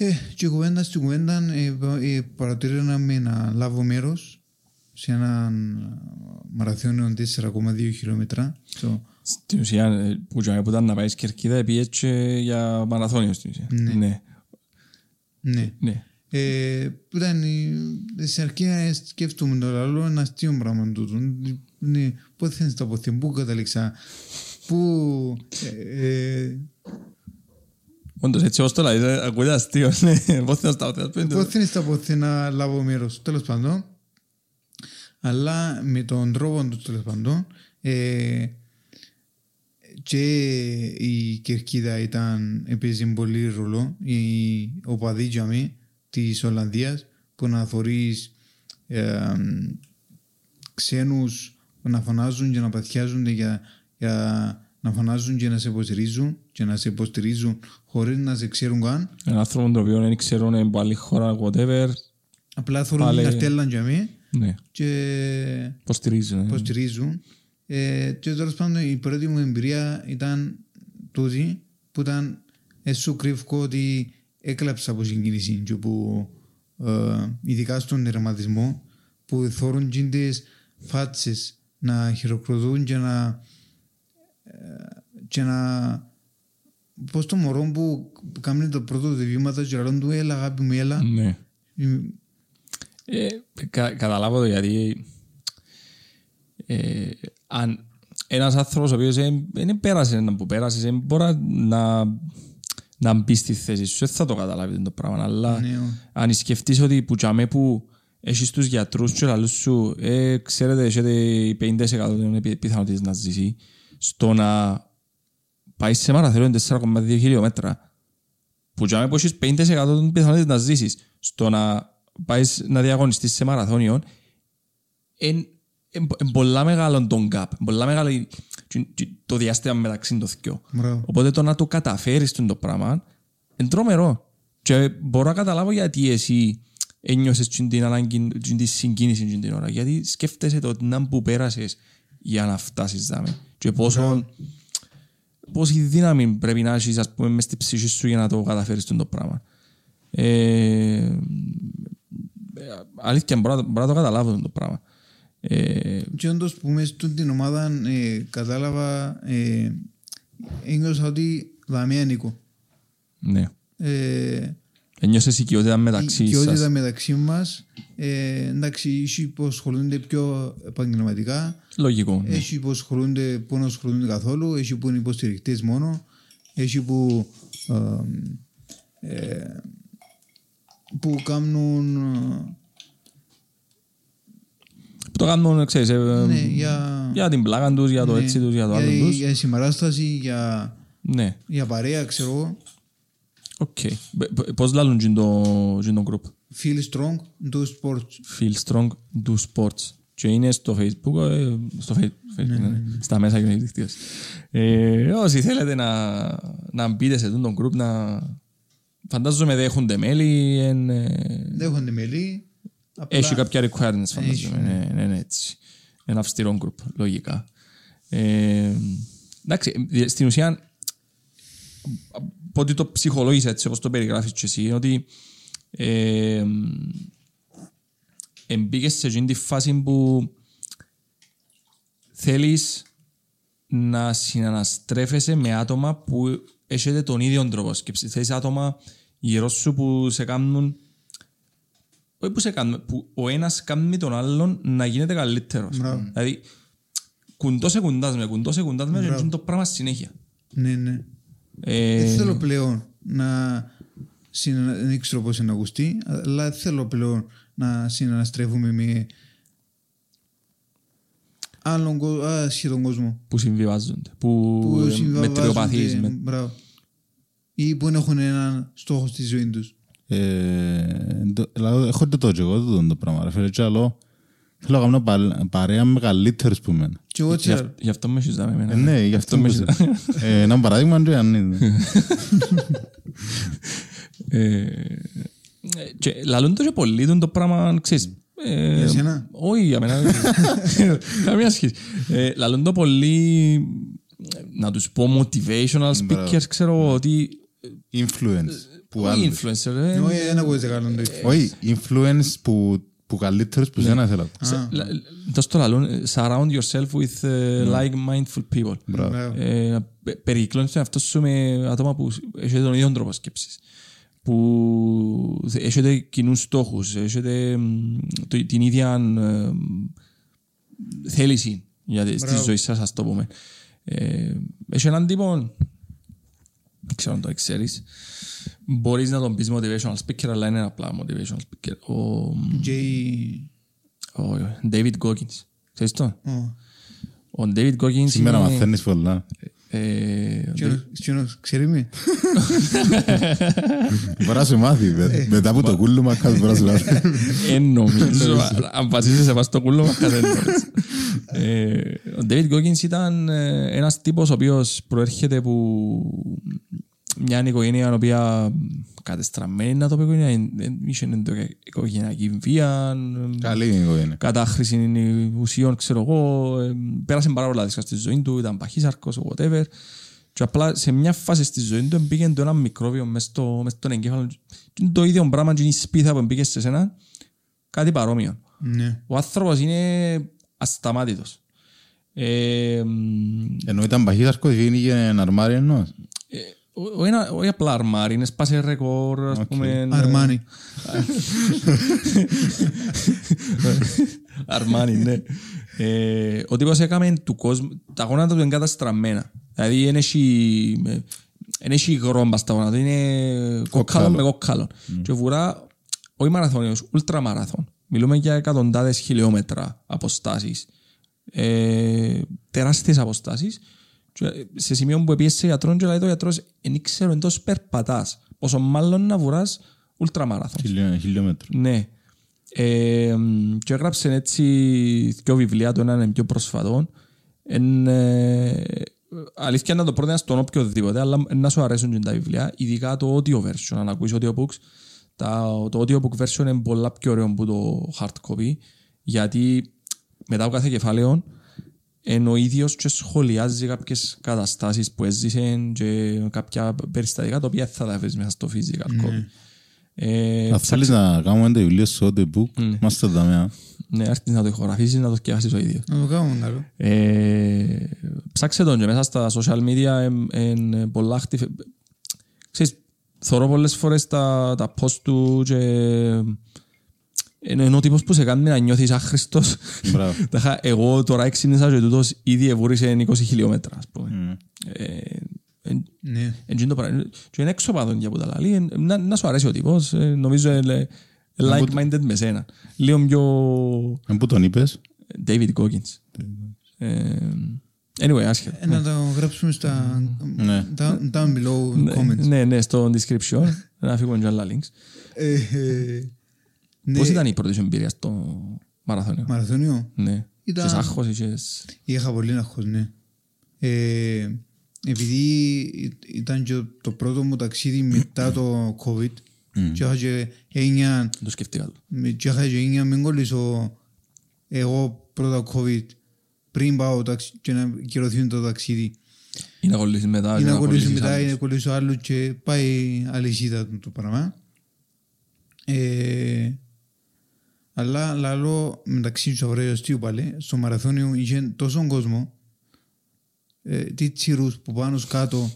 Ε, και κουβέντα στην κουβέντα ε, ε, παρατηρήσαμε να λάβω μέρος σε έναν μαραθώνιο 4,2 χιλιόμετρα. στο- Στην ουσία, ε, που και που ήταν να πάει κερκίδα, πήγε και για μαραθώνιο στην ουσία. Ναι. Ναι. ναι. ναι. Ε, που ήταν η- στην αρχής ε, σκέφτομαι το λαλό ένα αστείο πράγμα τούτο. Ναι, πότε θέλεις τα ποθή, πού καταλήξα, πού... Ε, ε, Όντως, έτσι ως το λέει, ε, ακούγεται αστείο. ναι. Πώς θα στα πότε θέλεις τα ποθή να λάβω μέρος, τέλος πάντων. Αλλά με τον τρόπο τους τέλος πάντων ε, και η κερκίδα ήταν, έπαιζε πολύ ρόλο η οπαδή για μí της Ολλανδίας που να θωρείς ε, ξένους που να φωνάζουν και να παθιάζονται για, για να φωνάζουν και να σε υποστηρίζουν και να σε υποστηρίζουν χωρίς να σε ξέρουν καν Ένα άνθρωπο το οποίο δεν ξέρουν από άλλη χώρα, whatever. απλά θωρούν Πάλι- την καρτέλα για μí Ναι, και υποστηρίζουν. ε. υποστηρίζουν. Ε, και τέλος πάντων η πρώτη μου εμπειρία ήταν τούτη που ήταν έσου κρύβκο ότι έκλαψα από συγκίνηση και που ε, ειδικά στον τερματισμό που θόρουν τζίντες φάτσες να χειροκροτούν και να ε, και να πως το μωρό που κάνει το πρώτο του βήματα και λαλόν του έλα αγάπη μου έλα Ναι. Ε, Ε, κα, καταλάβω το γιατί ε, αν ένας άνθρωπος ο οποίος δεν πέρασε να που πέρασε δεν μπορεί να, να μπει στη θέση σου δεν θα το καταλάβει το πράγμα αλλά Ναι, ο. αν σκεφτείς ότι που τσάμε που έχεις τους γιατρούς και λαλούς σου ε, ξέρετε έχετε οι 50% των πι- πιθανότητες να ζήσει στο να πάει σε μαραθώνιο 4,2 χιλιόμετρα που τσάμε που έχεις 50% των πιθανότητες να ζήσεις στο να πάεις να διαγωνιστείς σε μαραθώνιο εν είναι πολλά μεγάλο τον gap, πολλά μεγάλο η- τσι- τσι- το διάστημα μεταξύ των δυο. Μπράβο. Οπότε το να το καταφέρεις το πράγμα είναι τρομερό. Και μπορώ να καταλάβω γιατί εσύ ένιωσες τσι την ανάγκη, τσι τη συγκίνηση τσι την ώρα. Γιατί σκέφτεσαι το να που πέρασες για να φτάσεις δάμε. Και πόσο, πόση δύναμη πρέπει να έχεις ας πούμε μες στη ψυχή σου για να το καταφέρεις το πράγμα. Ε, αλήθεια μπορώ, να το- μπορώ να το καταλάβω το πράγμα. Ε, Και όντως που μες στην την ομάδα ε, κατάλαβα, ε, ένιωσα ότι δαμία νίκο. ναι. Ε, Ένιωσες οικειότητα μεταξύ η οικειότητα σας. μεταξύ μας, ε, εντάξει, έχει που ασχολούνται πιο επαγγελματικά, Λογικό. ναι. έχει που ασχολούνται που δεν ασχολούνται καθόλου, έχει που είναι υποστηρικτές μόνο, έχει που ε, ε, που κάνουν ε, Που το κάνουν, ξέρεις, ε, ναι, για, για την πλάκα τους, για το ναι, έτσι τους, για το άλλο για, τους. για συμπαράσταση, για, Ναι, για παρέα, ξέρω εγώ. οκ. Μπ- μπ- Πώς λαλούν τζείν' το τζείν' το group; Feel strong, do sports. Feel strong, do sports. Και είναι στο Facebook, ε, στο Facebook, ναι, στα μέσα κοινωνικής δικτύωσης. Ε, όσοι θέλετε να, να μπείτε σε αυτόν τον group, να... Φαντάζομαι δέχονται μέλη, εν, ε, Δέχονται μελή. Απλά- Έχει κάποια requirements φαντάζομαι. Ναι, ναι, ναι, έτσι. Ένα αυστηρό group, λογικά. Ε, εντάξει, ε, στην ουσία, από ότι το ψυχολόγησα έτσι όπως το περιγράφεις και εσύ, είναι ότι ε, εμπήκες σε εκείνη τη φάση που θέλεις να συναναστρέφεσαι με άτομα που έχετε τον ίδιο τρόπο σκέψης. Θέλεις άτομα γύρω σου που σε κάνουν όχι που σε κάνουν, που ο ένας κάνει τον άλλον να γίνεται καλύτερος. Μπράβο. Δηλαδή, κουντός σε κουντάς με, κουντός σε κουντάς με, και είναι το πράγμα συνέχεια. Ναι, ναι. Ε, Δεν θέλω πλέον να συνα... δεν ξέρω πώς είναι να ακουστεί, αλλά δεν θέλω πλέον να συναναστρέφουμε με άλλον κο... άσχετον κόσμο. που συμβιβάζονται, που, Που ε, συμβιβάζονται, μετριοπαθείς. Με... Μπράβο. Ή που δεν έχουν έναν στόχο στη ζωή τους. Ε, το- λαλώ, Έχω το και εγώ τούτο το πράγμα. ρε φίλε, και άλλο, Θέλω να κάνω πα- παρέα με καλύτερους που εμένα. Και εγώ Γι' τσέρ. αυ- Γι' αυτό με έχεις δάμε εμένα. Ε, Ναι, γι' αυτό με με έχεις- Ε, Ένα παράδειγμα είναι αν είναι. Ε, και λαλούν το και πολύ τον το πράγμα, ξέρεις. ε, Για σένα; Όχι, για μένα. Καμία σχέση. Ε, Λαλούν το πολύ, να τους πω motivational speakers, ξέρω εγώ, ότι Influence. Που όχι άλλους. influencer, ε, Όχι, δεν ακούγεται καλό το Όχι, influence που, που καλύτερους που σένα θέλω. σε- λα- δώσ' το λαλούν, ε, surround yourself with ε, like-minded people. Μπράβο. Μπράβο. Ε, να πε- περικλώνεις τον εαυτό σου με άτομα που έχετε τον ίδιο τρόπο σκέψης. Που θε- έχετε κοινούς στόχους, έχετε μ, το- την ίδια ε, θέληση για τη, στη Μπράβο. ζωή σας, ας το πούμε. Ε, έχει έναν τύπο, δεν ξέρω αν το ξέρεις, μπορείς να τον πεις motivational speaker, αλλά είναι απλά motivational speaker. Ο, Τζέι... ο David Goggins. Ξέρεις το; Ω. Ο David Goggins Σήμερα είναι... μαθαίνεις πολλά. ε, ο Τσίνος- Τσίνος, ξέρει με. Μπορεί να σου μάθει. με- Μετά από το κούλουμα κάτι μπορεί να σου μάθει. Εν νομίζω, αν βασίζεσαι πάνω στο κούλο, μας δεν νομίζω. Ε, Ο David Goggins ήταν ε, ένας τύπος ο οποίος προέρχεται από μια οικογένεια η οποία κατεστραμμένη να το πω οικογένεια, δεν είχε ενδο- οικογενειακή βία, ε, Καλή είναι η οικογένεια. κατάχρηση ουσιών, ξέρω εγώ. ε, Πέρασε πάρα πολλά δύσκολα στη ζωή του, ήταν παχύσαρκος, whatever. Και απλά σε μια φάση στη ζωή του μπήκε το ένα μικρόβιο μες, στο, μες στον εγκέφαλο. Και είναι το ίδιο πράγμα και είναι η σπίθα που μπήκε σε σένα, κάτι παρόμοιο. Ναι. Ο άνθρωπος είναι ασταμάτητος. Ε, μ, Ενώ ήταν παχύσαρκος και γίνηκε ένα αρμάρι ενός. ε, ο- ο- ένα- όχι απλά αρμάρι, είναι σπάσε ρεκόρ, ας Οκ. πούμε. ε, Αρμάρι. Αρμάνι, ναι. Ε, ο τύπος έκαμε του κόσμου, τα γόνατα του είναι καταστραμμένα. Δηλαδή δεν έχει, ε, δεν έχει γρόμπα στα γόνατα, του, είναι κοκκάλο με κοκκάλο. Και βουρά, όχι μαραθώνιος, ουλτραμαραθών. Μιλούμε για εκατοντάδες χιλιόμετρα αποστάσεις. Ε, τεράστιες αποστάσεις. Και σε σημείο που πήγε σε γιατρόν και λέει το γιατρός, δεν ξέρω εντός περπατάς. Πόσο μάλλον να βουράς ουλτραμαραθών. Χιλιό- Χιλιόμετρο. Ναι. Ε, και έγραψε έτσι δύο βιβλία, το ένα είναι πιο προσφατό. Εν, ε, αλήθεια να το πρότεινα στον οποιοδήποτε, αλλά να σου αρέσουν και τα βιβλία, ειδικά το audio version, αν ακούεις audiobooks. Τα, το audiobook version είναι πολλά πιο ωραίο από το hard copy, γιατί μετά από κάθε κεφάλαιο ενώ ο ίδιος και σχολιάζει κάποιες καταστάσεις που έζησε και κάποια περιστατικά τα οποία θα τα βρεις μέσα στο physical copy. Ε, Αν θέλεις να κάνουμε το βιβλίο στο audiobook, μας το δάμε. ναι, έρθεις να το ηχογραφήσεις, να το σκεφάσεις ο ίδιος. Να το κάνουμε καλό. Ε, ψάξε τον και μέσα στα social media είναι πολλά χτυφε... Ξέρεις, θωρώ πολλές φορές τα, τα post του και είναι είναι ο τύπος που σε κάνει να νιώθεις άχρηστος. Μπράβο. Τάχα, εγώ τώρα έξινησα και τούτος ήδη εβούρισε 20 χιλιόμετρα, ας πούμε. Ε, εν- Ναι. εν τζιν το πράγμα. Και είναι έξω πάντων για που τα λαλεί. Ε, Να, να σου αρέσει ο τύπος. ε, Νομίζω είναι like-minded με σένα. Λίγο πιο Εν πού τον είπες. David Goggins. Ε, Anyway, άσχετο. Ε, Να το γράψουμε στα Ναι. down, down below comments. Ναι, ναι, στο description. Να φύγουμε και άλλα links. Ε, ε, ναι, Πώς ήταν η πρώτη σου εμπειρία στο μαραθώνιο; Μαραθώνιο; Ναι. Ήταν- Είχες άγχος, είχες... Είχα πολύ άγχος, ναι. Ε, επειδή ή- ήταν και το πρώτο μου ταξίδι μετά το COVID και είχα και έννοια Δεν το σκεφτήκα. το. με- και είχα και έννοια μην κολλήσω εγώ πρώτα COVID πριν πάω ταξι- και να κυρωθεί το ταξίδι. Ή να κολλήσεις μετά. Ή και να κολλήσω κολλήσεις μετά ή άλλους. να κολλήσω άλλο και πάει αλυσίδα του το πράγμα. Ε, αλλά λαλό μεταξύ τους Αβραίους Αστείου πάλι, στο μαραθώνιο είχε τόσο κόσμο, ε, τι τσιρούς που πάνω κάτω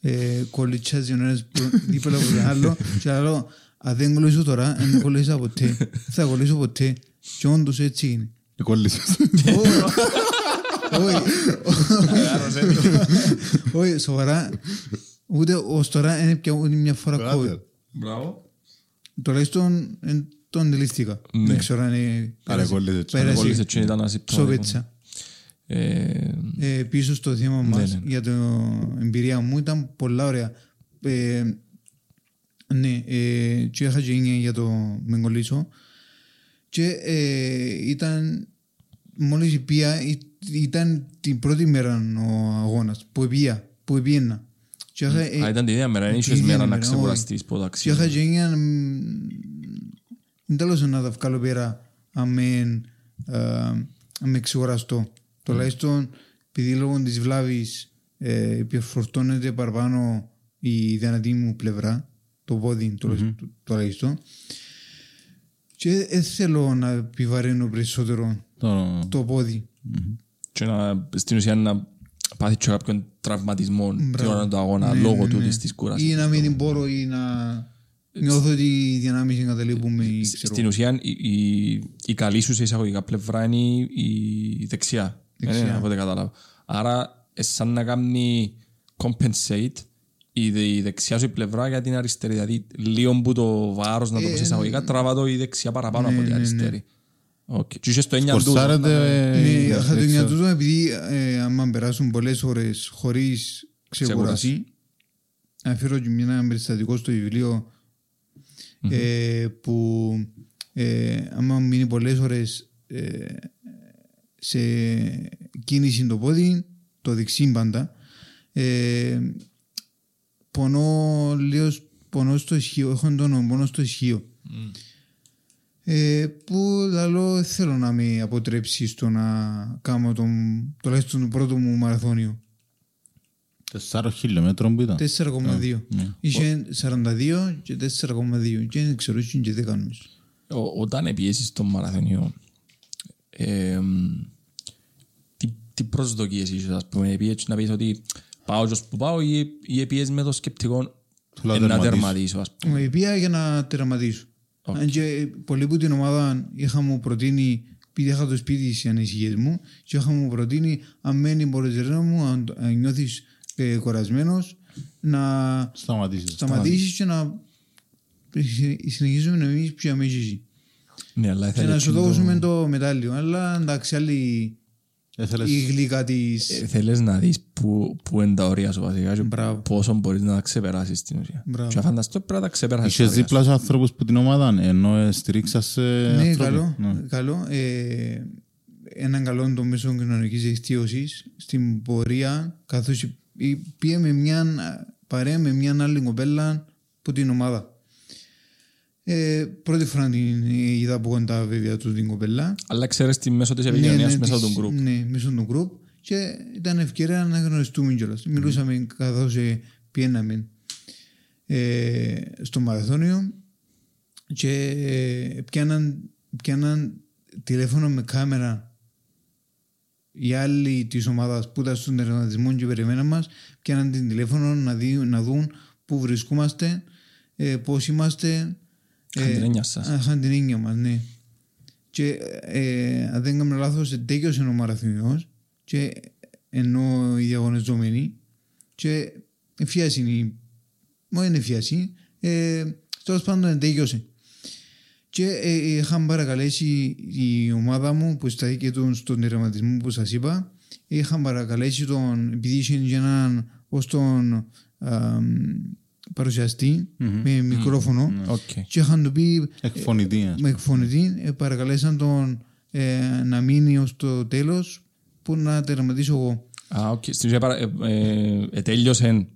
ε, κολλητσάζει ο ένας προ- δίπλα από τον άλλο και λαλό, αν δεν κολλήσω τώρα, δεν κολλήσω ποτέ, δεν θα κολλήσω ποτέ και όντως έτσι είναι. Εκόλλησες. Όχι, όχι, σοβαρά, ούτε ως τώρα είναι πια ούτε μια φορά COVID. Μπράβο. Τουλάχιστον εν το αντιλήφθηκα. Ναι. Δεν ξέρω αν είναι Άρα κόλλησες έτσι. πέρασε Κολλήσεις και ήταν ασυπτωματικό. ψοπέτσα. Ε, Ε, πίσω στο θέμα μας ναι. για την εμπειρία μου ήταν πολλά ωραία. Ε, ναι, ε, και είχα και έννοια για το Μεγκολίσο και ε, ήταν μόλις πήγα ή- ήταν την πρώτη μέρα ο αγώνας που πήγα, που πήγαινα. Και είχα, ε, Α, ήταν την ίδια μέρα, δεν την είχες ίδια μέρα να μέρα, ξεκουραστείς που και ταξίδι. είχα και έννοια δεν τέλος να τα βγάλω πέρα αμέν με ξεκουραστώ. Τουλάχιστον επειδή λόγω της βλάβης ε, επιφορτώνεται παραπάνω η δυνατή μου πλευρά, το πόδι τουλάχιστον- τουλάχιστον. Και δεν θέλω να επιβαρύνω περισσότερο Το- το πόδι. Και να, στην ουσία να πάθεις και κάποιον τραυματισμό την ώρα του αγώνα Ναι, λόγω ναι, του ναι. της της κούρασης. Ή να μην μπορώ ή να νιώθω ότι οι δυνάμεις εγκαταλείπουν με ξέρω. Στην ουσία η, η, η καλή σου σε εισαγωγικά πλευρά είναι η, η δεξιά. Δεξιά. Ε, από ό,τι κατάλαβα. Άρα ε, σαν να κάνει compensate η, δε- η δεξιά σου η πλευρά για την αριστερή. Δηλαδή λίγο που το βάρος να το πω σε εισαγωγικά τραβά το η δεξιά παραπάνω από την αριστερή. Οκ. Και είχες το έννοια του. Φορσάρετε. Ναι, ε, είχα το έξω. νοιό τούτο επειδή ε, άμα περάσουν πολλές ώρες χωρίς ξεκουρασή αφήνω και ένα περιστατικό στο βιβλίο ε, που ε, άμα μείνει πολλές ώρες ε, σε κίνηση το πόδι το δεξί πάντα ε, πονώ λίγος πονώ στο ισχύο έχω τον πόνο στο ισχύο ε, που λαλό θέλω να με αποτρέψει στο να κάνω τον, τουλάχιστον το πρώτο μου μαραθώνιο. Τεσσάρων χιλιόμετρων που ήταν. 4,2. ναι. Είχε 42 και 4,2 και δεν ξέρω είχε και 10 νομίζω. Ο- όταν πιέσεις στο μαραθωνίο, ε, τι, τι προσδοκίες είχες, ας πούμε, πιέσεις να πεις ότι πάω και ως που πάω ή, ή πιέσεις με το σκεπτικό Θέλω ε, να να τερματίσω. τερματίσω, ας πούμε. Με πήγα για να τερματίσω. Αν και πολλοί που την ομάδα είχα μου προτείνει, επειδή είχα το σπίτι στις ανησυχίες μου, και είχα μου προτείνει, αν μένει μπορεζερό μου, αν, αν νιώθεις ε, κορασμένος, να Σταματήσεις. σταματήσεις και να συνεχίζουμε να εμείς πιο αμέσως. Ναι, αλλά Και ήθελες να σου εκείνο το- δώσουμε το μετάλλιο. Αλλά εντάξει, άλλοι Έθελες- η γλυκά της... Ε, Θέλεις να δεις που, που είναι τα όρια σου βασικά και Μπράβο. πόσο μπορείς να τα ξεπεράσεις στην ουσία. Μπράβο. Και φανταστώ πρέπει να τα ξεπεράσεις. Είχες τα όρια δίπλα σου ανθρώπους που την ομάδα, ενώ ε, στηρίξασαι Ναι, ανθρώπους. καλό. Ναι. καλό. Ε, έναν καλό το μέσο κοινωνικής δικτύωσης στην πορεία, καθώς πήγε με μια παρέα με μια άλλη κοπέλα από την ομάδα. Ε, πρώτη φορά την είδα από κοντά βέβαια τους την κοπέλα. σου. Αλλά ξέρεις τη μέσω της επικοινωνίας ναι, μέσα της- από τον group. Ναι, μέσω του group και ήταν ευκαιρία να γνωριστούμε κιόλας. Μιλούσαμε καθώς ε, πιέναμε ε, στο μαραθώνιο και ε, πιάναν, πιάναν τηλέφωνο με κάμερα οι άλλοι της ομάδας που ήταν στον τερματισμό και περιμέναν μας, πιάναν την τηλέφωνο να, δει, να δουν πού βρισκόμαστε, ε, πώς είμαστε. Είχαν την έννοια σας. Είχαν την έννοια μας, ναι. Και ε, αν δεν κάνω λάθος, τέλειωσε ο μαραθωνιός και ενώ οι διαγωνιζόμενοι και εφιάσει η. Μόνο είναι εφιάσει. Ε, Τέλος πάντων, τέλειωσε. Και ε, είχαν παρακαλέσει η ομάδα μου που στάθηκε τον, στον τερματισμό που σας είπα είχαν παρακαλέσει τον επειδή είχε και έναν ως τον α, παρουσιαστή με μικρόφωνο Οκ. και είχαν του πει Εκφωνητή. ας με πούμε. εκφωνητή ε, παρακαλέσαν τον ε, να μείνει ως το τέλος που να τερματίσω εγώ. Α, οκ. Στην ουσία παρα- ε, ε, ε, τέλειωσε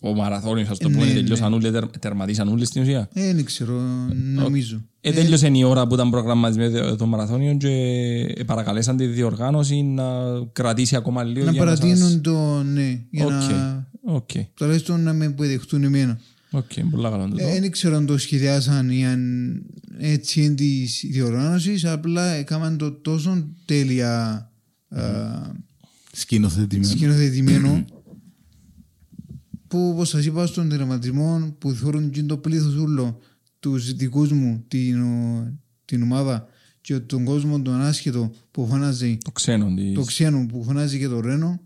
ο μαραθώνιος, ας το Ε, πούμε, ναι, τελειώσαν όλοι, τερ- τερματίσαν όλοι στην ουσία. Ε, δεν ξέρω, νομίζω. Ε, τέλειωσε η ώρα που ήταν προγραμματισμένο το μαραθώνιο και ε, παρακαλέσαν τη διοργάνωση να κρατήσει ακόμα λίγο να για να σας... παρατείνουν το ναι, για Οκ. να Οκ. τουλάχιστον να με υποδεχτούν εμένα. Οκ. Πολλά καλό το. Ε, Δεν ξέρω αν το σχεδιάσαν ή αν έτσι είναι της διοργάνωσης, απλά έκαναν το τόσο τέλεια α, Σκηνοθετημένο. σκηνοθετημένο που όπως σας είπα στον τερματισμό που θεωρούν και το πλήθος ούλο τους δικούς μου την, ο- την ομάδα και τον κόσμο τον άσχετο που φωνάζει Το ξένο της... το ξένο που φωνάζει και το Ρένο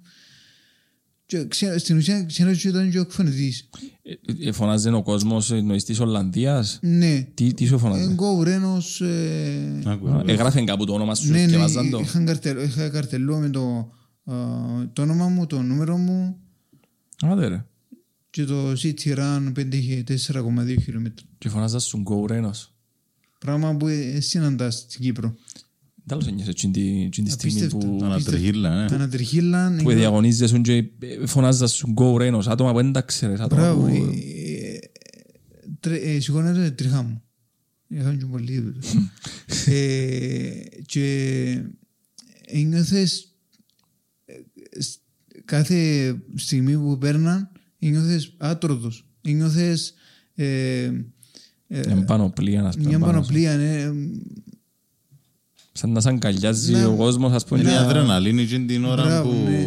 και ξέ- στην ουσία ξένος ήταν και ο εκφωνητής Ε, ε, φωνάζε ο κόσμος εννοείς της Ολλανδίας; ναι Τι, τι σου φωνάζε. εγώ ο Ρένος ε, Άκουα. Έγραφε κάπου το όνομα σου ναι, και ναι, βάζαν το; είχα καρτελό, είχα καρτελό με το, α, το όνομα μου, το νούμερο μου Άντε ρε. Και το City Run 4,2 χιλιόμετρα. Και φωνάζας σου γκο Ρένος. Πράγμα που ε, συναντάς στην Κύπρο. Τέλος ένιωσε εκείνη τη- εκείνη τη στιγμή Απίστευτο. που... Ανατρεχίλα, Τα ναι. ανατριχίλαν. που διαγωνίζεσαι και ε, φωνάζας σου γκο Ρένος. Άτομα που δεν τα ξέρεις. Άτομα Μπράβο. που... ε, ε, τρε- ε, Σηκώνεται η τριχά μου. Είχαν και πολύ δουλειά. Ε, Και ένιωθες ε, σ- κάθε στιγμή που παίρναν ένιωθες άτρωτος. Ένιωθες ε, ε, Μια πανοπλία, ας πούμε. μια πάνω σου. πανοπλία. ναι, Σαν να σ' αγκαλιάζει Ναι. ο κόσμος, ας πούμε. Είναι η για- αδρεναλίνη και την ώρα Μπράβο, που, ναι.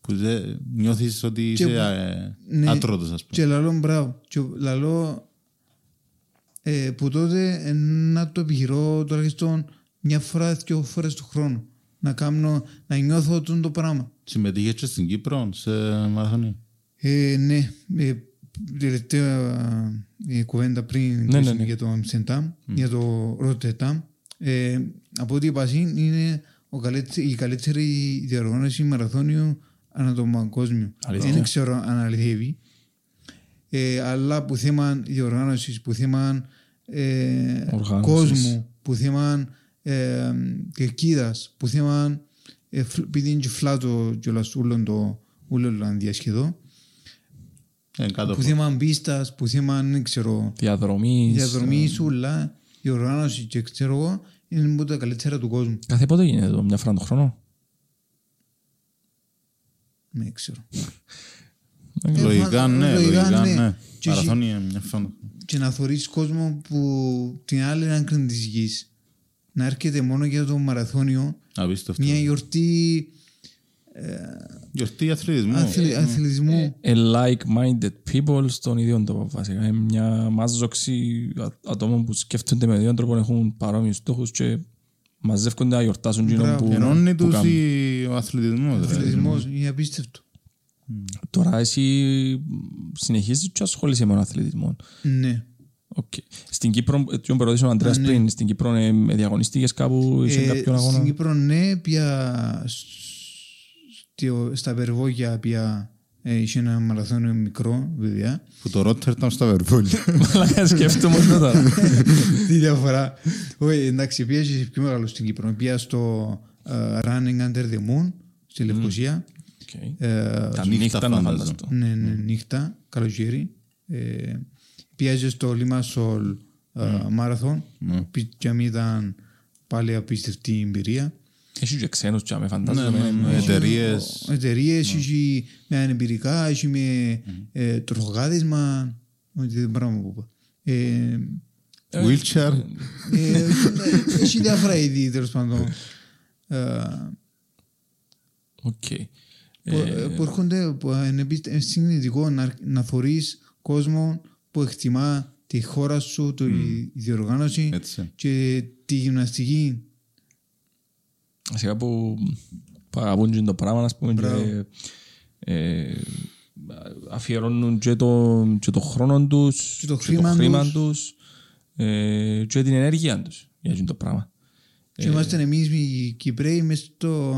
που δε- νιώθεις ότι Και- είσαι ε, ναι. άτρωτος, ας πούμε. Και λαλό μπράβο. Και λαλό ε, που τότε ε, να το επιχειρώ τουλάχιστον μια φορά, δύο φορές του χρόνου. Να κάνω, να νιώθω τον το πράγμα. Συμμετείχες και στην Κύπρο σε μαραθωνία; Ε, ναι, ε, τελευταία ε, κουβέντα πριν ναι, κλείσουμε ναι. για το Αμσεντάμ, για το Ροτετάμ. Ε, από ό,τι είπα συν, είναι ο καλέτσι- η καλύτερη διοργάνωση μαραθώνιου ανά τον παγκόσμιο. Αλήθεια. Δεν ξέρω αν αληθεύει. Ε, αλλά που θέμα διοργάνωσης, που θέμα ε, Οργάνωσης. κόσμου, που θέμα ε, κερκίδας, που θέμα ε, φλ- επειδή είναι και φλάτο κιόλας ούλον το ούλον Ολλανδία σχεδόν, Ε, κάτω που από- θέμα πίστας, που θέμα δεν ξέρω, Διαδρομής. διαδρομής σούλα, η οργάνωση και ξέρω εγώ, είναι από τα καλύτερα του κόσμου. Κάθε πότε γίνεται εδώ, μια φορά το χρόνο; Δεν ξέρω. Ε, Λογικά, ναι, λογικά, λογικά, ναι. ναι. Και Μαραθώνια, μια φορά. Και να θωρείς κόσμο που την άλλη άκρη της γης να έρχεται μόνο για το μαραθώνιο Απίστευτο. μια γιορτή Γιορτή αθλητισμού. αθλη- αθλητισμού. ε, like-minded people στον ίδιο τόπο βασικά. Είναι μια μάζοξη α- ατόμων που σκέφτονται με δύο τρόπο, έχουν παρόμοιους στόχους και μαζεύκονται να γιορτάσουν εκείνο Μπράβο. που, Ενώνει που τους κάνουν. η- ο αθλητισμός. ρε. Αθλητισμός είναι απίστευτο. Τώρα εσύ συνεχίζεις και ασχολείσαι με τον αθλητισμό. Ναι. Οκ. Στην Κύπρο, ε, τι που ρωτήσει ο Αντρέας ναι. πριν, στην Κύπρο ε, με διαγωνιστικές κάπου, είσαι Ε, κάποιον αγώνα; Στην Κύπρο ναι, πια στο- στα Περβόλια πια ε, είχε ένα μαραθώνιο μικρό, βέβαια. Που το Ρότερνταμ στα Περβόλια. Μαλάκα σκέφτομαι αυτό τώρα. Τι διαφορά. Όχι, εντάξει, πήγε πιο μεγάλο στην Κύπρο. Πήγα στο ε, Running Under the Moon, στη Λευκοσία. Οκ. Ε, Τα νύχτα νύχτα να φαντάζομαι. φανταστώ. ναι, ναι, νύχτα, καλοκαίρι. Ε, πήγε στο Limassol ε, Marathon. που Για μένα ήταν πάλι απίστευτη εμπειρία. Έχει και ξένους και με Ναι, φαντάζομαι. με εταιρείες. Εταιρείες, έχει με ανεμπειρικά, έχει με ε, τροχοβάδισμα. Όχι, δεν πράγμα που είπα. Ε, Wheelchair. ε, έχει διάφορα είδη τέλος πάντων. Ε, Οκ. που, ε, που έρχονται, που είναι επί- είναι συγκινητικό να, να θωρείς κόσμο που εκτιμά τη χώρα σου, τη η διοργάνωση Έτσι. και τη γυμναστική. Σιγά που που αγαπούν και το πράγμα, ας πούμε, Μπράβο. και ε, αφιερώνουν και το, και το χρόνο τους, Και το χρήμα τους. τους ε, και την ενέργεια τους για αυτό το πράγμα. Και είμαστε εμείς οι Κυπρέοι μες στο...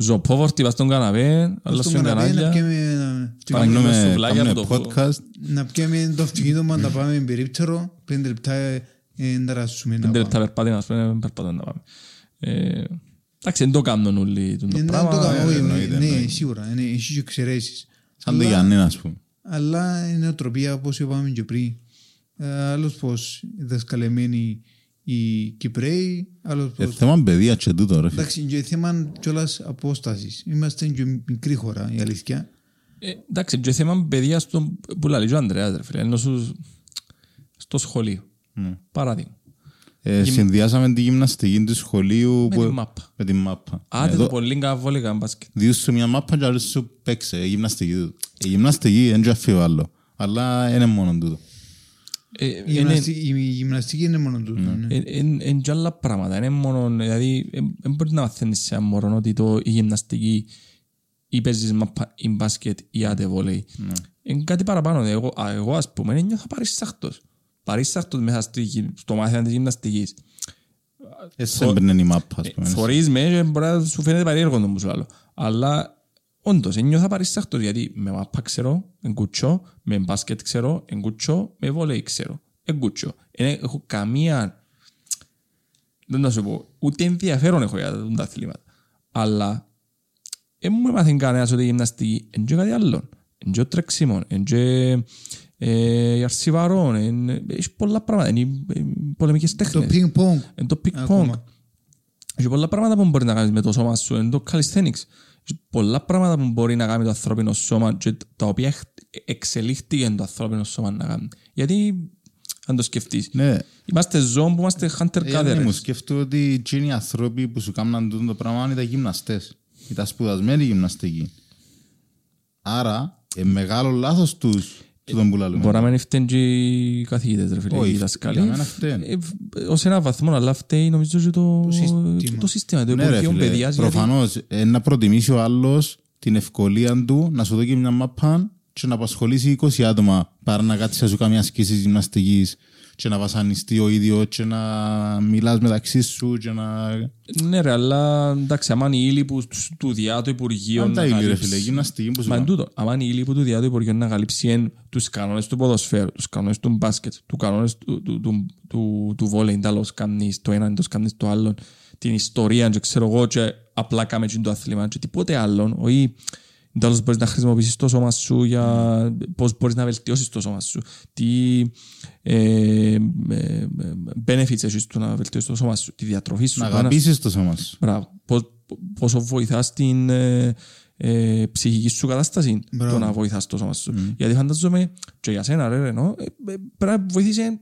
Ζωοπόβορτοι πας στον καναπέ, αλλά στον στον καναπέ να κανάλια. πιέμε να- Πάμε Κάνουμε με σουβλάκια κάνουμε από το podcast. να πιέμε το αυτοκίνητο μας να πάμε περίπτερο, πέντε λεπτά ε, ε, να ράσουμε να Πέντε πάμε. λεπτά περπάτη να πούμε, περπατώ να πάμε. Ε, Εντάξει, δεν το κάνουν όλοι το Ε, να πράγμα. το κάνω, όχι, εννοείται, Ναι, εννοείται. σίγουρα, ναι, έχει και εξαιρέσεις. Σαν το Αλλά- Γιάννη, ας πούμε. Αλλά η νοοτροπία, όπως είπαμε και πριν, ε, άλλος πως δασκαλεμένοι οι Κυπρέοι, άλλος Ε, πως... θέμα παιδεία και τούτο ρε φίλε. Εντάξει, και θέμα κιόλας απόστασης. Είμαστε και μικρή χώρα, η αλήθεια. Ε, Εντάξει, και θέμα παιδείας στο, που λέει ο Ανδρέας, ρε φίλε, ενώ σου στο σχολείο. Ναι. Παράδειγμα. Ε, Συνδυάσαμε τη γυμναστική του σχολείου Με που- τη μάπα. με τη μάπα. Άντε Εδώ- το πολύ καβόλικα μπάσκετ. Διούς σου μια μάπα και άλλος σου παίξε η γυμναστική του. Η γυμναστική δεν και αφιβάλλω. Αλλά είναι μόνο τούτο. Ε, Η είναι- γυμναστική, η γυμναστική είναι μόνο τούτο. ναι. ε, ε, Είναι και άλλα πράγματα. Είναι μόνο, δηλαδή, δεν μπορείς να μαθαίνεις σε ένα μωρό ότι το, η γυμναστική ή παίζεις μάπα ή μπάσκετ ή άτε βολέι. Είναι κάτι παραπάνω. Εγώ, α, εγώ ας πούμε, νιώθω παρήσαχτος. Παρήσαχτος μέσα στη γυ- στο μάθημα της γυμναστικής. Έτσι έμπαιρνε η μάπα, ας πούμε. Θωρείς με και μπορεί να σου φαίνεται περίεργο το που σου λέω. Αλλά όντως, νιώθω παρήσαχτος γιατί με μάπα ξέρω, εγκουτσό, με μπάσκετ ξέρω, εγκουτσό, με βολέι ξέρω, εγκουτσό. Δεν έχω καμία, δεν να σου πω, ούτε ενδιαφέρον έχω για τα αθλήματα. Αλλά δεν μου έμαθε κανένας ότι η γυμναστική είναι και κάτι άλλο. Είναι και τρεξίμο, είναι και ε, η αρσιβαρών, είναι- έχει πολλά πράγματα, είναι οι ε, πολεμικές Το τέχνες. ping-pong. Είναι το ping-pong. Ακόμα. Έχει πολλά πράγματα που μπορεί να κάνεις με το σώμα σου. Είναι το calisthenics. Έχει πολλά πράγματα που μπορεί να κάνει το ανθρώπινο σώμα και τα οποία εξ- εξελίχθηκε το ανθρώπινο σώμα να κάνει. Γιατί, αν το σκεφτείς, Ναι, είμαστε ζώων που είμαστε hunter Ε, ναι, μου gatherers. σκέφτομαι ότι εκείνοι οι άνθρωποι που σου κάνουν τούτο το πράγμα ήταν γυμναστές. Ήταν σπουδασμένοι γυμναστικοί. Άρα, ε, μεγάλο λάθος τους τούτον που λαλούμε. Μπορεί να μην φταίνουν και οι καθηγητές, ρε φίλε, Όχι, οι δασκάλοι. για μένα φταίνουν. Ε, ε, Ως ένα βαθμό, αλλά φταίει νομίζω και το, σύστημα. το σύστημα, το Ναι, ρε Υπουργείο φίλε, Παιδείας. γιατί- προφανώς ε, να προτιμήσει ο άλλος την ευκολία του να σου δώσει μια μάπα και να απασχολήσει 20 άτομα παρά να κάτσεις να σου κάνει ασκήσεις γυμναστικής και να βασανιστεί ο ίδιος και να μιλάς μεταξύ σου και να... Ναι ρε, αλλά εντάξει, άμα είναι η ύλη που του- του διά του Υπουργείου Αν να τα ήλιο ρε καλύψει- φίλε, γυμναστική που σου Μα εν κάνει. τούτο, άμα είναι η ύλη που του διά του Υπουργείου να καλύψει εν τους κανόνες του ποδοσφαίρου, τους κανόνες του μπάσκετ, τους κανόνες του, του, του, του, του βόλεϊ, τέλος κάνεις το ένα, τέλος κάνεις το άλλο, την ιστορία και ξέρω εγώ και απλά κάμε και το αθλήμα και τίποτε άλλο, όχι τέλος μπορείς να χρησιμοποιήσεις το σώμα σου για πώς μπορείς να βελτιώσεις το σώμα σου, τι ε, ε, ε, benefits έχεις του να βελτιώσεις το σώμα σου, τη διατροφή σου, Να το ένα αγαπήσεις το σώμα σου. Μπράβο. Πώς, πόσο βοηθάς την ε, ε, ψυχική σου κατάσταση Μπράβο. το να βοηθάς το σώμα σου. Γιατί φαντάζομαι και για σένα ρε Ρενό, ε, ε, πρέπει να βοηθήσει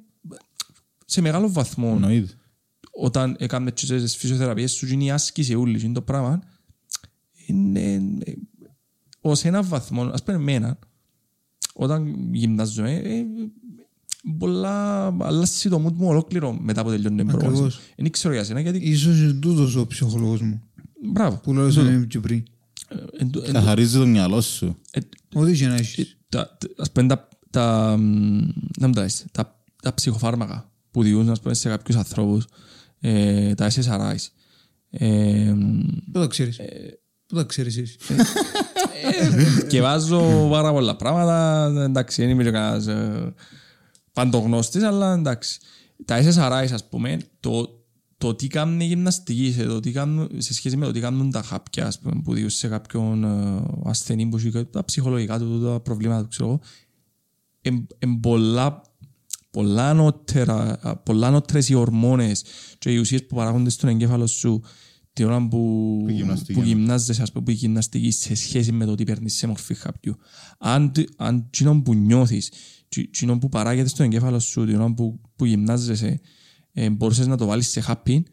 σε μεγάλο βαθμό Εννοείται. όταν έκαμε τις φυσιοθεραπείες σου και είναι η άσκηση ούλης και είναι το πράγμα είναι ε, ως ένα βαθμό, ας πούμε εμένα όταν γυμνάζομαι ε, πολλά αλλάζει το mood μου ολόκληρο μετά από τελειώνει την πρόγραμμα. Ακριβώς. Δεν ξέρω για σένα γιατί Ίσως είναι τούτος ο ψυχολόγος μου. μπράβο Που λέω σαν και πριν. Ε, εν τω- εν τω- Καθαρίζει το μυαλό σου. ε, Ό,τι και να έχεις. τα- τα- ας πούμε τα- τα μ, να μην τα λες, τα- τα ψυχοφάρμακα που διούν ας πούμε, σε κάποιους ανθρώπους, ε, τα SSRIs. Ε, Πού το ξέρεις. Πού το ξέρεις εσύ. και βάζω πάρα πολλά πράγματα. Εντάξει, δεν είμαι και κανένας ε, παντογνώστης, αλλά εντάξει. Τα SSRIs, ας πούμε, το, το τι κάνουν οι γυμναστικοί σε, το τι κάνουν, σε σχέση με το τι κάνουν τα χάπια, ας πούμε, που διούν σε κάποιον ε, ασθενή που έχει τα ψυχολογικά του, τα προβλήματα του, ξέρω εγώ, εν, εν πολλά, πολλά, νότερα, πολλά νότερες οι ορμόνες και οι ουσίες που παράγονται στον εγκέφαλο σου την ώρα που, Που γυμναστική, που ναι. γυμνάζεσαι, ας πούμε, που η γυμναστική σε σχέση με το τι παίρνεις σε μορφή χαπιού. Αν, τ- αν τσινόν που νιώθεις, τσι- τσινόν που παράγεται στον εγκέφαλο σου, την ώρα που, που γυμνάζεσαι, ε, μπορούσες να το βάλεις σε χαπί,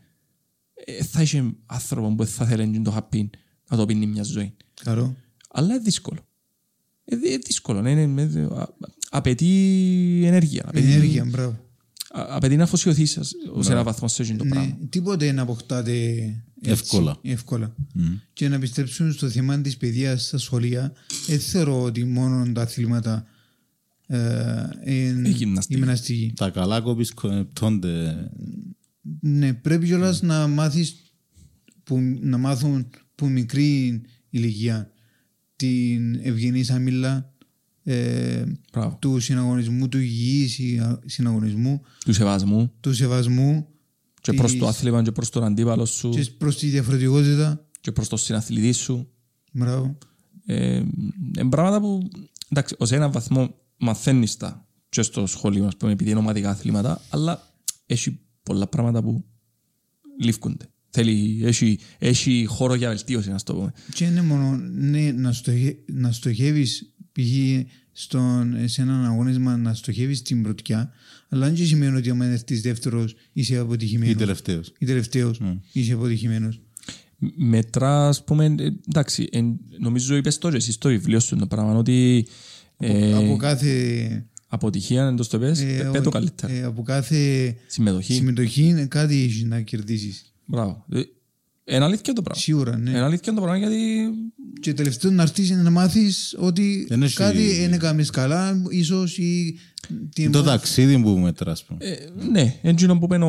ε, θα είσαι άνθρωπο που θα θέλει το χαπί να το πίνει μια ζωή. Καρό. Αλλά είναι δύσκολο. Ε, δι- είναι δύσκολο. ναι, είναι, είναι, α- απαιτεί ενέργεια. Απαιτεί, Ενέργεια, μπράβο. α- απαιτεί να αφοσιωθείς σε έναν βαθμό σε εκείνο το Ναι, πράγμα. τίποτε να αποκτάτε έτσι, Εύκολα. εύκολα. Και να πιστέψουν στο θέμα της παιδείας στα σχολεία, δεν θεωρώ ότι μόνο τα αθλήματα ε, είναι Η γυμναστική. η γυμναστική. Τα καλά κοπισκοπτώνται. Ναι, πρέπει κιόλας να μάθεις που, να μάθουν που μικρή ηλικία την ευγενή σαμίλα ε, Μπράβο. του συναγωνισμού, του υγιής συ- συναγωνισμού, Του σεβασμού του σεβασμού και προς της- το άθλημα και προς τον αντίπαλο σου και προς τη διαφορετικότητα. και προς τον συναθλητή σου. Μπράβο. Ε, είναι πράγματα που εντάξει, ως έναν βαθμό μαθαίνεις τα και στο σχολείο, ας πούμε, επειδή είναι ομαδικά αθλήματα, αλλά έχει πολλά πράγματα που λήφκονται. Θέλει, έχει, έχει χώρο για βελτίωση, να το πούμε. Και είναι μόνο ναι, να, στοχε, να στοχεύεις π.χ. στον, σε έναν αγώνισμα να στοχεύεις την πρωτιά αλλά δεν σημαίνει ότι άμα έρθεις δεύτερος είσαι Ή αποτυχημένος τελευταίος. ή τελευταίος είσαι αποτυχημένος. Μετρά, ας πούμε, ε, εντάξει, ε, νομίζω είπες το και εσύ στο βιβλίο σου το πράγμα, ότι ε, από κάθε, αποτυχία, εντός το πες, ε, πέτω ο- καλύτερα. ε, από κάθε Συμμετοχή, συμμετοχή κάτι έχεις να κερδίσεις. μπράβο. Ε, Είναι αλήθεια το πράγμα. Σίγουρα, ναι. Είναι αλήθεια το πράγμα γιατί Και τελευταίο να έρθεις να μάθεις ότι Δεν έχει- κάτι δεν έκαμες καλά, ίσως ή... την- Το ταξίδι που μέτρα, ας πούμε. Ε, ναι, εκείνο που πένω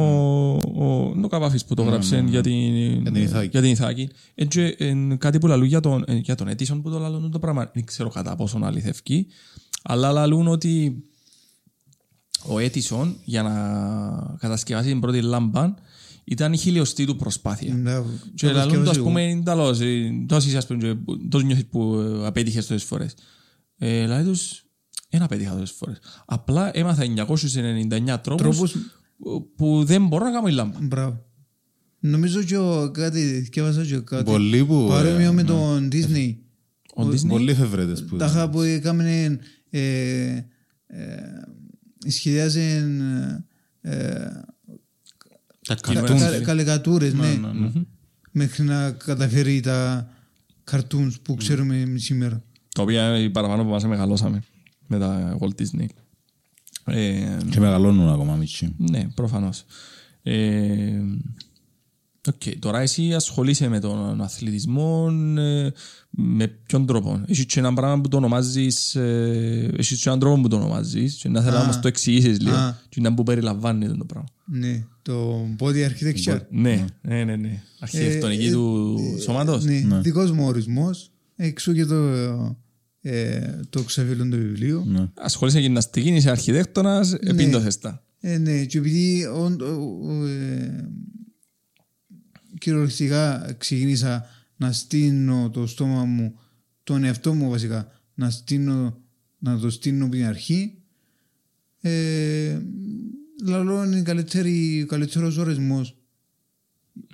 ο, ο Καβάφης που το γράψε για την, την Ιθάκη. για την Ιθάκη. Έτσι, εν, κάτι που λαλούν για τον, ε, για τον Έτισον που το λαλούν το πράγμα. Δεν ξέρω κατά πόσο αληθευκεί, αλλά λαλούν ότι ο Έτισον για να κατασκευάσει την πρώτη λάμπα ήταν η χιλιοστή του προσπάθεια. Μπράβο. Και Το λαλούν το ας σκέφτομαι πούμε είναι ταλός, ε, τόσο είσαι ας πούμε, και τόσο νιώθεις που ε, απέτυχες τόσες φορές. Ε, Λαλεί τους, δεν απέτυχα τόσες φορές. Απλά έμαθα 999 τρόπους Τρόπους- που δεν μπορώ να κάνω η λάμπα. Μπράβο. Νομίζω και ο, κάτι, διάβασα και κάτι Πολλοί που... παρόμοιο ε, με τον Disney. Ο Disney, Πολλοί εφευρέτες που... Τα είχα που έκαμε ε, ε, σχεδιάζε ε, Τα κα- καρτούν. κα- καλεκατούρες, ναι, Ναι, ναι. μέχρι να καταφέρει τα cartoons που ξέρουμε σήμερα. τα οποία οι παραπάνω που μας μεγαλώσαμε με τα Walt Disney. Ε, Και μεγαλώνουν ακόμα μισή. Ναι, προφανώς. Ε, οκ, Τώρα εσύ ασχολείσαι με τον αθλητισμό ε, με ποιον τρόπο; Έχεις και έναν πράγμα που το ονομάζεις, ε, έχεις και έναν τρόπο που το ονομάζεις και να θέλω να Α. μας το εξηγήσεις λίγο Α. και να που περιλαμβάνει το πράγμα. Ναι, το body architecture. Ναι, ναι, ναι, ναι. Αρχιτεκτονική Ε, του σώματος. Ναι, δικός μου ορισμός. Εξ ου και το, ε, το εξώφυλλον το βιβλίο. Ναι. Ασχολείσαι με γυμναστική, είσαι αρχιτέκτονας, επίν το θέστα. Ε, ναι, και επειδή ον- ο- ο- ε, κυριολεκτικά ξεκίνησα να στείνω το στόμα μου, τον εαυτό μου βασικά, να, στείνω, να το στείνω από την αρχή, ε, λαλό είναι καλύτερη, ο καλύτερος ορισμός.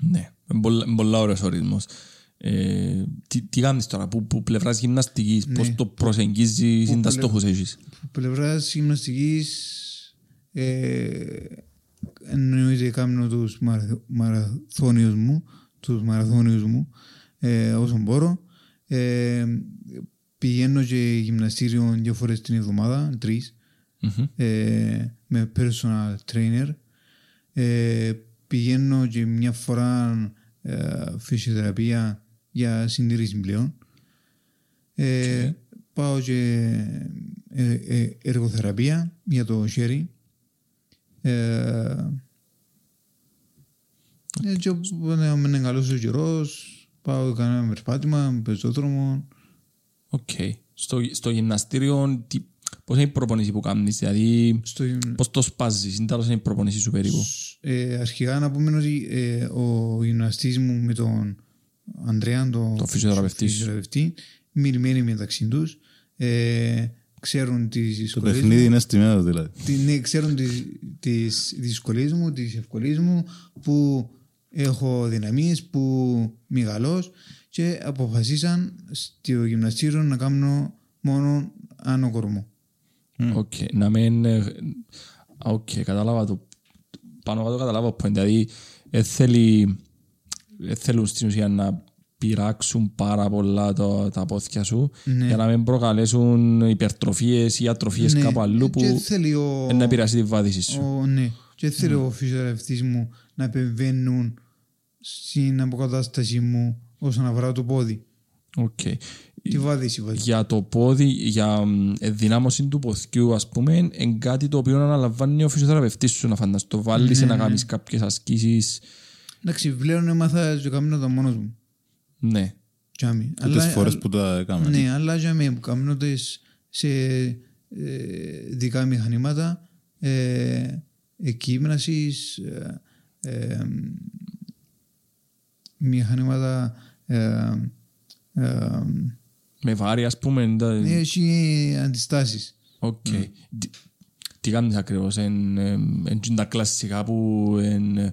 Ναι, είναι πολλά- είναι πολλά ωραίος ορισμός. Ε, τι, τι κάνεις τώρα, που, που πλευράς γυμναστικής, πώς το προσεγγίζεις, είναι τα πλε- στόχους έχεις; Από πλευράς γυμναστικής ε, εννοείται κάνω τους μαραθ- μαραθώνιους μου, τους μαραθώνιους μου ε, όσο μπορώ. Ε, πηγαίνω και γυμναστήριο δύο φορές την εβδομάδα, τρεις, Μμμ. ε, με personal trainer. Ε, πηγαίνω και μια φορά ε, φυσιοθεραπεία για συντήρηση πλέον. Ε, Πάω και ε, ε, εργοθεραπεία για το χέρι. Ε, έτσι όπως με είναι καλός ο καιρός, πάω κανένα περπάτημα, πεζόδρομο. Οκ. Στο, στο γυμναστήριο, τι, πώς είναι η προπονήση που κάνεις, δηλαδή Στο, πώς το σπάζεις, είναι τέλος είναι η προπονήση σου περίπου. ε, αρχικά να πούμε ότι ε, ο γυμναστής μου με τον Ανδρέα, τον Το φυσιοθεραπευτή σου. φυσιοθεραπευτή, μιλημένοι μεταξύ τους, ε, ξέρουν τις Το δυσκολίες μου. παιχνίδι είναι στημένο δηλαδή. Τι- ναι, ξέρουν τις, τις δυσκολίες μου, τις ευκολίες μου, που έχω αδυναμίες, που μεγαλώς και αποφασίσαν στο γυμναστήριο να κάνω μόνο άνω κορμό. Οκ. Να μην... ε, α, Οκ, κατάλαβα το... Πάνω κάτω κατάλαβα το point. Δηλαδή, ε, θέλει... ε, θέλουν στην ουσία να πειράξουν πάρα πολλά το, τα πόθκια σου Ναι. για να μην προκαλέσουν υπερτροφίες ή ατροφίες Ναι, κάπου αλλού και που θέλει ο, ε, να επηρεάσει τη βάδιση σου. ο, ναι, και θέλει ο φυσιοθεραπευτής μου να επεμβαίνουν στην αποκατάσταση μου όσον αφορά το πόδι. Οκ. Τη βάδιση βάζει. Για το πόδι, για μ, ενδυνάμωση του ποδιού, ας πούμε, είναι κάτι το οποίο αναλαμβάνει ο φυσιοθεραπευτής σου να φανταστεί. Που βάλλει σε να κάνεις κάποιες ασκήσεις. Εντάξει, πλέον έμαθα και κάνω τα μόνος μου. Ναι. Τζάμι. Και τις φορές που τα έκαμε. Ναι, αλλά για μένα που κάνω τις σε ε, δικά μηχανήματα ε, εκγύμνασης, ε, ε, μηχανήματα ε, ε, Με βάρη, ας πούμε. τα- έχει αντιστάσεις. Οκ. Τι- Τι κάνεις ακριβώς, είναι τα κλασικά που, εν-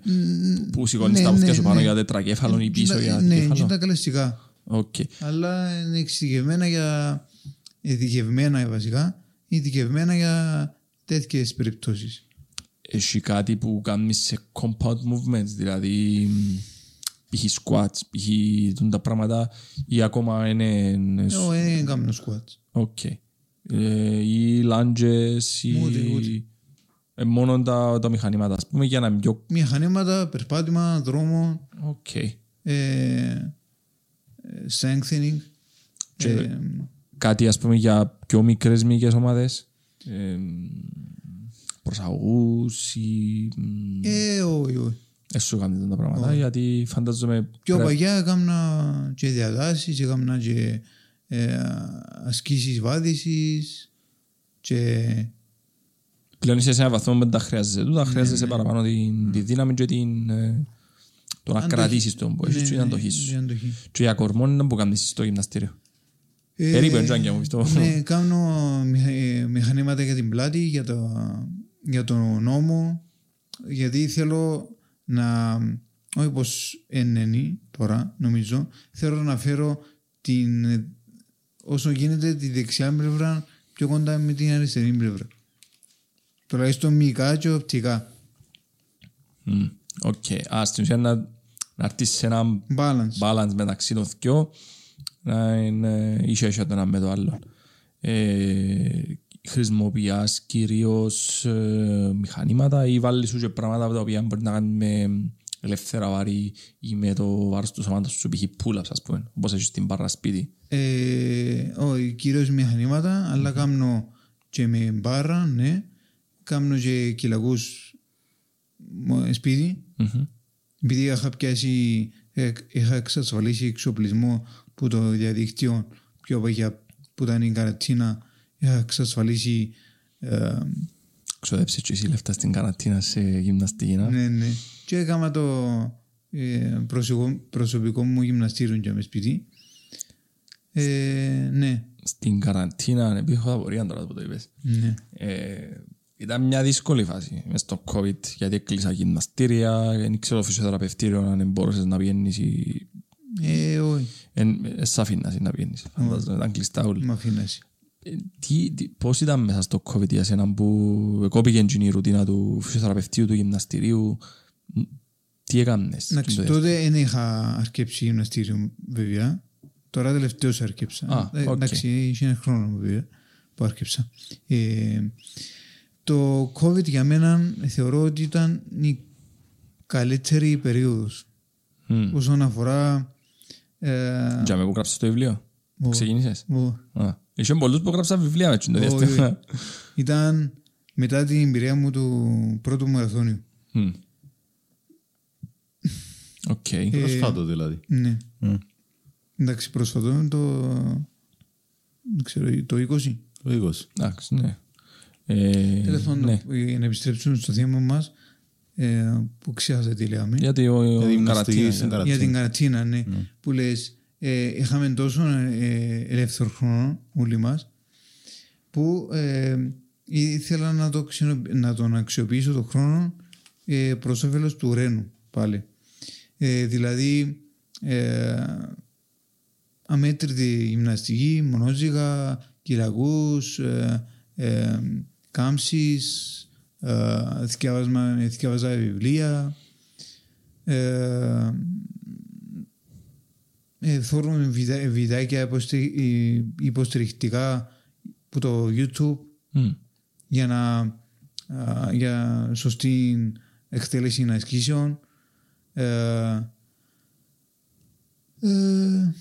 που σηκώνεις ναι, τα πόθκια ναι, σου πάνω ναι. για τετρακέφαλον ή πίσω για Ναι, δικέφαλο. τα κλασικά. Οκ. Αλλά είναι εξειδικευμένα για ειδικευμένα βασικά, ειδικευμένα για τέτοιες περιπτώσεις. Έχει κάτι που κάνεις σε compound movements, δηλαδή μ, π.χ. squats, π.χ. τούντα πράγματα ή ακόμα είναι... είναι σ- Εγώ δεν κάνω squats. Οκ. Ε, Ή lunges ή... Ούτε, ούτε. Ε, μόνο τα, τα μηχανήματα, ας πούμε, για να είναι πιο... Μηχανήματα, περπάτημα, δρόμο, Οκ. ε, ε, strengthening. Και- Ε, Κάτι, ας πούμε, για πιο μικρές μυϊκές ομάδες. Ε, προσαγωγούς ή... μ, ε, όχι, όχι. Ε, σου κάνετε τα πράγματα, γιατί φαντάζομαι... Πιο πρέ- παλιά έκανα και διατάσεις, έκανα και ε, ασκήσεις βάδισης και Πλέον είσαι σε ένα βαθμό που δεν τα χρειάζεσαι. Τούτα Ναι, χρειάζεσαι παραπάνω την, τη δύναμη και την, ε, το να Αντοχή. κρατήσεις τον που έχεις και την αντοχή η σου. αντοχή. Και για κορμό είναι που κάνεις στο γυμναστήριο. Ε, Περίπου εντζάγκια μου πιστεύω. Ναι, κάνω μηχα- ε, μηχανήματα για την πλάτη, για το, για το νόμο, γιατί θέλω να, όχι πως είναι τώρα νομίζω, θέλω να φέρω την, όσο γίνεται τη δεξιά πλευρά πιο κοντά με την αριστερή πλευρά. Τουλάχιστον μυϊκά και οπτικά. Μμ, Οκ. Α, στην ουσία να, να έρθεις σε ένα Balance. balance μεταξύ των δυο να είναι ίσια ίσια το ένα με το άλλο. Ε, χρησιμοποιάς κυρίως ε, μηχανήματα ή βάλλει σου και πράγματα τα οποία μπορεί να κάνεις με ελεύθερα βάρη ή με το βάρος του σώματος σου π.χ. pull-ups ας πούμε, όπως έχεις στην μπάρα σπίτι. Ε, όχι, κυρίως μηχανήματα, αλλά κάνω και με μπάρα, ναι. Κάνω και κυλακούς μο- σπίτι. Μμμ. Επειδή είχα πιάσει, ε, είχα εξασφαλίσει εξοπλισμό που το διαδίκτυο πιο παλιά που ήταν η καρατίνα, είχα εξασφαλίσει ε, Ξοδέψεις και εσύ λεφτά στην καρατίνα σε γυμναστική, να. ναι, ναι. Και έκανα το ε, προσωπικό, προσωπικό μου γυμναστήριο και με σπίτι. Ε, ναι, Στην καραντίνα, επειδή έχω απορία τώρα που το είπες. ναι. Ε, ήταν μια δύσκολη φάση μες στο COVID γιατί έκλεισα γυμναστήρια, δεν ξέρω φυσιοθεραπευτήριο αν μπορούσες να πιένεις ή... Ε, όχι, Εν, ε, σ' αφήνας να πιένεις, φαντάζομαι, ήταν κλειστά όλοι. με αφήνεσαι. Ε, τι, τι, πώς ήταν μέσα στο COVID για σένα που κόπηκε η ρουτίνα του φυσιοθεραπευτηρίου, του γυμναστηρίου, Μ, τι έκανες. Εντάξει, εκείνο το τότε δεν είχα αρκέψει γυμναστήριο βέβαια. Τώρα τελευταίος αρκέψα. Α, Ε, οκ. Εντάξει, είχε ένα χρόνο βέβαια που αρκέψα. Ε, το COVID για μένα θεωρώ ότι ήταν η καλύτερη περίοδος Μμ. όσον αφορά ε, Για με που γράψες το βιβλίο, ο- ξεκίνησες; ο- Α, Είχε πολλούς που γράψαν βιβλία με το όχι, διάστημα. ήταν μετά την εμπειρία μου του πρώτου μαραθώνιου. Μμ. Οκ. Ε, Προσφάτω δηλαδή. Ναι. Mm. Εντάξει, πρόσφατο είναι το. δεν ξέρω, το 20. Το 20. Εντάξει, ναι. Ε, Τέλος πάντων, ναι. για να επιστρέψουμε στο θέμα μας, ε, που ξέχασα τι λέγαμε. Γιατί ο, Για ο τη γυμναστική καραντίνα, στην ε, καραντίνα. Για την καραντίνα, ναι. Που λες, ε, είχαμε τόσο ε, ελεύθερο χρόνο όλοι μας, που ε, ήθελα να, το ξενο, να τον αξιοποιήσω το χρόνο ε, προς όφελος του Ρένου πάλι. Ε, δηλαδή, ε, αμέτρητη γυμναστική, μονόζυγα, κυραγούς, ε, ε, κάμψεις, ε, θυκιάβασμα- θυκιάβαζα βιβλία, ε, ε, θόρουμε βιδα- βιντεάκια υποστηρι- ε, υποστηρικτικά που το YouTube μμ. για να α, για σωστή εκτέλεση ασκήσεων. Ε, ε,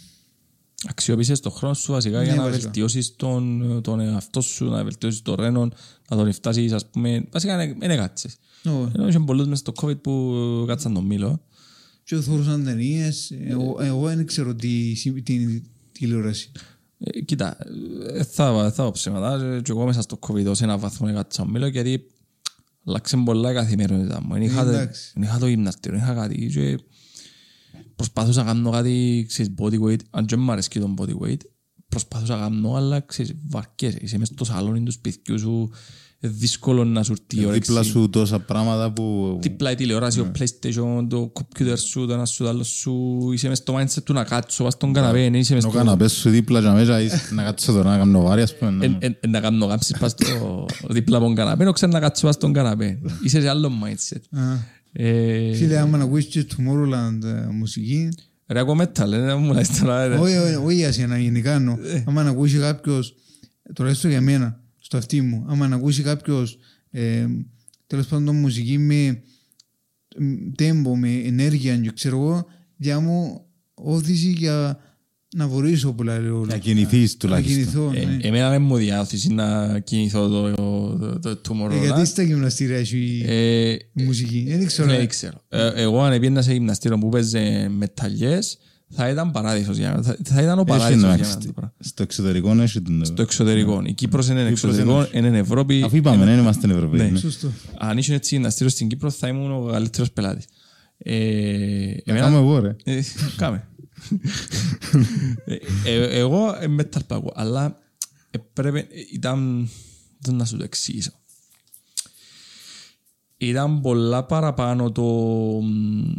Αξιοποίησες τον χρόνο σου βασικά για Ναι, να βασικά. βελτιώσεις τον, τον εαυτό σου, να βελτιώσεις τον ρένο, να τον φτάσεις, ας πούμε, βασικά δεν δεν έκατσες. ναι, Ενώ είχε πολλούς μες στο COVID που κάτσαν τον μήλο. Και θωρούσαν ταινίες. Εγώ, εγώ δεν ξέρω τι, συ- την τηλεόραση. Ε, κοίτα, ε, θα, θα πω ψέματα. ε, Και εγώ μέσα στο COVID σε έναν βαθμό έκατσα τον μήλο γιατί αλλάξε πολλά η καθημερινότητα μου. Εν είχα, Ε, εντάξει. εν είχα το γυμναστήριο, εν είχα κάτι και προσπαθούσα να κάνω κάτι, ξέρεις, body weight. Αν και μου αρέσκει το body weight, προσπαθούσα να κάνω, αλλά ξέρεις, βαρκέσαι. Είσαι μες στο σαλόνι του σπιτιού σου, ε, δύσκολο να σου έρθει η Δίπλα όρεξη. σου τόσα πράγματα που... Δίπλα η τηλεόραση, ο PlayStation, το computer σου, το ένας σου, το άλλος σου. Είσαι μες στο mindset του να κάτσω, πας στον καναπέ, είσαι μες Ο στο... καναπές σου δίπλα και μέσα είσαι να κάτσω τώρα να κάνω βάρη ας πούμε. ναι. Εν- εν- εν να κάνω γάμψεις πας στο δίπλα από τον καναπέ, ενώ ξέρω να κάτσω πας στον καναπέ. Είσαι σε άλλο mindset. Α, Ε, Φίλε, άμα να ακούσεις και Tomorrowland ε, μουσική, Ρε, εγώ metal, ε, δεν μου λες τώρα. ρε. όχι, όχι, όχι για σένα, γενικά εννοώ. Ε. Άμα να ακούσει κάποιος, τουλάχιστον για μένα, στο αυτί μου, άμα να ακούσει κάποιος ε, τέλος πάντων μουσική με μ, τέμπο, με ενέργεια και ξέρω εγώ, για μου όθηση για να βορήσω που λέει όλο. Να κινηθείς Να τουλάχιστον. κινηθώ, Ε, ναι. Εμένα δεν μου διάθεση να κινηθώ το, το, το Ε, Tomorrowland. γιατί στα γυμναστήρια έχει η Ε, μουσική; Δεν ξέρω. Δεν ξέρω. Ε, Εγώ αν πήγαινα σε γυμναστήριο που παίζε μεταλλιές, θα ήταν παράδεισος για μένα. Θα, θα ήταν ο Έχει παράδεισος για εντάξει. μένα. το πράγμα. Στο εξωτερικό έχει την... Το εξωτερικό. Η Κύπρος είναι εξωτερικό, έχει. είναι Ευρώπη. Αφού είπαμε, δεν είμαστε Ευρωπαίοι. Ναι. ναι. Σωστό. Αν ήσουν έτσι γυμναστήριος στην Κύπρο θα ήμουν ο καλύτερος πελάτης. Ε, Να κάνω εγώ ρε. Ε, Κάμε. Ε, ε, Εγώ ε, metal πάγω, αλλά έπρεπε, ήταν, δεν να σου το εξηγήσω. Ήταν πολλά παραπάνω το μ,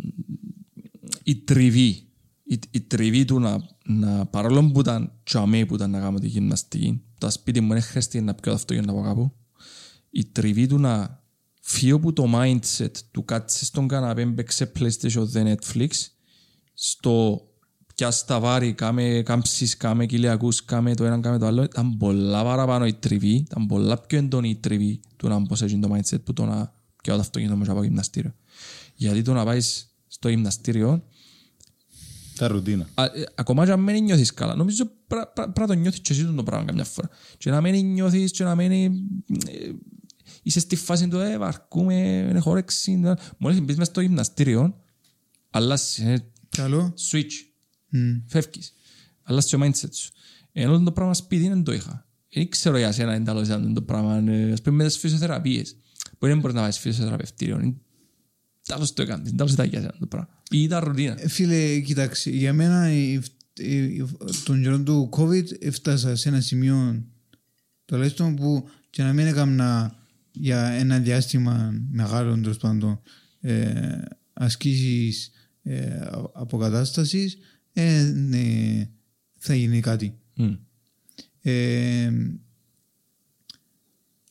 η τριβή. Η, η τριβή του να, να παρόλο που ήταν τσαμέ που ήταν να κάνω τη γυμναστική, το σπίτι μου δεν χρειάζεται να πιω το αυτοκίνητο να πάω κάπου. Η τριβή του να φύγω από το mindset του κάτσε στον καναπέ, παίξε PlayStation, δεν Netflix, στο πια στα βάρη, κάμε κάμψεις, κάμε κοιλιακούς, κάμε το ένα, κάμε το άλλο. Ήταν πολλά παραπάνω η τριβή, ήταν πολλά πιο έντονη η τριβή του να μπω σε εκείνο το mindset που το να πιάω το αυτοκίνητο μου και να πάω γυμναστήριο. Γιατί το να πάεις στο γυμναστήριο, Τα ρουτίνα. Α, ε, ακόμα και αν μην νιώθεις καλά. Νομίζω πρά- πρά- πρέπει να το νιώθεις και εσύ το πράγμα καμιά φορά. Και να μην νιώθεις και να μην... ε, είσαι στη φάση του «Ε, βαρκούμε, δεν έχω όρεξη». Μόλις μπεις μες στο γυμναστήριο, αλλάσεις, ε, Καλό. switch, Μμ. φεύγεις. Αλλάσεις το mindset σου. Ενώ το πράγμα σπίτι δεν το είχα. Δεν ξέρω για σένα εντάλλως αν το πράγμα, ε, ας πούμε με τις φυσιοθεραπείες. Μπορεί να μπορείς να βάζεις φυσιοθεραπευτήριο. Τέλος το έκανες, τέλος ήταν για σένα το πράγμα. Ή ήταν ρουτίνα. Ε, Φίλε, κοιτάξτε, για μένα ε, ε, τον καιρό του COVID έφτασα σε ένα σημείο τουλάχιστον που και να μην έκανα για ένα διάστημα μεγάλο τέλος πάντων ε, ασκήσεις ε, αποκατάστασης ε, ναι, θα γίνει κάτι. Μμ. Ε,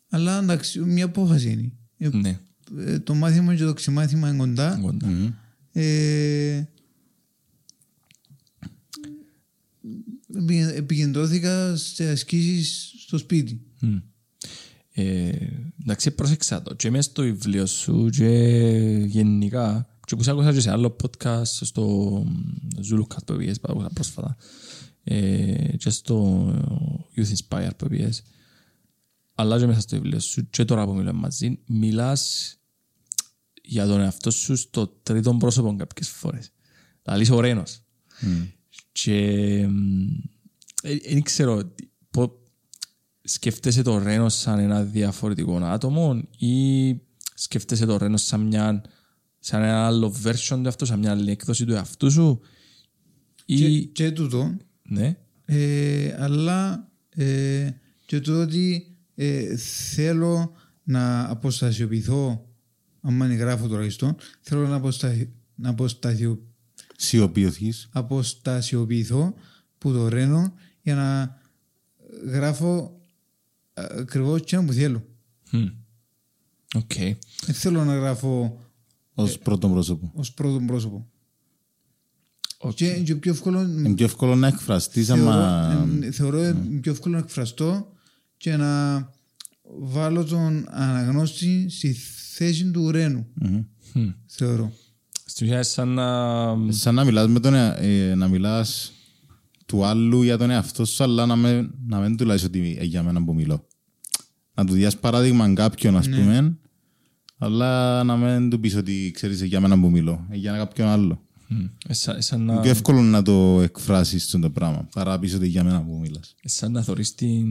αλλά εντάξει, μια απόφαση είναι. Ε, Ναι. Ε, το μάθημα και το ξεμάθημα είναι κοντά. Κοντά. Μμμ. Ε, επι- επικεντρώθηκα σε ασκήσεις στο σπίτι. Μμ. Ε, εντάξει, πρόσεξα το. Και μες στο βιβλίο σου και γενικά και που σε άκουσα και σε άλλο podcast στο Zulukat που πήγες που άκουσα πρόσφατα ε, και στο Youth Inspire που πήγες αλλά και μέσα στο βιβλίο σου και τώρα που μιλάμε μαζί, μιλάς για τον εαυτό σου στο τρίτο πρόσωπο κάποιες φορές. Δηλαδή ο Ρένος. Mm. Και δεν ξέρω, τι- πο- σκέφτεσαι το Ρένος σαν ένα διαφορετικό άτομο ή σκέφτεσαι το Ρένος σαν, μια, σαν ένα άλλο version του αυτού, σαν μια άλλη έκδοση του εαυτού σου ή... Και, και τούτο, Ναι. ε, αλλά ε, και το ότι ε, θέλω να αποστασιοποιηθώ, αν γράφω τουλάχιστον, θέλω να, αποστα, να αποστασιο, Σιωπιωθείς. αποστασιοποιηθώ που το ρένω για να γράφω ακριβώς και που θέλω. Μμ. Οκ. Δεν θέλω να γράφω Ως πρώτο πρόσωπο. ως πρώτο πρόσωπο. Οκ. Και, και πιο εύκολο Είναι πιο εύκολο να εκφραστείς θεωρώ, άμα... ε, θεωρώ πιο εύκολο να εκφραστώ και να βάλω τον αναγνώστη στη θέση του Ρένου. Μμμ. Μμ. Θεωρώ. Στην ουσία σαν να... Σαν να μιλάς με τον ε- ε, να μιλάς του άλλου για τον εαυτό σου, αλλά να, με, να μην του λες ότι ε, για μένα που μιλώ. Να του διάς παράδειγμα κάποιον, ας πούμε, αλλά να μην του πεις ότι ξέρεις ε, για μένα που μιλώ, ε, για κάποιον άλλο. Μμ. Ε, σαν- σαν Είναι να... πιο εύκολο να το εκφράσεις αυτό το πράγμα, παρά πεις ότι για μένα που μιλάς. σαν να θωρείς την,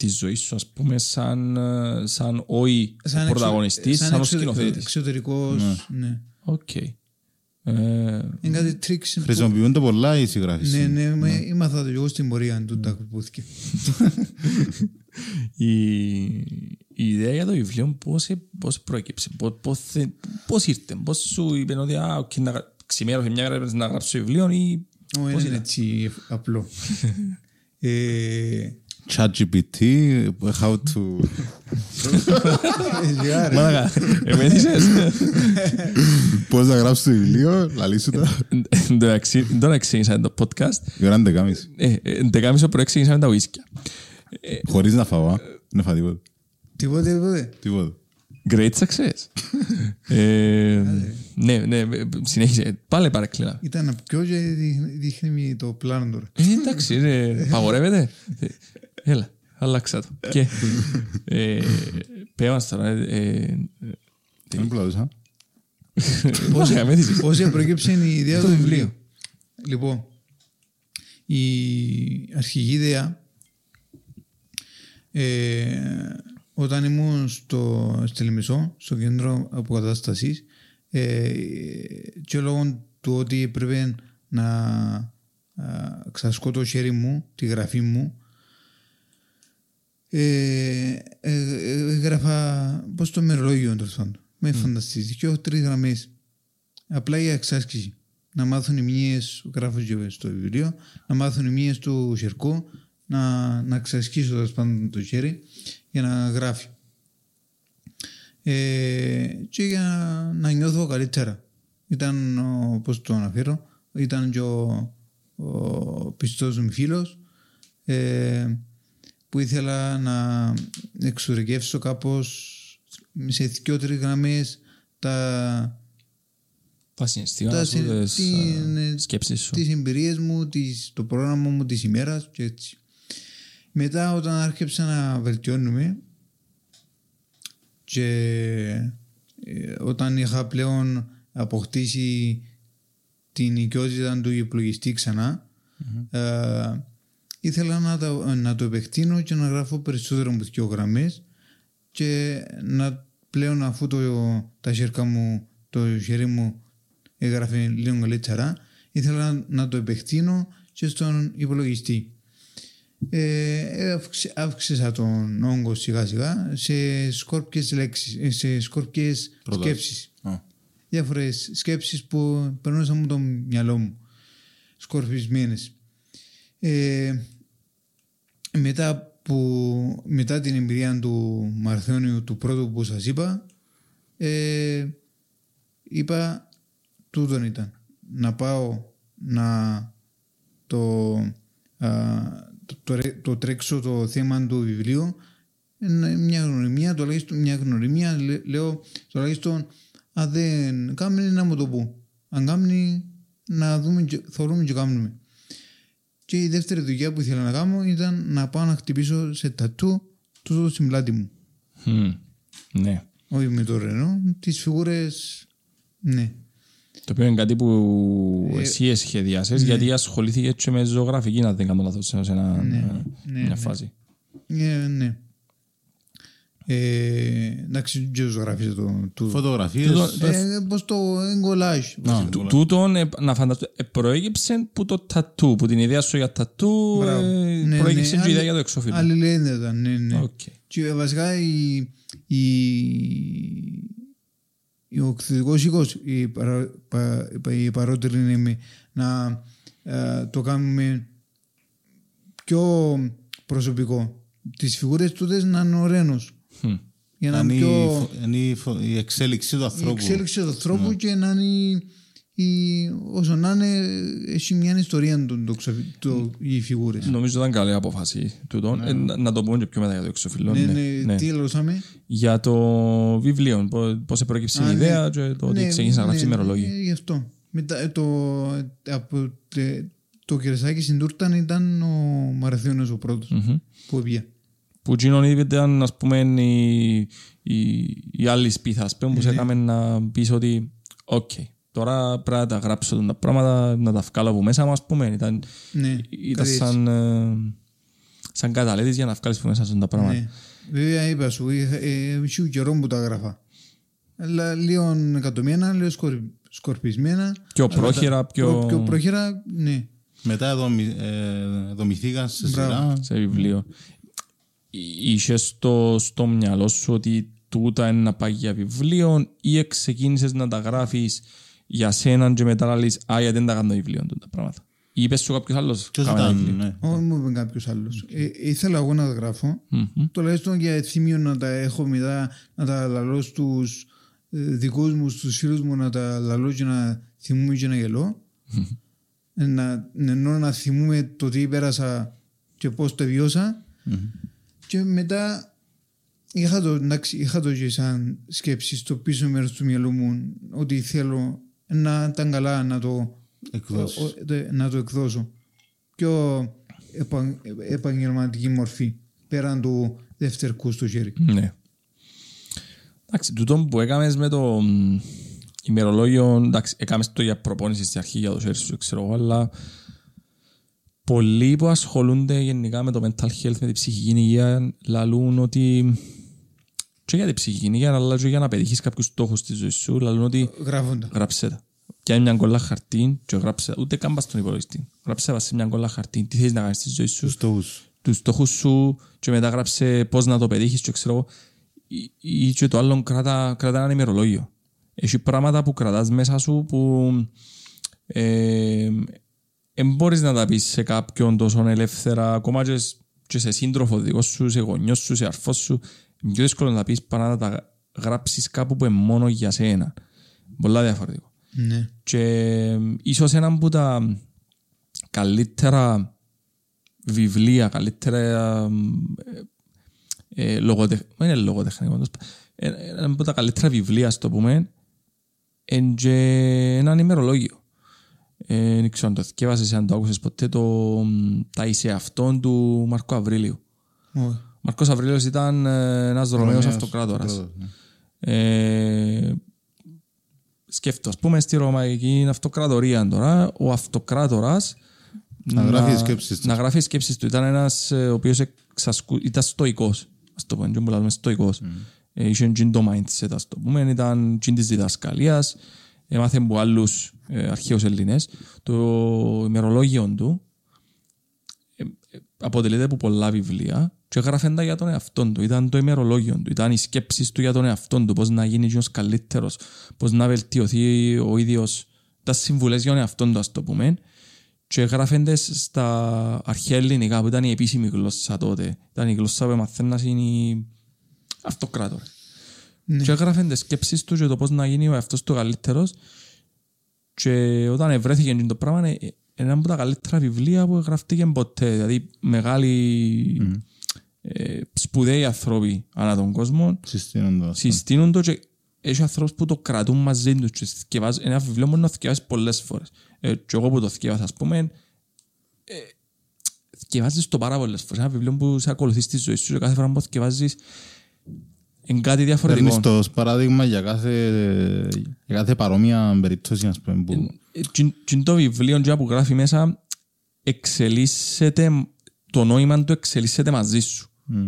τη ζωή σου, ας πούμε, σαν, ε, σαν όχι ο εξω- πρωταγωνιστής, σαν, ο εξω- σκηνοθέτης. Εξωτερικός, ναι. Οκ. Ε, Είναι κάτι τρίξ που... Χρησιμοποιούν το πολλά οι συγγραφείς. Ναι, ναι, με- ήμαθα το εγώ στην πορεία του τα κουπούθηκε. η, η ιδέα για το βιβλίο πώς, ε- πώς προέκυψε, πώς, πώς, θε- πώς ήρθε, πώς σου είπε ότι α, οκ, να, γρα- ξημέρωσε μια μέρα να γράψω βιβλίο ή Ω, πώς είναι ήταν; έτσι απλό. Ε, ChatGPT, how to... ε, γεια, ρε. Μάλακα, εμέθησες. Πώς να γράψεις το βιβλίο, λαλείς σου τα. Εν τω μεταξύ, Τώρα ξεκίνησαμε το podcast. Η ώρα είναι δεκάμιση. Ε, εν δεκάμισο πρωί ξεκίνησαμε τα ουίσκια. Χωρίς να φάω, α. δεν φάω τίποτα. Τίποτε, τίποτε. Τίποτα. Great success. ε, ναι, ναι, συνέχισε. Πάλι παρεκκλίνα. Ήταν να πιω και δείχνει- δείχνει το πλάνο τώρα. Ε, εντάξει, ρε, παγορεύεται. Ε, Έλα, άλλαξα το. Και, ε, πέ μας τώρα, ε, ε, Δεν πλατούσα. πώς είχαμε έθιση. Πώς προέκυψε η ιδέα του βιβλίου; Λοιπόν, η αρχική ιδέα ε, όταν ήμουν στο Στελιμισό, στο κέντρο αποκατάστασης ε, και λόγω του ότι έπρεπε να α, ξασκώ το χέρι μου, τη γραφή μου ε, ε, ε, έγραφα πώς το μερολόγιο τέλος πάντων. Με φανταστείς. Και έχω τρεις γραμμές. Απλά για εξάσκηση. Να μάθουν οι μύες, γράφω και στο βιβλίο, να μάθουν οι μύες του Σερκού, να, να εξασκήσω τέλος πάντων το χέρι για να γράφει. Ε, και για να, να νιώθω καλύτερα. Ήταν, ο, πώς το αναφέρω, ήταν και ο, ο πιστός μου φίλος ε, που ήθελα να εξουρικεύσω κάπως σε δύο-τρεις γραμμές τα, Τα συναισθήματα τα, σου, συ- τις την- ε, σκέψεις σου. τις εμπειρίες μου, τις, το πρόγραμμα μου της ημέρας και έτσι. Μετά όταν άρχισα να βελτιώνουμε και ε, όταν είχα πλέον αποκτήσει την οικειότητα του υπλογιστή ξανά ε, ήθελα να, τα- να το επεκτείνω και να γράφω περισσότερο από δύο γραμμές και να πλέον αφού το, τα χέρια μου, το χέρι μου έγραφε λίγο καλύτερα, ήθελα να, να το επεκτείνω και στον υπολογιστή. Ε, αύξη- αύξησα τον όγκο σιγά σιγά σε σκόρπιες λέξεις, ε, σε σκόρπιες Προτάσεις. σκέψεις. Α. Διάφορες σκέψεις που περνούσαν μου το μυαλό μου. Σκορπισμένες. Ε, μετά, που, μετά την εμπειρία του Μαρθώνιου του πρώτου που σας είπα ε, είπα τούτον ήταν. Να πάω να το, α, το, το, ρε- το τρέξω το θέμα του βιβλίου. Είναι μια γνωριμία, τουλάχιστον μια γνωριμία λέ- λέω τουλάχιστον αν δεν κάνει να μου το πω αν κάνει να δούμε και, θωρούμε και κάνουμε και η δεύτερη δουλειά που ήθελα να κάνω ήταν να πάω να χτυπήσω σε τατού το δω στην πλάτη μου. Μμ. Ναι. Όχι με το Ρενό, τις φιγούρες, ναι. Το οποίο είναι κάτι που Ε, εσύ σχεδιάσες γιατί ασχολήθηκε και με ζωγραφική να δεν κάνω λάθος σε ένα, Ναι, ε, ναι, μια ναι. φάση. Ε, ναι. Ε, εντάξει, δεν ζωγράφιζε το... το Φωτογραφίες. Τούτο- ε, πώς το εγκολάζ. Να, Του- Τούτον, ε, να φανταστώ, ε, προέκυψε που το τατού, που την ιδέα σου για τατού, Μπράβο. ε, Ναι, προέκυψε ναι, και η ιδέα άλλη- για το εξώφυλλο. Αλληλένδετα, ναι, ναι. Οκ. Και βασικά η, η, η- ο εκδοτικός οίκος, η, παρα, πα, η παρότρυνέ με να ε, το κάνουμε πιο προσωπικό. Τις φιγούρες τούτες να είναι ο Ρένος. Μμ. Για να Είναι είναι η πιο... φο- είναι η φο- η εξέλιξη του η ανθρώπου. εξέλιξη του ανθρώπου και να είναι η, η, όσο να είναι έχει μια ιστορία το, το, ξαφ- το, οι φιγούρες. Νομίζω ήταν καλή απόφαση τούτον. Ε, να, να το πούμε και πιο μετά για το εξώφυλλο. Ναι, ναι, ναι, ναι. Τι έλωσαμε. Για το βιβλίο, πώς προέκυψε η Α, ιδέα ναι. και το ότι Ναι, ξεκίνησε να ναι, γράψει ημερολόγια. ε, Γι' αυτό. Μετά, ε, το, ε, από, τε- το κερσάκι στην τούρτα ήταν ο Μαραθιώνος ο πρώτος Μμμ. που πήγε. Που εκείνον ήταν, ας πούμε, η, η, η άλλη σπίθα, ας πούμε, που σε Ναι. έκαμε να πεις ότι «OK, τώρα πρέπει να τα γράψω τα πράγματα, να τα βγάλω από μέσα μου», ας πούμε. Ήταν, Ναι, ήταν κάτι έτσι. σαν, ε, σαν καταλύτης για να βγάλεις από μέσα σου τα πράγματα. Ναι. Βέβαια είπα σου, είχα- ε, είχε καιρό που τα έγραφα. Αλλά λίγο ανακατωμένα, λίγο σκορ, σκορπισμένα. Πιο Αλλά πρόχειρα, τα- πιο- πιο πρόχειρα, ναι. Μετά δομη- ε, δομηθήκαν σε Μπράβο. σειρά. σε βιβλίο. Είχες στο, στο μυαλό σου ότι τούτα είναι να πάει για βιβλίο ή ξεκίνησες να τα γράφεις για σένα και μετά να λες «Α, γιατί δεν τα κάνω βιβλίο τούτα πράγματα». Ή είπες σου κάποιος άλλος Ποιος «Κάμε ένα ήταν, βιβλίο». ναι. Όχι μου είπε κάποιος άλλος. Ε, ήθελα εγώ να τα γράφω. Μμμ. Τουλάχιστον για θύμιο να τα έχω μετά, να τα λαλώ στους ε, δικούς μου, στους φίλους μου, να τα λαλώ και να θυμούμε και να γελώ. Ε, να, ενώ να θυμούμε το τι πέρασα και πώς το βιώσα. Και μετά είχα το, εντάξει, είχα το και σαν σκέψη στο πίσω μέρος του μυαλού μου ότι θέλω να ήταν καλά να το, Εκδόσεις. ο- τε- να το εκδώσω. Πιο επα, επαγγελματική μορφή πέραν του δευτερκού στο χέρι. Ναι. Εντάξει, τούτο που έκαμες με το μ, ημερολόγιο, εντάξει, έκαμες το για προπόνηση στην αρχή για το χέρι σου, ξέρω εγώ, αλλά πολλοί που ασχολούνται γενικά με το mental health, με την ψυχική υγεία, λαλούν ότι και για την ψυχική υγεία, αλλά και για να πετύχεις κάποιους στόχους στη ζωή σου, λαλούν ότι Γράφοντα. γράψε τα. Πιάνε μια κολλά χαρτί και γράψε τα. Ούτε καν πας στον υπολογιστή. Γράψε τα σε μια κολλά χαρτί. Τι θέλεις να κάνεις στη ζωή σου; Τους στόχους. τους στόχους σου και μετά γράψε πώς να το πετύχεις και ξέρω εγώ ή- ή και το άλλο κράτα, κράτα ένα ημερολόγιο. Έχει πράγματα που κρατάς μέσα σου που ε, δεν μπορείς να τα πεις σε κάποιον τόσο ελεύθερα ακόμα και, σ- και σε σύντροφο δικός σου, σε γονιός σου, σε αρφός σου είναι πιο δύσκολο να τα πεις παρά να τα γράψεις κάπου που είναι μόνο για σένα. Πολλά διαφορετικό. Ναι. Και ε, ίσως ένα από τα καλύτερα βιβλία, καλύτερα ε, ε, λογοτεχ... δεν είναι λογοτεχνικό, τέλος πάντων. Ε, ένα από τα καλύτερα βιβλία, ας το πούμε, είναι και ένα ημερολόγιο. Ε, δεν ξέρω αν το θυκεύασες, αν το άκουσες ποτέ, το μ, «Τα είσαι αυτόν» του Μαρκό Αβρίλιου. Όχι. Ο Μαρκός Αβρίλιος ήταν ε, ένας Ρωμαίος Ρωμαίος αυτοκράτορας. αυτοκράτορας, ναι. Ε, σκέφτω, ας πούμε, στη Ρωμαϊκή Αυτοκρατορία τώρα, ο αυτοκράτορας Να γράφει σκέψεις του. να γράφει σκέψεις του. Ήταν ένας ε, ο οποίος εξασκου... ήταν στοικός. Ας το πούμε, που λέμε στοικός. Ε, είχε τζιν το mindset, ας το πούμε. Ήταν τζιν της διδασκαλίας. Έμαθε από άλλους ε, αρχαίους Ελληνές. Το ημερολόγιο του ε, ε, αποτελείται από πολλά βιβλία και έγραφε τα για τον εαυτό του. Ήταν το ημερολόγιο του. Ήταν οι σκέψεις του για τον εαυτό του. Πώς να γίνει εκείνος καλύτερος. Πώς να βελτιωθεί ο ίδιος. Τα συμβουλές για τον εαυτό του, ας το πούμε και γράφεντες στα αρχαία ελληνικά που ήταν η επίσημη γλώσσα τότε. Ήταν η γλώσσα που μαθαίνας είναι η αυτοκράτορ. Ναι. Και γράφεντες σκέψεις του και το πώς να γίνει ο εαυτός του καλύτερος και όταν ευρέθηκε το πράγμα είναι ένα από τα καλύτερα βιβλία που γραφτήκε ποτέ. Δηλαδή μεγάλοι ε, σπουδαίοι άνθρωποι ανά τον κόσμο Συστήνοντας. συστήνουν το και έχει ανθρώπους που το κρατούν μαζί τους και θκευάζουν ένα βιβλίο μόνο να θκευάσεις πολλές φορές. Ε, και εγώ που το θκευάσα, ας πούμε, ε, θκευάζεις το πάρα πολλές φορές. Ένα βιβλίο που σε ακολουθεί στη ζωή σου και κάθε φορά που θκευάζεις είναι κάτι διαφορετικό. Παίρνεις το ως παράδειγμα για κάθε, για κάθε παρόμοια περίπτωση, ας πούμε, που... Ε, Τι είναι το βιβλίο και που γράφει μέσα εξελίσσεται, το νόημα του εξελίσσεται μαζί σου. Μμ.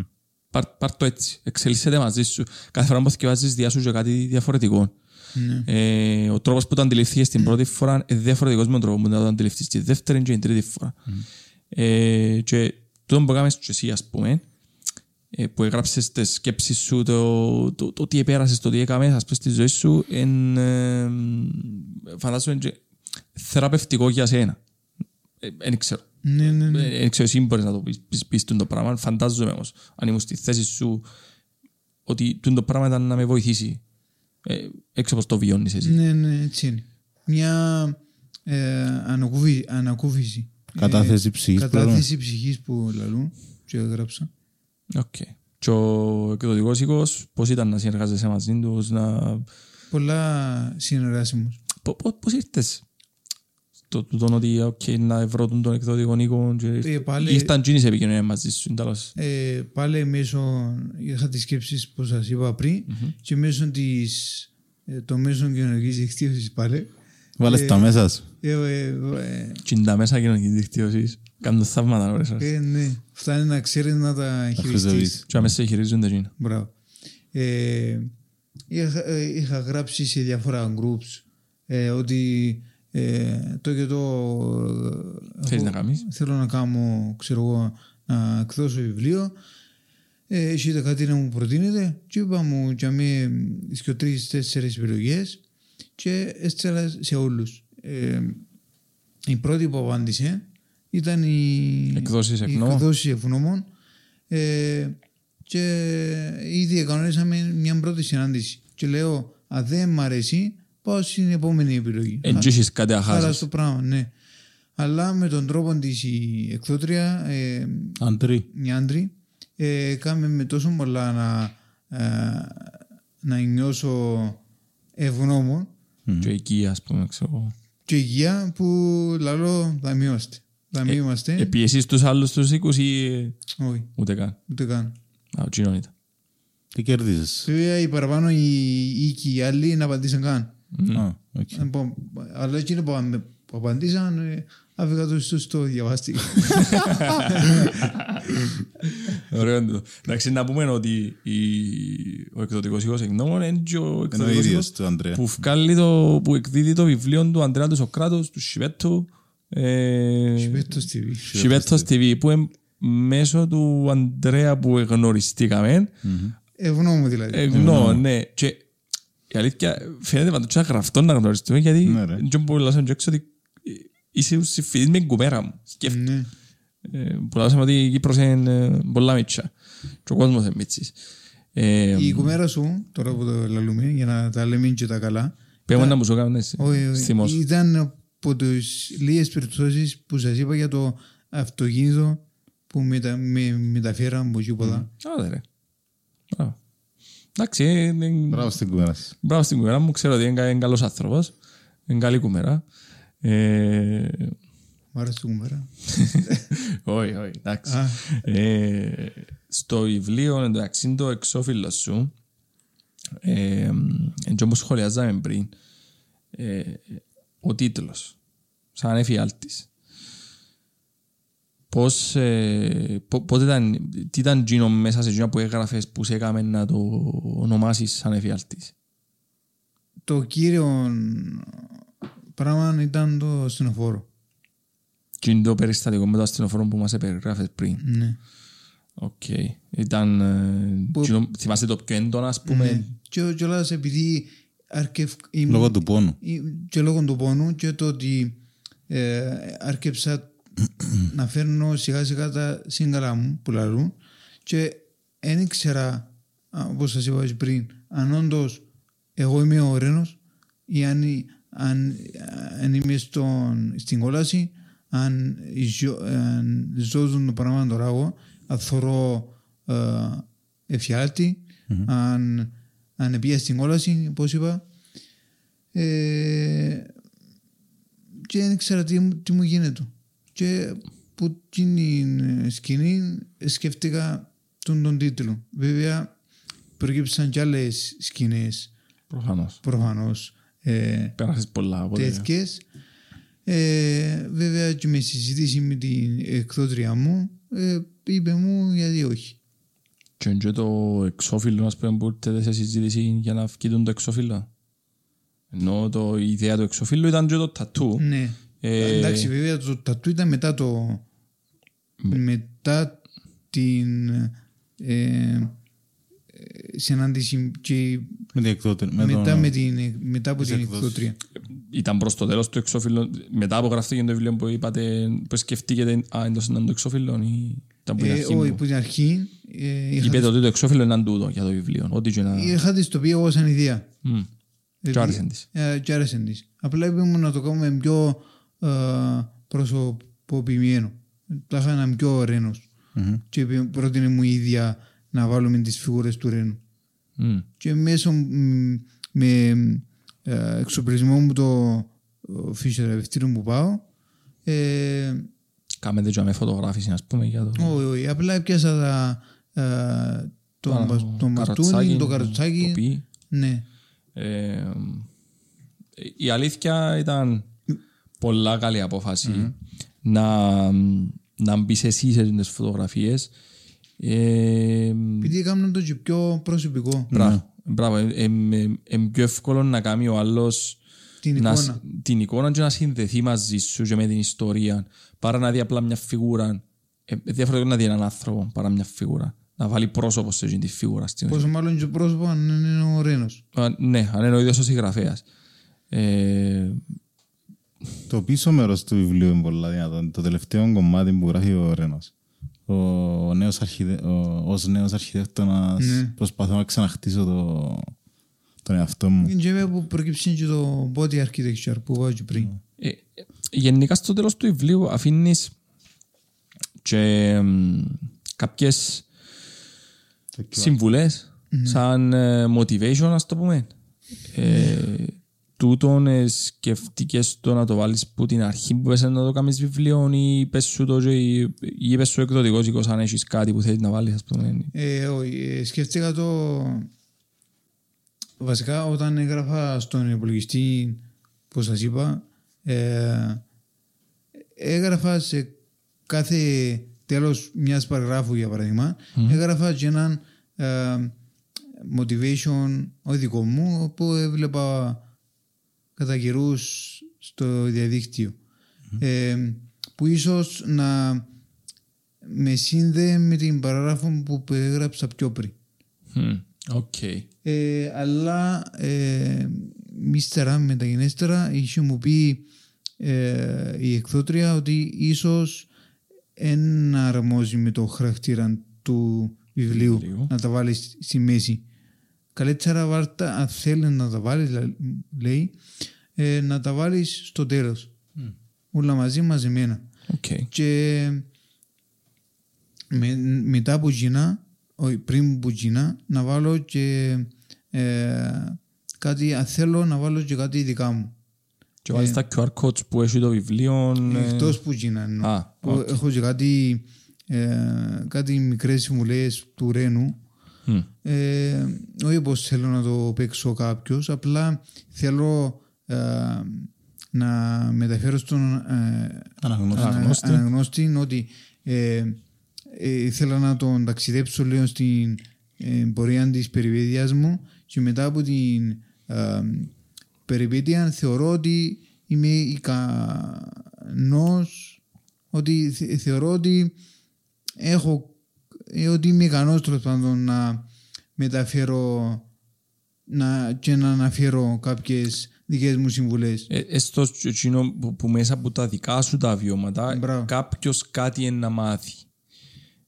Πάρ, πάρ το έτσι. Εξελίσσεται μαζί σου. Κάθε φορά που θκευάζεις διάσου για κάτι διαφορετικό. Ναι. Ε, ο τρόπος που το αντιληφθείς την πρώτη φορά είναι διαφορετικός με τον τρόπο που το αντιληφθείς τη δεύτερη και την τρίτη φορά. Ε, και τούτο που έκαμες και εσύ, ας πούμε, ε, που έγραψες τις σκέψεις σου, το, το, το, τι επέρασες, το τι έκαμες, ας πούμε, στη ζωή σου, εν, ε, φαντάζομαι και θεραπευτικό για σένα. Ε, Δεν ξέρω. Ναι, ναι, ναι. Δεν ξέρω εσύ μπορείς να το πεις, πεις, πεις τούτο πράγμα. Φαντάζομαι όμως, αν ήμουν στη θέση σου, ότι τούτο πράγμα ήταν να με βοηθήσει. Ε, έξω πώς το βιώνεις εσύ. Ναι, ναι, έτσι είναι. Μια ε, ανακούφι- ανακούφιση. Κατάθεση ψυχής, Ε, Κατάθεση ψυχής που λαλούν και έγραψα. Οκ. Και ο εκδοτικός οίκος, πώς ήταν να συνεργάζεσαι μαζί τους, να... Πολλά συνεργάσιμος. Πο- πο- Πώς ήρθες; Το, το, το ότι οκ, να βρω τον, τον εκδοτικό οίκο και Ε, πάλι- ήρθαν τζείνοι σε επικοινωνία μαζί σου, τέλος. Ε, πάλι μέσω, είχα τις σκέψεις που σας είπα πριν και μέσω της, ε, το μέσο κοινωνικής δικτύωσης πάλι. Βάλες τα μέσα σου. Ε, ε, ε, Και είναι τα μέσα κοινωνικής δικτύωσης, κάνουν θαύματα ώρες σας. ε, ναι, φτάνει να ξέρεις να τα χειριστείς. χρησιμοποιείς. Και αμέσως σε χειρίζονται τζίνα. Μπράβο. Ε, είχα, ε, είχα γράψει σε διάφορα groups ε, ότι ε, το και το ε, Θέλεις έχω- να κάνεις; θέλω να κάνω, ξέρω εγώ, να εκδώσω βιβλίο. Ε, έχετε κάτι να μου προτείνετε; Και είπα μου για με και τρεις τέσσερις επιλογές και έστειλα σε όλους. Ε, η πρώτη που απάντησε ήταν η Εκδόσεις η ευγνώμων. εκδόσεις ευγνώμων ε, και ήδη εκανονίσαμε μια πρώτη συνάντηση και λέω αν δεν μ' αρέσει πάω στην επόμενη επιλογή. Εν τζ' έχεις κάτι να Χάρα χάσεις. στο πράγμα, ναι. Αλλά με τον τρόπο της η εκδότρια, ε, Αντρί. οι άντροι, ε, κάμε με τόσο πολλά να, ε, να νιώσω ευγνώμων Και εκεί, ας πούμε, ξέρω εγώ. και υγεία που λαλό θα μη είμαστε. Θα μη είμαστε. Επιέσεις τους άλλους τους οίκους ή ε, Όχι, ούτε καν; ούτε καν. Α, ο τζίνον ήταν. Τι κέρδισες. Βέβαια οι παραπάνω οι οίκοι οι άλλοι να απαντήσαν καν. Α, οκ. Λοιπόν, Αλλά εκείνοι που, απαν- που απαντήσαν ε, άφηγα το στο στο διαβάστηκα. Ωραίο είναι το. Εντάξει, να πούμε ότι η- ο εκδοτικός οίκος εκνόμων είναι και ο Ενώ ο εκδοτικός ίδιος οίκος του Ανδρέα. που, βγάλει το, που εκδίδει το βιβλίο του Ανδρέα του Σοκράτους, του Σιβέτου, ε, Πέτος TV. Σιβέτος TV, που είναι μέσω του Ανδρέα που γνωριστήκαμε. Ευγνώμων δηλαδή. Εγνώ, ναι. Και η αλήθεια φαίνεται παντού γραφτό να γνωριστούμε γιατί Ναι, ρε. δεν μπορώ να λάσω έξω ότι είσαι συμφιλής με κουμέρα μου. Σκέφτομαι. Ναι. Ε, που λάσαμε ότι η Κύπρος είναι ε, πολλά μίτσα. Και ο κόσμος είναι μίτσις. Ε, Η κουμέρα σου, τώρα που το λαλούμε, για να τα λέμε και τα καλά, Πέμε να μου σου κάνουν έτσι. όχι, όχι, Θυμός. ήταν από τις λίγες περιπτώσεις που σας είπα για το αυτοκίνητο που μετα, με, μεταφέραν από εκεί πολλά. Άντε ρε. Μπράβο. Εντάξει, ε, ε, Μπράβο στην κουβέντα σας. μπράβο στην κουμέρα μου. Ξέρω ότι είναι κα- είναι καλός άνθρωπος. Είναι καλή κουμέρα. Ε, Μ' άρεσε το κουμέρα. Όχι, όχι, εντάξει. Α. Ε, στο βιβλίο, εντάξει, είναι το εξώφυλλο σου. Ε, έτσι όπως σχολιάζαμε πριν, ε, ο τίτλος, σαν εφιάλτης. Πώς, ε, πο- πότε ήταν, τι ήταν εκείνο μέσα σε εκείνο που έγραφες που σε έκαμε να το ονομάσεις σαν εφιάλτης. Το κύριο πράγμα ήταν το ασθενοφόρο. Τι είναι το περιστατικό με το ασθενοφόρο που μας περιγράφες πριν. Ναι. Οκ. Ήταν, ε, Που- εκείνο- θυμάσαι το πιο έντονα, ας πούμε, Ναι. Και κιόλας επειδή αρκευ... ήμουν- Λόγω του πόνου. ή- και λόγω του πόνου και το ότι ε, άρκεψα να φέρνω σιγά σιγά τα σύγκαλα μου που λαλούν και δεν ήξερα α, όπως σας είπα και πριν αν όντως εγώ είμαι ο Ρένος ή αν, αν, αν είμαι στον, στην κόλαση αν, ζω, αν ζω το πράγμα τώρα εγώ αν θωρώ ε, εφιάλτη αν, αν πήγα στην κόλαση πώς είπα ε, και δεν ήξερα τι, μου- τι μου γίνεται. Και που την ε, σκηνή σκέφτηκα τον, τον τίτλο. Βέβαια, προκύψαν κι άλλες σκηνές Προφανώς. Προφανώ Πέρασες πολλά. οπότε- τέτοιες. Ε, βέβαια και με συζήτηση με την εκδότρια μου ε, είπε μου γιατί όχι. Και είναι και το εξώφυλλο, ας πούμε, που ήρθε σε συζήτηση για να βγει το εξώφυλλο. Ενώ το, η ιδέα του εξώφυλλου ήταν και το τατού. Ναι. Ε, Εντάξει, βέβαια το τατού ήταν μετά το. μετά την. Ε, ε, συνάντηση και Με την εκδότη. Με μετά, τον- με την, μετά από την εκδόσεις. εκδότρια. Ήταν προς το τέλος του εξώφυλλου, μετά από γραφτήκε το βιβλίο που είπατε, που σκεφτήκετε, α, εντός ήταν το εξώφυλλο ή ήταν που την Ε, αρχή όχι, μου; που την αρχή ε, είχα, Είπετε ότι το εξώφυλλο είναι τούτο για το βιβλίο. Ό,τι και να... είχα της το πει εγώ σαν ιδέα. Μμ. Και άρεσε της. Ε, και άρεσε της. Απλά είπε μου να το κάνουμε πιο ε, προσωποποιημένο. Τα είχα ένα πιο ρένος. Μμμ. Και είπε- πρότεινε μου η ίδια να βάλουμε τις φιγούρες του ρένου. Μμ. Και μέσω μ, με ε, εξοπλισμό μου το ε, φυσιοθεραπευτήριο που πάω ε, Κάμετε και με φωτογράφηση, ας πούμε, για το... όχι, όχι, απλά πιάσα τα, ε, το, το μπα- το μαστούνι, καροτσάκι, το καροτσάκι. το πι. ναι. Ε, η αλήθεια ήταν πολλά καλή απόφαση να, να μπεις εσύ σε τις φωτογραφίες. Ε, Επειδή έκαναν το και πιο προσωπικό. μπράβο, μπράβο. Ε, ε, ε, ε, πιο εύκολο να κάνει ο άλλος Την να, εικόνα. την εικόνα και να συνδεθεί μαζί σου και με την ιστορία παρά να δει απλά μια φιγούρα. Ε, διαφορετικό να δει έναν άνθρωπο παρά μια φιγούρα. Να βάλει πρόσωπο σε εκείνη τη φιγούρα. στην Πόσο μάλλον και το πρόσωπο αν είναι ο Ρένος. Α, ναι, αν είναι ο ίδιος ο συγγραφέας. Ε, Το πίσω μέρος του βιβλίου είναι πολλά δυνατό. Το τελευταίο κομμάτι που γράφει ο Ρένος. Ο νέος αρχιδε... ο... ως νέος αρχιτέκτονας Ναι. προσπαθώ να ξαναχτίσω το... τον εαυτό μου. Είναι και βέβαια που προκύψει και το body architecture που είπα και πριν. ε, ε, γενικά στο τέλος του βιβλίου αφήνεις και μ, κάποιες συμβουλές σαν ε, motivation ας το πούμε. Ε, τούτον ε, σκεφτήκες το να το βάλεις που την αρχή που πες να το κάνεις βιβλίο ή είπες σου το και- ή είπες σου εκδοτικός οίκος αν έχεις κάτι που θέλεις να βάλεις ας πούμε. Ε, όχι, ε, σκέφτηκα το... Βασικά όταν έγραφα στον υπολογιστή που σας είπα ε, έγραφα σε κάθε τέλος μιας παραγράφου για παράδειγμα έγραφα και έναν ε, motivation όχι δικό μου που έβλεπα κατά καιρούς στο διαδίκτυο ε, που ίσως να με σύνδεε με την παράγραφο που έγραψα πιο πριν. Μμ, Οκ. Ε, αλλά ε, ύστερα, μεταγενέστερα, είχε μου πει ε, η εκδότρια ότι ίσως δεν αρμόζει με το χαρακτήρα του βιβλίου Βιβλίου. να τα βάλεις στη μέση. Καλύτερα βάρτα, αν θέλει να τα βάλεις, λέει, ε, να τα βάλεις στο τέλος. Όλα μαζί μαζεμένα. Οκ. Και με, μετά που τζείνα, όχι πριν που τζείνα, να βάλω και ε, κάτι, αν θέλω να βάλω και κάτι δικά μου. Και βάλεις τα QR codes που έχει το βιβλίο. ε, Εκτός που τζείνα. εννοώ. Α, Που οκ. Έχω και κάτι, ε, κάτι μικρές συμβουλές του Ρένου. Μ, Ε, όχι πως θέλω να το παίξω κάποιος, απλά θέλω ε, να μεταφέρω στον ε, Αναγνώστη. Αναγνώστη. ανα- αναγνώστη ότι ε, ε, ήθελα να τον ταξιδέψω λίγο στην ε, πορεία της περιπέτειας μου και μετά από την ε, περιπέτεια θεωρώ ότι είμαι ικανός ότι θε- θεωρώ ότι έχω ε, ότι είμαι ικανός τέλος πάντων να μεταφέρω να, και να αναφέρω κάποιες δικές μου συμβουλές. Ε, έστω και εκείνο που, που μέσα από τα δικά σου τα βιώματα Μπράβο. κάποιος κάτι είναι να μάθει.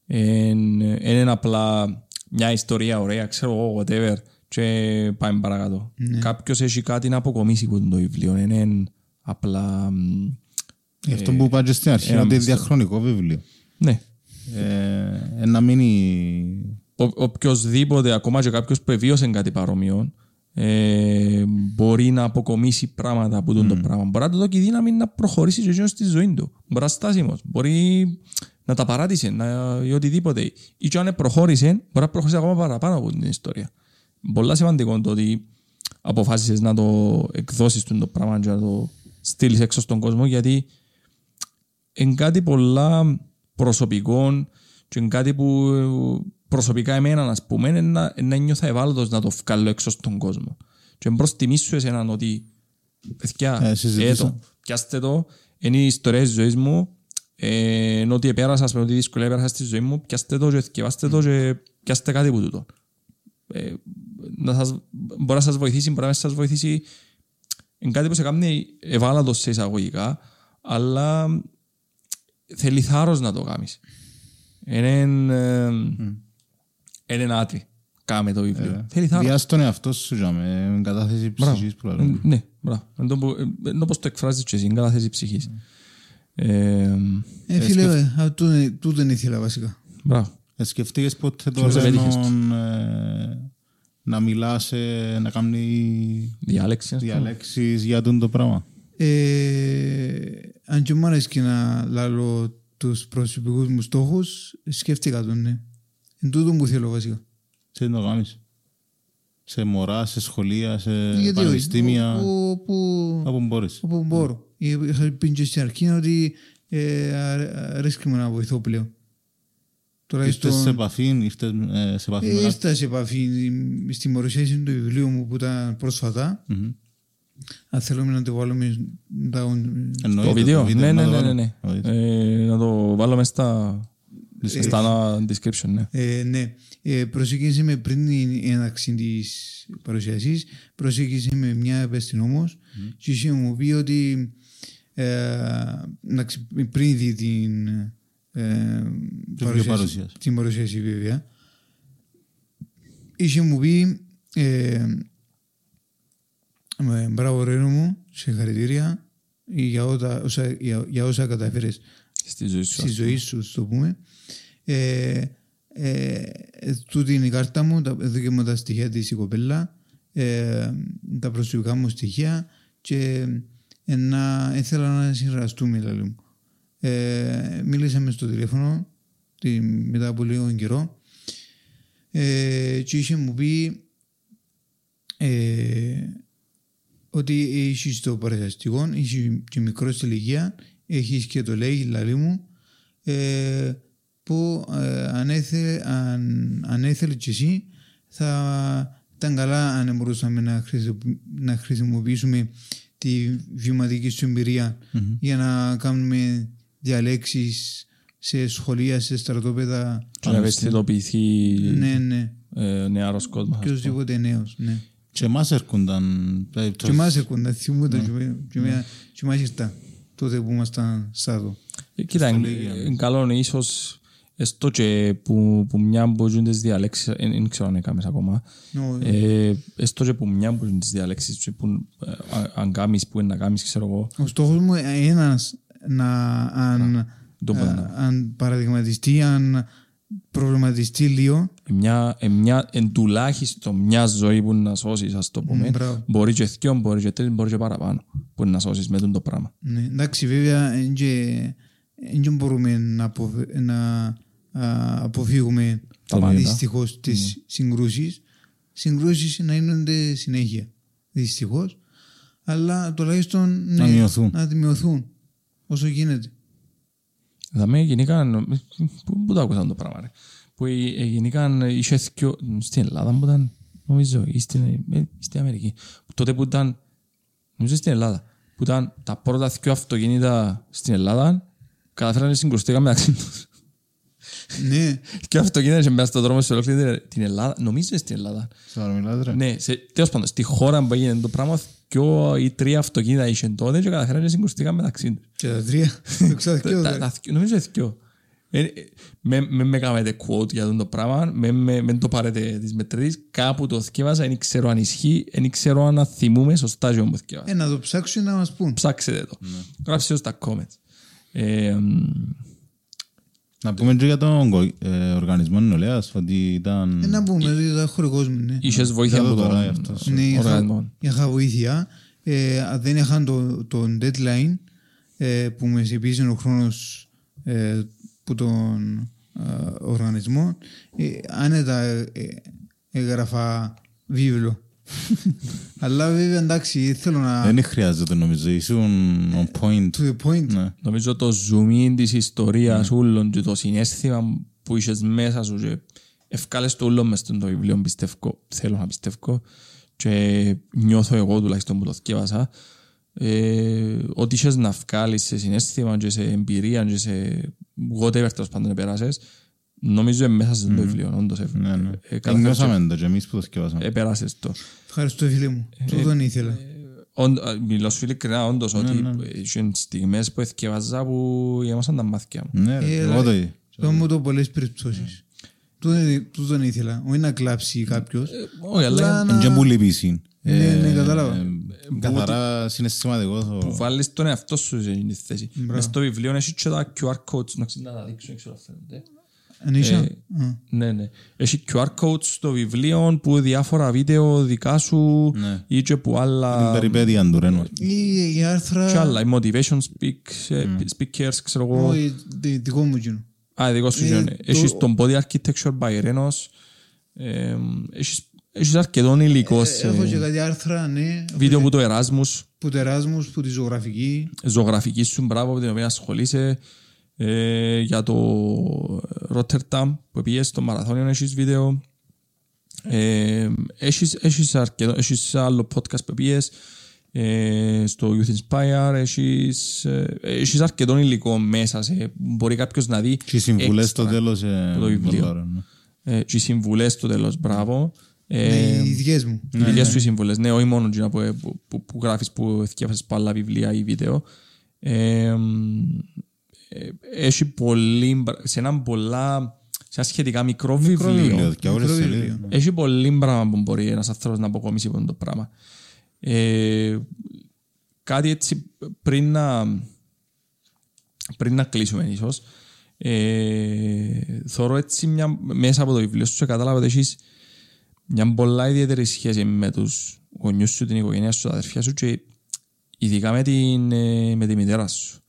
Εν- εν είναι απλά μια ιστορία ωραία, ξέρω εγώ, whatever, και πάμε παρακάτω. Ναι. Κάποιος έχει κάτι να αποκομίσει από το βιβλίο. Δεν είναι απλά... μ, Γι' αυτό που είπα και στην αρχή, ένα ότι είναι μυστικό. διαχρονικό βιβλίο. Ναι. Ε, ε, να μείνει... Ο, οποιοςδήποτε, ακόμα και κάποιος που εβίωσε κάτι παρόμοιο, ε, μπορεί να αποκομίσει πράγματα από mm. το πράγμα. Μπορεί να του δώσει δύναμη να προχωρήσει και εκείνος στη ζωή του. Μπορεί να στάσιμος. Μπορεί να τα παράτησε να, ή οτιδήποτε. Ή και αν προχώρησε, μπορεί να προχωρήσει ακόμα παραπάνω από την ιστορία. Πολλά σημαντικό το ότι αποφάσισες να το εκδώσεις το πράγμα και να το στείλεις έξω στον κόσμο γιατί είναι κάτι πολλά προσωπικό και είναι κάτι που προσωπικά εμένα, ας πούμε, είναι να, να νιώθω ευάλωτος να το βγάλω έξω στον κόσμο. Και προς τιμή σου εσέναν ότι παιδιά, Ε, έτω, πιάστε το, είναι η ιστορία της ζωής μου, ε, ενώ ότι επέρασα, ας πούμε, ότι δυσκολία επέρασα στη ζωή μου, πιάστε το και θυκευάστε το και πιάστε κάτι από τούτο. Ε, να σας, μπορεί να σας βοηθήσει, μπορεί να μην σας βοηθήσει. Είναι κάτι που σε κάνει ευάλωτος σε εισαγωγικά, αλλά θέλει θάρρος να το κάνεις. Είναι, ε, είναι ένα άτρι. Κάμε το βιβλίο. Θέλει θάρρος. Διάς τον εαυτό σου για με κατάθεση ψυχής που Ε, λέμε. Ναι, μπράβο. Είναι το που- ε, είναι όπως το εκφράζεις και εσύ, είναι κατάθεση ψυχής. Ε, Ε, φίλε, ε, α, τούτο- τούτο δεν ήθελα βασικά. Μπράβο. Ε, Σκεφτείες ποτέ το Ποιος επέτυχες Ρένον ε, να μιλάς, ε, να κάνει Διάλεξη. ας πούμε. διαλέξεις για τον το πράγμα; Ε, αν και μου αρέσει και να λάλω τους προσωπικούς μου στόχους, σκέφτηκα τον, ναι. Είναι τούτο που θέλω βασικά. Τι να το κάνεις; Σε μωρά, σε σχολεία, σε Γιατί όχι, πανεπιστήμια, όπου- όπου μπορείς. όπου μπορώ. Είχα πει και στην αρχή ότι ε, αρ- αρέσκει μου να βοηθώ πλέον. Ήρθες σε Τουλάχιστον επαφή, ήρθες ε, σε επαφή με ε, κάτι. ήρθα σε επαφή στη μορουσίαση του βιβλίου μου που ήταν πρόσφατα. Μμμ. Αν θέλουμε να το βάλουμε τα- Εννοείται, Το βίντεο; Ναι, να ναι, το ναι, ναι, βάλω. ναι. Ε, Να το βάλω μέσα στα στα description, ναι. Ε, ναι. Ε, προσέγγισε με πριν την έναρξη της παρουσίασης, προσέγγισε με μια επιστηνόμος και είχε μου πει ότι ε, εντάξει, πριν δει την, ε, παρουσίαση. την παρουσίαση βέβαια, είχε μου πει ε, ε, μπράβο Ρένο μου, συγχαρητήρια για, ότα, όσα, για, για όσα καταφέρες Στη ζωή σου. στη ζωή σου, στο πούμε. Ε, ε, ε, τούτη είναι η κάρτα μου, τα, εδώ και μου τα στοιχεία της η κοπέλα, ε, τα προσωπικά μου στοιχεία και ε, να, ήθελα να συνεργαστούμε, δηλαδή μου. Ε, μίλησαμε στο τηλέφωνο τη, μετά από λίγο καιρό ε, και είχε μου πει ε, ότι έχει το παραστατικό, έχει και μικρό σε ηλικίας, έχει και το λέει, δηλαδή μου, ε, που ε, αν, έθε, αν, αν έθελε και εσύ θα ήταν καλά αν μπορούσαμε να, χρησιμο- να χρησιμοποιήσουμε τη βιωματική σου εμπειρία για να κάνουμε διαλέξεις σε σχολεία, σε στρατόπεδα. Και να ευαισθητοποιηθεί Ναι, ναι. ε, νεαρός κόσμος. Και οσδήποτε νέος, ναι. Και εμάς έρχονταν Και περιπτώσεις. εμάς έρχονταν, θυμούνται και με- και με- και εμάς ήρθα τότε που ήμασταν σάδο. Ε, Κοίτα, είναι είναι καλό ίσως έστω και που, που μια που ζουν τις διαλέξεις, ε, δεν ξέρω αν έκαμες ακόμα, Νο, ε, έστω και που μια που ζουν τις διαλέξεις και που, ε, α- αν κάνεις, που είναι να κάνεις, ξέρω εγώ, Ο στόχος μου είναι ένας να αν, το α, πάνω. αν παραδειγματιστεί, αν προβληματιστεί λίγο, Ε, μια, ε, μια, εν τουλάχιστον μια ζωή που να σώσεις, ας το πούμε, μπράβο. μπορεί και δυο, μπορεί και τρεις, μπορεί και παραπάνω, που να σώσεις με τον το πράγμα. Ναι, εντάξει, βέβαια δεν μπορούμε να, αποφε- να α, αποφύγουμε Τα πάντα. δυστυχώς τις συγκρούσεις. Συγκρούσεις να γίνονται συνέχεια. Δυστυχώς. Αλλά τουλάχιστον ναι, Να μειωθούν. να μειωθούν όσο γίνεται. Δηλαδή γενικά, πού, πού το άκουσαν το πράγμα ρε; Που ε, ε, γενικά είχε δυο, στην Ελλάδα που ήταν, νομίζω, ή στην, ε, στην Αμερική. Τότε που ήταν, νομίζω στην Ελλάδα, που ήταν τα πρώτα δυο αυτοκίνητα στην Ελλάδα, καταφέρανε να συγκρουστήκαν μεταξύ τους. ναι, Και αυτοκίνητα είχε μέσα στον δρόμο σε ολόκληρη την Ελλάδα, νομίζω είναι στην Ελλάδα. Σαν να μιλάς, ρε. Ναι, σε, τέλος πάντων, στη χώρα που έγινε το πράγμα, δυο ή τρία αυτοκίνητα είχε τότε και καταφέρανε να συγκρουστήκαν μεταξύ τους. και τα τρία. Το ξέρω και εγώ, Τα- δε. τα θκυο- Νομίζω είναι δυο. Ε, ε, Με με με κάνετε quote για αυτό το πράγμα, με- με με το πάρετε τις μετρήσεις, κάπου το θκεύασα, δεν ξέρω αν ισχύει, δεν ξέρω αν θυμούμε σωστά και όμως θκεύασα. Ε, να το ψάξουν να μας πούν. Ψάξετε το. Γράψτε το στα comments. Ε, μ, Να πούμε και για τον κο- ε, οργανισμό νεολαίας, ότι ήταν... Ε, να πούμε ότι ήταν χωρικός μου, ναι. Είχες βοήθεια Για από το τώρα, τον αυτός. Ναι, είχα, οργανισμό. είχα βοήθεια. Ε, αν δεν είχαν το, το deadline ε, που με ζητήσει ο χρόνος ε, που τον ε, οργανισμό, ε, άνετα ε, ε, έγραφα βίβλο. Αλλά βέβαια εντάξει, θέλω να... Δεν χρειάζεται νομίζω, ήσουν on point. To the point. Ναι. Νομίζω το zoom in της ιστορίας όλων και το συνέστημα που είχες μέσα σου και ευκάλες το όλο μες στο βιβλίο πιστεύω, θέλω να πιστεύω και νιώθω εγώ τουλάχιστον που το θυκεύασα ε, ότι είχες να βγάλεις σε συνέστημα και σε εμπειρία και σε whatever τέλος πάντων περάσεις νομίζω είναι μέσα στο βιβλίο όντως ε, Ναι, ναι. ε, καταφέρεις Νιώσαμε το και εμείς που το σκευάσαμε. και επέρασες το Ευχαριστώ φίλε μου. Τούτον ήθελα. Όντα- α, Μιλώ σου ειλικρινά όντως Ναι, ότι είχαν στιγμές που εθκευάζα που γέμασαν τα μάθηκια μου Ναι, ρε, Ε, εγώ το είδα. Το μου το πολλές περιπτώσεις. Τούτον- Τούτον ήθελα. Όχι να κλάψει κάποιος. όχι αλλά Απλά Είναι και να... πολύ πίση. Ναι, ναι, κατάλαβα. Ε, Καθαρά συναισθηματικό. που το- βάλεις τον εαυτό σου σε εκείνη τη θέση. Μες στο βιβλίο έχει και τα QR codes, να ξέρω να τα δείξω, δεν ξέρω αν φαίνονται. Ανήσια. Ε, Α. Ναι, ναι. Έχει QR codes στο βιβλίο που διάφορα βίντεο δικά σου Ναι. ή και που Την άλλα περιπέτεια του Ρένουαρτ. Ή η άρθρα... και άλλα, οι motivation speak, ε, speakers, ξέρω εγώ. Όχι, δι- δικό μου εκείνο. Α, δικό σου Ε, είναι. το- Έχεις τον body architecture by Renos. Ε, έχεις- Έχεις αρκετόν υλικός σε Έχω και κάτι άρθρα, ναι. βίντεο που το Erasmus, Που τεράσμους, που τη ζωγραφική. ζωγραφική σου, μπράβο, με την οποία ασχολείσαι. Ε, για το Rotterdam που πήγες στο μαραθώνιο έχεις βίντεο. Ε, έχεις, έχεις, αρκετό, έχεις άλλο podcast που πήγες ε, στο Youth Inspire έχεις, ε, έχεις αρκετό υλικό μέσα σε, μπορεί κάποιος να δει Και οι συμβουλές έξτρα. στο τέλος. ε, το βιβλίο. πολλά ωραία, ναι. ε, και οι συμβουλές στο τέλος, μπράβο ε, Ναι, οι δικές μου. οι δικές σου οι συμβουλές, ναι, όχι μόνο εκείνα που, που, που, που γράφεις που θυκεύασες από άλλα βιβλία ή βίντεο. Ε, ε, έχει πολύ, σε ένα πολλά, σε ένα σχετικά μικρό Μικρό βιβλίο, βιβλίο, και όλες Μικρό τις βιβλίο. σελίδες. έχει πολύ πράγμα που μπορεί ένας άνθρωπος να αποκομίσει από αυτό το πράγμα. Ε, κάτι έτσι πριν να, πριν να κλείσουμε ίσως, ε, θεωρώ έτσι μια, μέσα από το βιβλίο σου και κατάλαβα ότι έχεις μια πολλά ιδιαίτερη σχέση με τους γονιούς σου, την οικογένεια σου, τα αδερφιά σου και ειδικά με, την, ε, με τη μητέρα σου.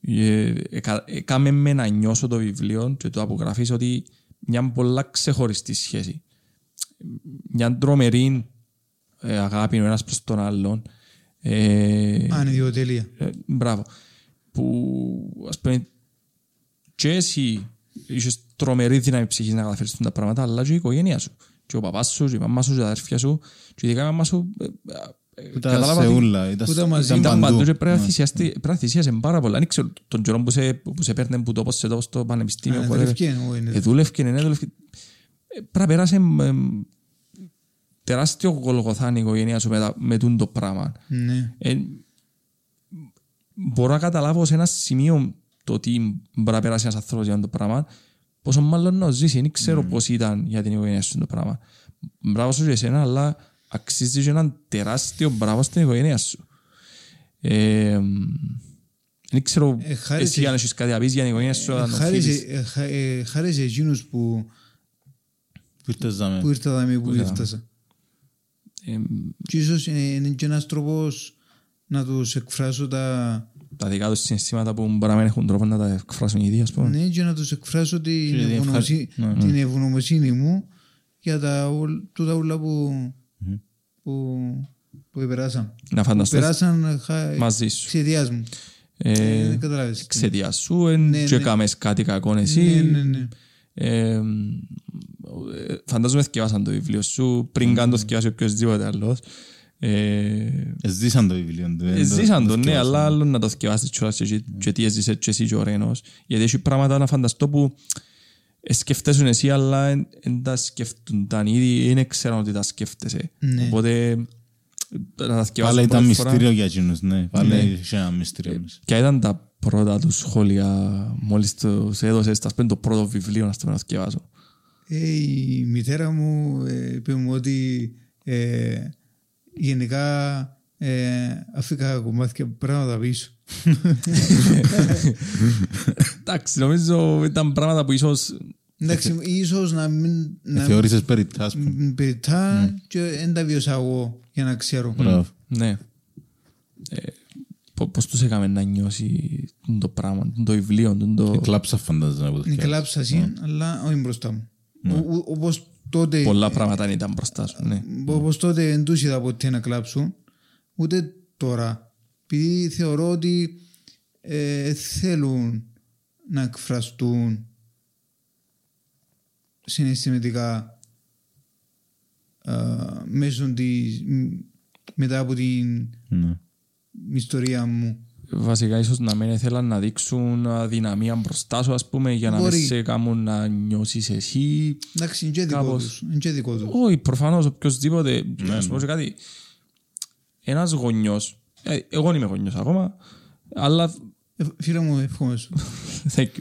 Ε, εκα- Έκαμε με να νιώσω το βιβλίο και το απογραφείς ότι μια πολλά ξεχωριστή σχέση. Μια τρομερή ε, αγάπη ο ένας προς τον άλλον. Ε, Ανιδιοτελεία. ε, μπράβο. Που ας πούμε και εσύ είχες τρομερή δύναμη ψυχής να καταφέρεις τα πράγματα αλλά και η οικογένεια σου. Και ο παπάς σου, και η μαμά σου, και τα αδέρφια σου και ειδικά η μαμά σου ε, ε, Ήταν κατάλαβα σε ότι ούλα, ήταν που ήταν μαζί, ήταν ήταν παντού παντού. και πρέπει να θυσιάσεις- πρέπει να θυσιάσαι πάρα πολλά. Δεν ξέρω τον καιρό που σε, που σε παίρνε που τόπος σε τόπος στο πανεπιστήμιο. whatever. Αναδελφική, όχι, είναι. Ε, δούλευκε, ναι, δούλευκε. Ε, Πρέπει να περάσει ε, τεράστιο γολγοθάν η οικογένεια σου με, τα- με τούτο το πράγμα. Ναι. Ε, μπορώ να καταλάβω σε ένα σημείο το ότι μπορεί να περάσει ένας άνθρωπος για αυτό το πράγμα πόσο μάλλον να ζήσει. Δεν ξέρω πώς ήταν για την οικογένεια σου το πράγμα. Μπράβο σου για εσένα, αλλά αξίζει και έναν τεράστιο μπράβο στην οικογένεια σου. Ε, δεν ξέρω Ε, χάρη εσύ σε- αν έχεις κάτι να πεις για την οικογένεια σου, αν Χάρη σε- οφείλεις. ε, χα- ε, Χάρη σε εκείνους που Που ήρθες δάμε. που ήρθα δάμε που ήρθα. έφτασα. Ε, Και ίσως ε, είναι και ένας τρόπος να τους εκφράσω τα... τα δικά τους συναισθήματα που μπορεί να μην έχουν τρόπο να τα εκφράσουν οι ίδιοι, ας πούμε. Ναι, και να τους εκφράσω την, Και ευγνωμοσύνη, ευχα- ναι, την ευγνωμοσύνη μου για τα, ουλ- τούτα ούλα που, που, που περάσαν. Να φανταστείς Περάσαν χα... μαζί σου. εξαιτίας μου. Ε, Ε, δεν καταλάβεις. εξαιτίας σου, εν Ναι, και ναι. κάμες κάτι κακό εσύ. Ναι, ναι, ναι. Ε, ε, φαντάζομαι θυκευάσαν το βιβλίο σου πριν καν το θυκευάσει οποιοσδήποτε άλλος. Ε, Ζήσαν το βιβλίο του. ε, ζήσαν το, ναι, αλλά άλλο να το θυκευάσεις κιόλας και, εσύ- και τι έζησες και εσύ και ο Ρένος. Γιατί έχει πράγματα να φανταστώ που ε, σκεφτέσουν εσύ, αλλά δεν τα σκεφτούνταν ήδη, δεν ξέραν ότι τα σκέφτεσαι. Ναι. Οπότε να τα θυκευάσεις Πάλι ήταν πρώτη φορά. μυστήριο για εκείνους, ναι. Πάλι Ναι. είχε ένα μυστήριο μέσα. Ποια ήταν τα πρώτα του σχόλια μόλις του έδωσες, ας πούμε, το πρώτο βιβλίο να στο να θυκευάσω. Ε, η μητέρα μου ε, είπε μου ότι ε, γενικά ε, αφήκα κομμάτια πράγματα πίσω. Εντάξει, νομίζω ήταν πράγματα που ίσως Εντάξει, ίσως να μην... να Θεώρησες περιττά, ας πούμε. μην πετά και δεν τα βιώσα εγώ για να ξέρω. Μπράβο. Ναι. Ε, πο- πώς τους έκαμε να νιώσει το πράγμα, το βιβλίο, το... Εκλάψα φαντάζομαι από το Είναι χέρι. κλάψα εσύ, αλλά όχι μπροστά μου. Ο- ο- Όπως τότε... Πολλά πράγματα ήταν μπροστά σου, ναι. Όπως τότε δεν τους είδα ποτέ να κλάψουν, ούτε τώρα. Επειδή θεωρώ ότι ε, θέλουν να εκφραστούν συναισθηματικά ε, μέσω της, μ, μετά από την Ναι. ιστορία μου. Βασικά ίσως να μην ήθελαν να δείξουν αδυναμία μπροστά σου, ας πούμε, για να μην Μπορεί. σε κάνουν να νιώσεις εσύ. Εντάξει, είναι και δικό Κάπως. τους. Είναι και δικό τους. Όχι, προφανώς οποιοςδήποτε. Ναι, Να σου ναι. πω και κάτι. Ένας γονιός, ε, εγώ δεν είμαι γονιός ακόμα, αλλά Ε, Φίλε μου, εύχομαι σου. Thank you.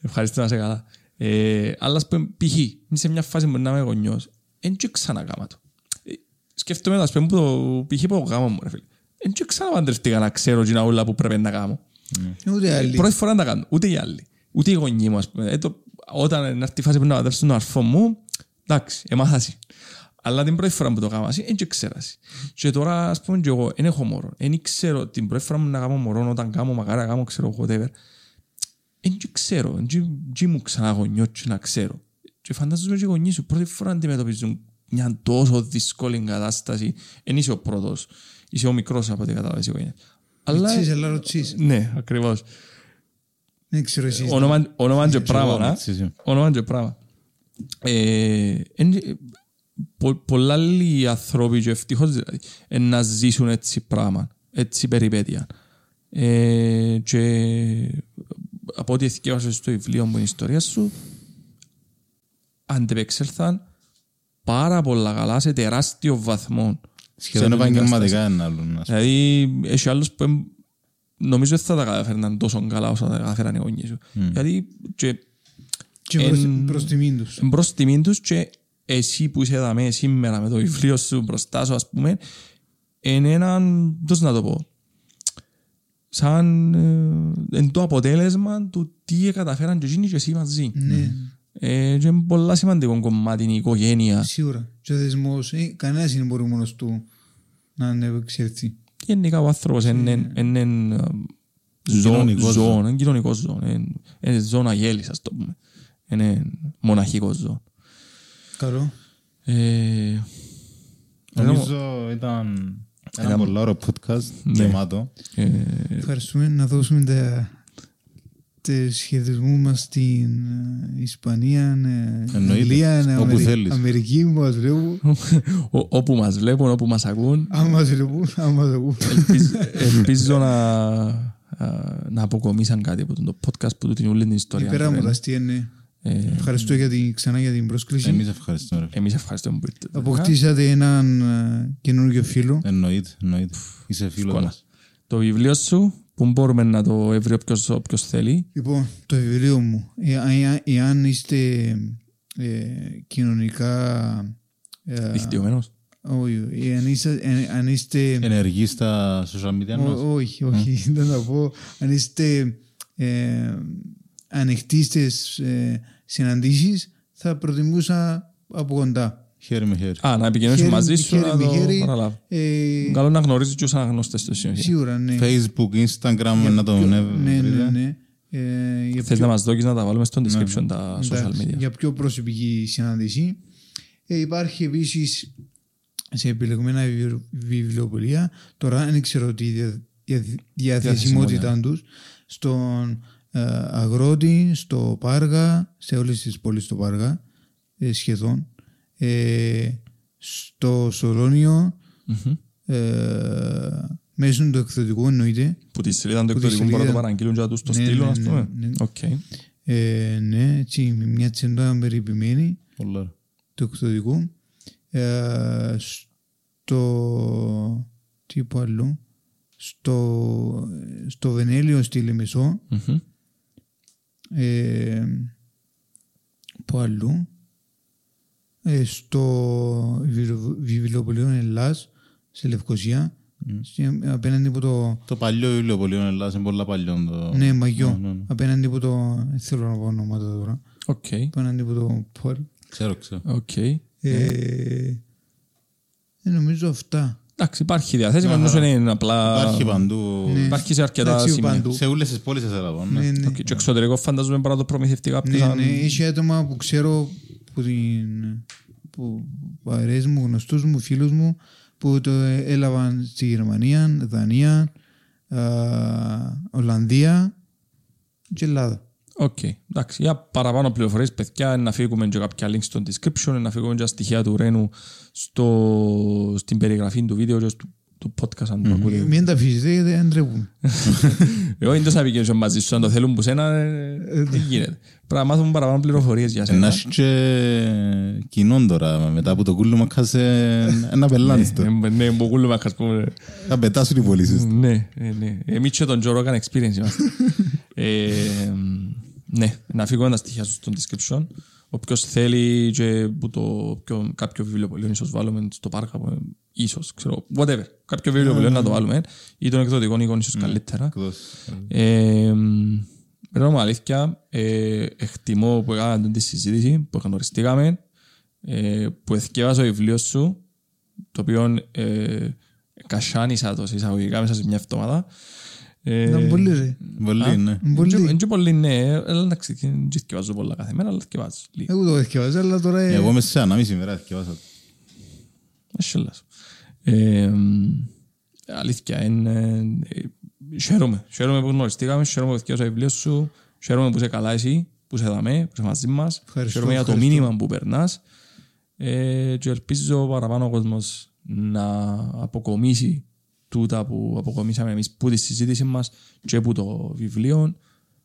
Ευχαριστώ να σε καλά. Ε, αλλά ας πούμε, π.χ. είμαι σε μια φάση που να είμαι γονιός, δεν και ξανακάμα το. Ε, σκέφτομαι, ας πούμε, που το π.χ. που το γάμο μου, ρε φίλε. Δεν και ξαναπαντρευτήκα να ξέρω τι όλα που πρέπει να κάνω. Ούτε άλλοι. Πρώτη φορά να τα κάνω. Ούτε οι άλλοι. Ούτε οι γονείς μου, ας πούμε. Ε, το, όταν έρθει η φάση που να παντρεύσουν τον αρφό μου, εντάξει, έμαθασαι. Αλλά την πρώτη φορά που το κάνω, δεν και ξέρασαι. Και τώρα, ας πούμε, και εγώ, δεν έχω μωρό. Δεν ξέρω την πρώτη φορά που να κάνω μωρό, όταν κάνω μακάρι να κάνω, ξέρω, whatever. Δεν και ξέρω. Δεν μου ξανά γονιός και να ξέρω. Και φαντάζομαι και οι γονείς σου πρώτη φορά αντιμετωπίζουν μια τόσο δύσκολη κατάσταση. Εν είσαι ο πρώτος. Είσαι ο μικρός από ό,τι κατάλαβες η οικογένεια. Αλλά... Τσίς, αλλά ρωτήσεις. Ναι, ακριβώς. Δεν ξέρω εσείς. Όνομα- Όνομα και πράγμα, να. έτσι, έτσι. Όνομα και πράγμα. Ε, εν- πο- Πολλά άλλοι άνθρωποι και ευτυχώς δηλαδή εν να ζήσουν έτσι πράγμα, έτσι περιπέτεια. Ε, και από ό,τι εθιέβασες στο βιβλίο μου την ιστορία σου αντεπεξέλθαν πάρα πολλά καλά σε τεράστιο βαθμό. Σχεδόν σε αυτήν την επαγγελματικά ένα άλλο. να σου πω. Δηλαδή, έχει άλλους που εμ- νομίζω δεν θα τα καταφέρναν τόσο καλά όσο τα καταφέραν οι γονείς σου. Γιατί και Και προς, εν- προς τιμήν τους. μπρος τιμήν τους και εσύ που είσαι εδώ μέσα σήμερα με το βιβλίο σου μπροστά σου, ας πούμε, είναι έναν, πώς να το πω, σαν ε, εν το αποτέλεσμα του τι καταφέραν και εκείνοι και εσύ μαζί. Ναι, Ε, και είναι πολλά σημαντικό κομμάτι η οικογένεια. σίγουρα. Και ο δεσμός, ε, κανένας δεν μπορεί μόνος του να ανεξελθεί. Γενικά ο άνθρωπος είναι είναι, ε, ζώο, Κοινωνικός ζώο, ζώο. είναι κοινωνικός ζώο. Είναι, είναι ζώο αγέλης, ας το πούμε. Είναι μοναχικός ζώο. Καλό. Ε, Νομίζω ήταν ένα πολύ ωραίο podcast Ναι. γεμάτο. ε, Ευχαριστούμε να δώσουμε τα, τα σχεδιασμού μας στην ε, Ισπανία, ε, Εννοείται. Αγγλία, ε, Όπου Αμερι- θέλεις. Αμερική που μας βλέπουν. ο- όπου μας βλέπουν, όπου μας ακούν, Αν μας βλέπουν, αν μας ακούν. ελπίζω, ελπίζω να, α, να αποκομίσαν κάτι από το podcast που του την όλη την ιστορία. Πέρα μου του, τα ε. στέλνε. Ε, Ευχαριστώ για την, ξανά για την πρόσκληση. Εμείς ευχαριστούμε. ρε. Εμείς ευχαριστούμε που ήρθατε. Αποκτήσατε έναν ε, καινούργιο φίλο. Εννοείται, εννοείται. Είσαι φίλος Εύκολα. μας. Το βιβλίο σου, που μπορούμε να το έβρει όποιος, όποιος θέλει. Λοιπόν, το βιβλίο μου. Ε, εάν- Εάν είστε ε, κοινωνικά... ε, Δικτυωμένος. όχι, εάν είστε, ε, αν είστε Ενεργή στα social media μας. Ό- όχι, όχι, δεν θα πω. Αν είστε ε, ανοιχτοί στις ε, συναντήσεις, θα προτιμούσα από κοντά. Χέρι με χέρι. Α, να επικοινωνήσουμε Χέρι- μαζί σου, χέρι να με το χέρι. παραλάβω. Ε, Καλό να γνωρίζεις και τους αναγνώστες του συνέχεια. σίγουρα, ναι. Facebook, Instagram, να το ναι, ναι, βρείτε. ναι. Ε, για Θες πιο- να μας δώσεις να τα βάλουμε στο Ναι, description τα social εντάξει, media. Για πιο προσωπική συνάντηση. Ε, υπάρχει επίσης σε επιλεγμένα βιβλιο- βιβλιοπολία. Τώρα δεν ξέρω τη δια- δια- διαθεσιμότητά τους στον ε, Αγρότη, στο Πάργα, σε όλες τις πόλεις στο Πάργα ε, σχεδόν. Ε, στο Σολώνειο, Μμμ. ε, μέσω του εκδοτικού εννοείται. Που τη σελίδα του Που τη εκδοτικού μπορούν να το σελίδα. παραγγείλουν και να τους το Ναι, στείλουν, ναι, ας ναι, πούμε. ναι. Οκ. Ε, ναι, έτσι, με μια τσέντα περιποιημένη. Πολύ ωραία. του εκδοτικού ε, στο τι πω άλλο στο, στο Βενέλιο στη Λεμεσό Μμμ. ε, που άλλο ε, στο βιβλιο- βιβλιοπωλείο Ελλάς σε Λευκοσία Στη- Απέναντι από το... Το παλιό βιβλιοπωλείο Ελλάδας είναι πολλά παλιό. Το... Ναι, μαγιό. ναι, ναι. Απέναντι από το... Δεν θέλω να πω ονόματα τώρα. Οκ. Απέναντι από το... Πολ. Ξέρω, ξέρω. Οκ. Ε, ε, νομίζω αυτά. Εντάξει, υπάρχει διαθέσιμο, νομίζω είναι απλά... Υπάρχει παντού. Ναι. Υπάρχει σε αρκετά Εντάξει, σημεία. παντού. Σε όλες τις πόλεις της Ελλάδας. Ναι, ναι. ναι. Οκ, Και εξωτερικό φαντάζομαι πρέπει να το προμηθευτεί κάποιος. Ναι, αν- ναι, έχει άτομα που ξέρω που, την, που παρέες μου, γνωστούς μου, φίλους μου που το έλαβαν στη Γερμανία, Δανία, α, Ολλανδία και Ελλάδα. Οκ. Εντάξει, για παραπάνω πληροφορίες, παιδιά, να φύγουμε και κάποια links στο description, να φύγουμε και τα στοιχεία του Ρένου στο, στην περιγραφή του βίντεο και του, του podcast αν το ακούτε. Μην τα αφήσετε γιατί δεν τρέχουμε. Εγώ είναι τόσο να επικοινωνήσω μαζί σου, αν το θέλουν που σένα, ε, τι γίνεται. Πρέπει να μάθουμε παραπάνω πληροφορίες για Να σένα. έχει και κοινών τώρα, μετά από το κούλο μακάς ένα πελάνεις το. Ε, Ναι, που κούλουμε, ας πούμε. Θα πετάσουν οι πωλήσεις. Ναι, ε, ναι. Εμείς και τον Joe Rogan experience είμαστε. Ε, ναι, να φύγουμε τα στοιχεία σου στο description. Όποιος θέλει και που το, ποιο, κάποιο βιβλιοπωλείο ίσως βάλουμε στο πάρκα, που, ίσως, ξέρω, whatever. Κάποιο βιβλιοπωλείο να το βάλουμε ή των εκδοτικών εικόνων ίσως καλύτερα. Εκτός. Ε, Πρέπει να πούμε αλήθεια, ε, εκτιμώ που έκανα τη συζήτηση, που γνωριστήκαμε, ε, που εθιέβασα το βιβλίος σου, το οποίο ε, κασάνισα το σε εισαγωγικά μέσα σε μια εβδομάδα. Ε, Ήταν πολύ ρε. Πολύ, ναι. Πολύ. Είναι και πολύ ναι, αλλά εντάξει, δεν θυκευάζω πολλά κάθε μέρα, αλλά θυκευάζω λίγο. Εγώ το έθιαβαζα, αλλά τώρα... ε, Εγώ μέσα σε ανάμιση μέρα θυκευάσα. Μασχελάς. Ε, αλήθεια, είναι, ε, χαίρομαι. Χαίρομαι που γνωριστήκαμε, χαίρομαι που θυκεύασα το βιβλίο σου, χαίρομαι που είσαι καλά εσύ, που είσαι δαμέ, που είσαι μαζί μας. Ευχαριστώ, Χαίρομαι για το ευχαριστώ. μήνυμα που περνάς. Ε, και ελπίζω παραπάνω ο κόσμος να αποκομίσει τούτα που αποκομίσαμε εμείς που τη συζήτηση μας και που το βιβλίο.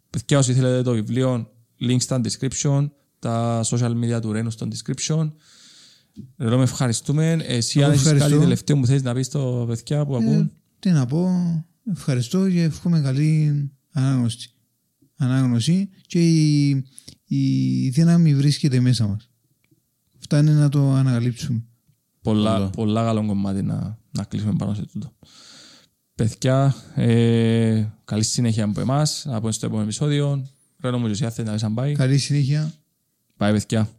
Παιδιά, όσοι θέλετε το βιβλίο, link στα description, τα social media του Ρένου στο description. Ρένο, με ευχαριστούμε. Εσύ, Εγώ αν έχεις κάτι ευχαριστώ. τελευταίο που θέλεις να πεις στο παιδιά που ε, ακούν. τι να πω, ευχαριστώ και εύχομαι καλή ανάγνωση. Ανάγνωση και η, η δύναμη βρίσκεται μέσα μας. Φτάνει να το ανακαλύψουμε. Πολλά, Πολλά. πολλά καλό κομμάτι να, να κλείσουμε πάνω σε τούτο. Παιδιά, ε, καλή συνέχεια από εμάς. Να πούμε στο επόμενο επεισόδιο. Ρένο μου και εσύ, αν θέλετε να πεις αν πάει. Καλή συνέχεια. Πάει, παιδιά.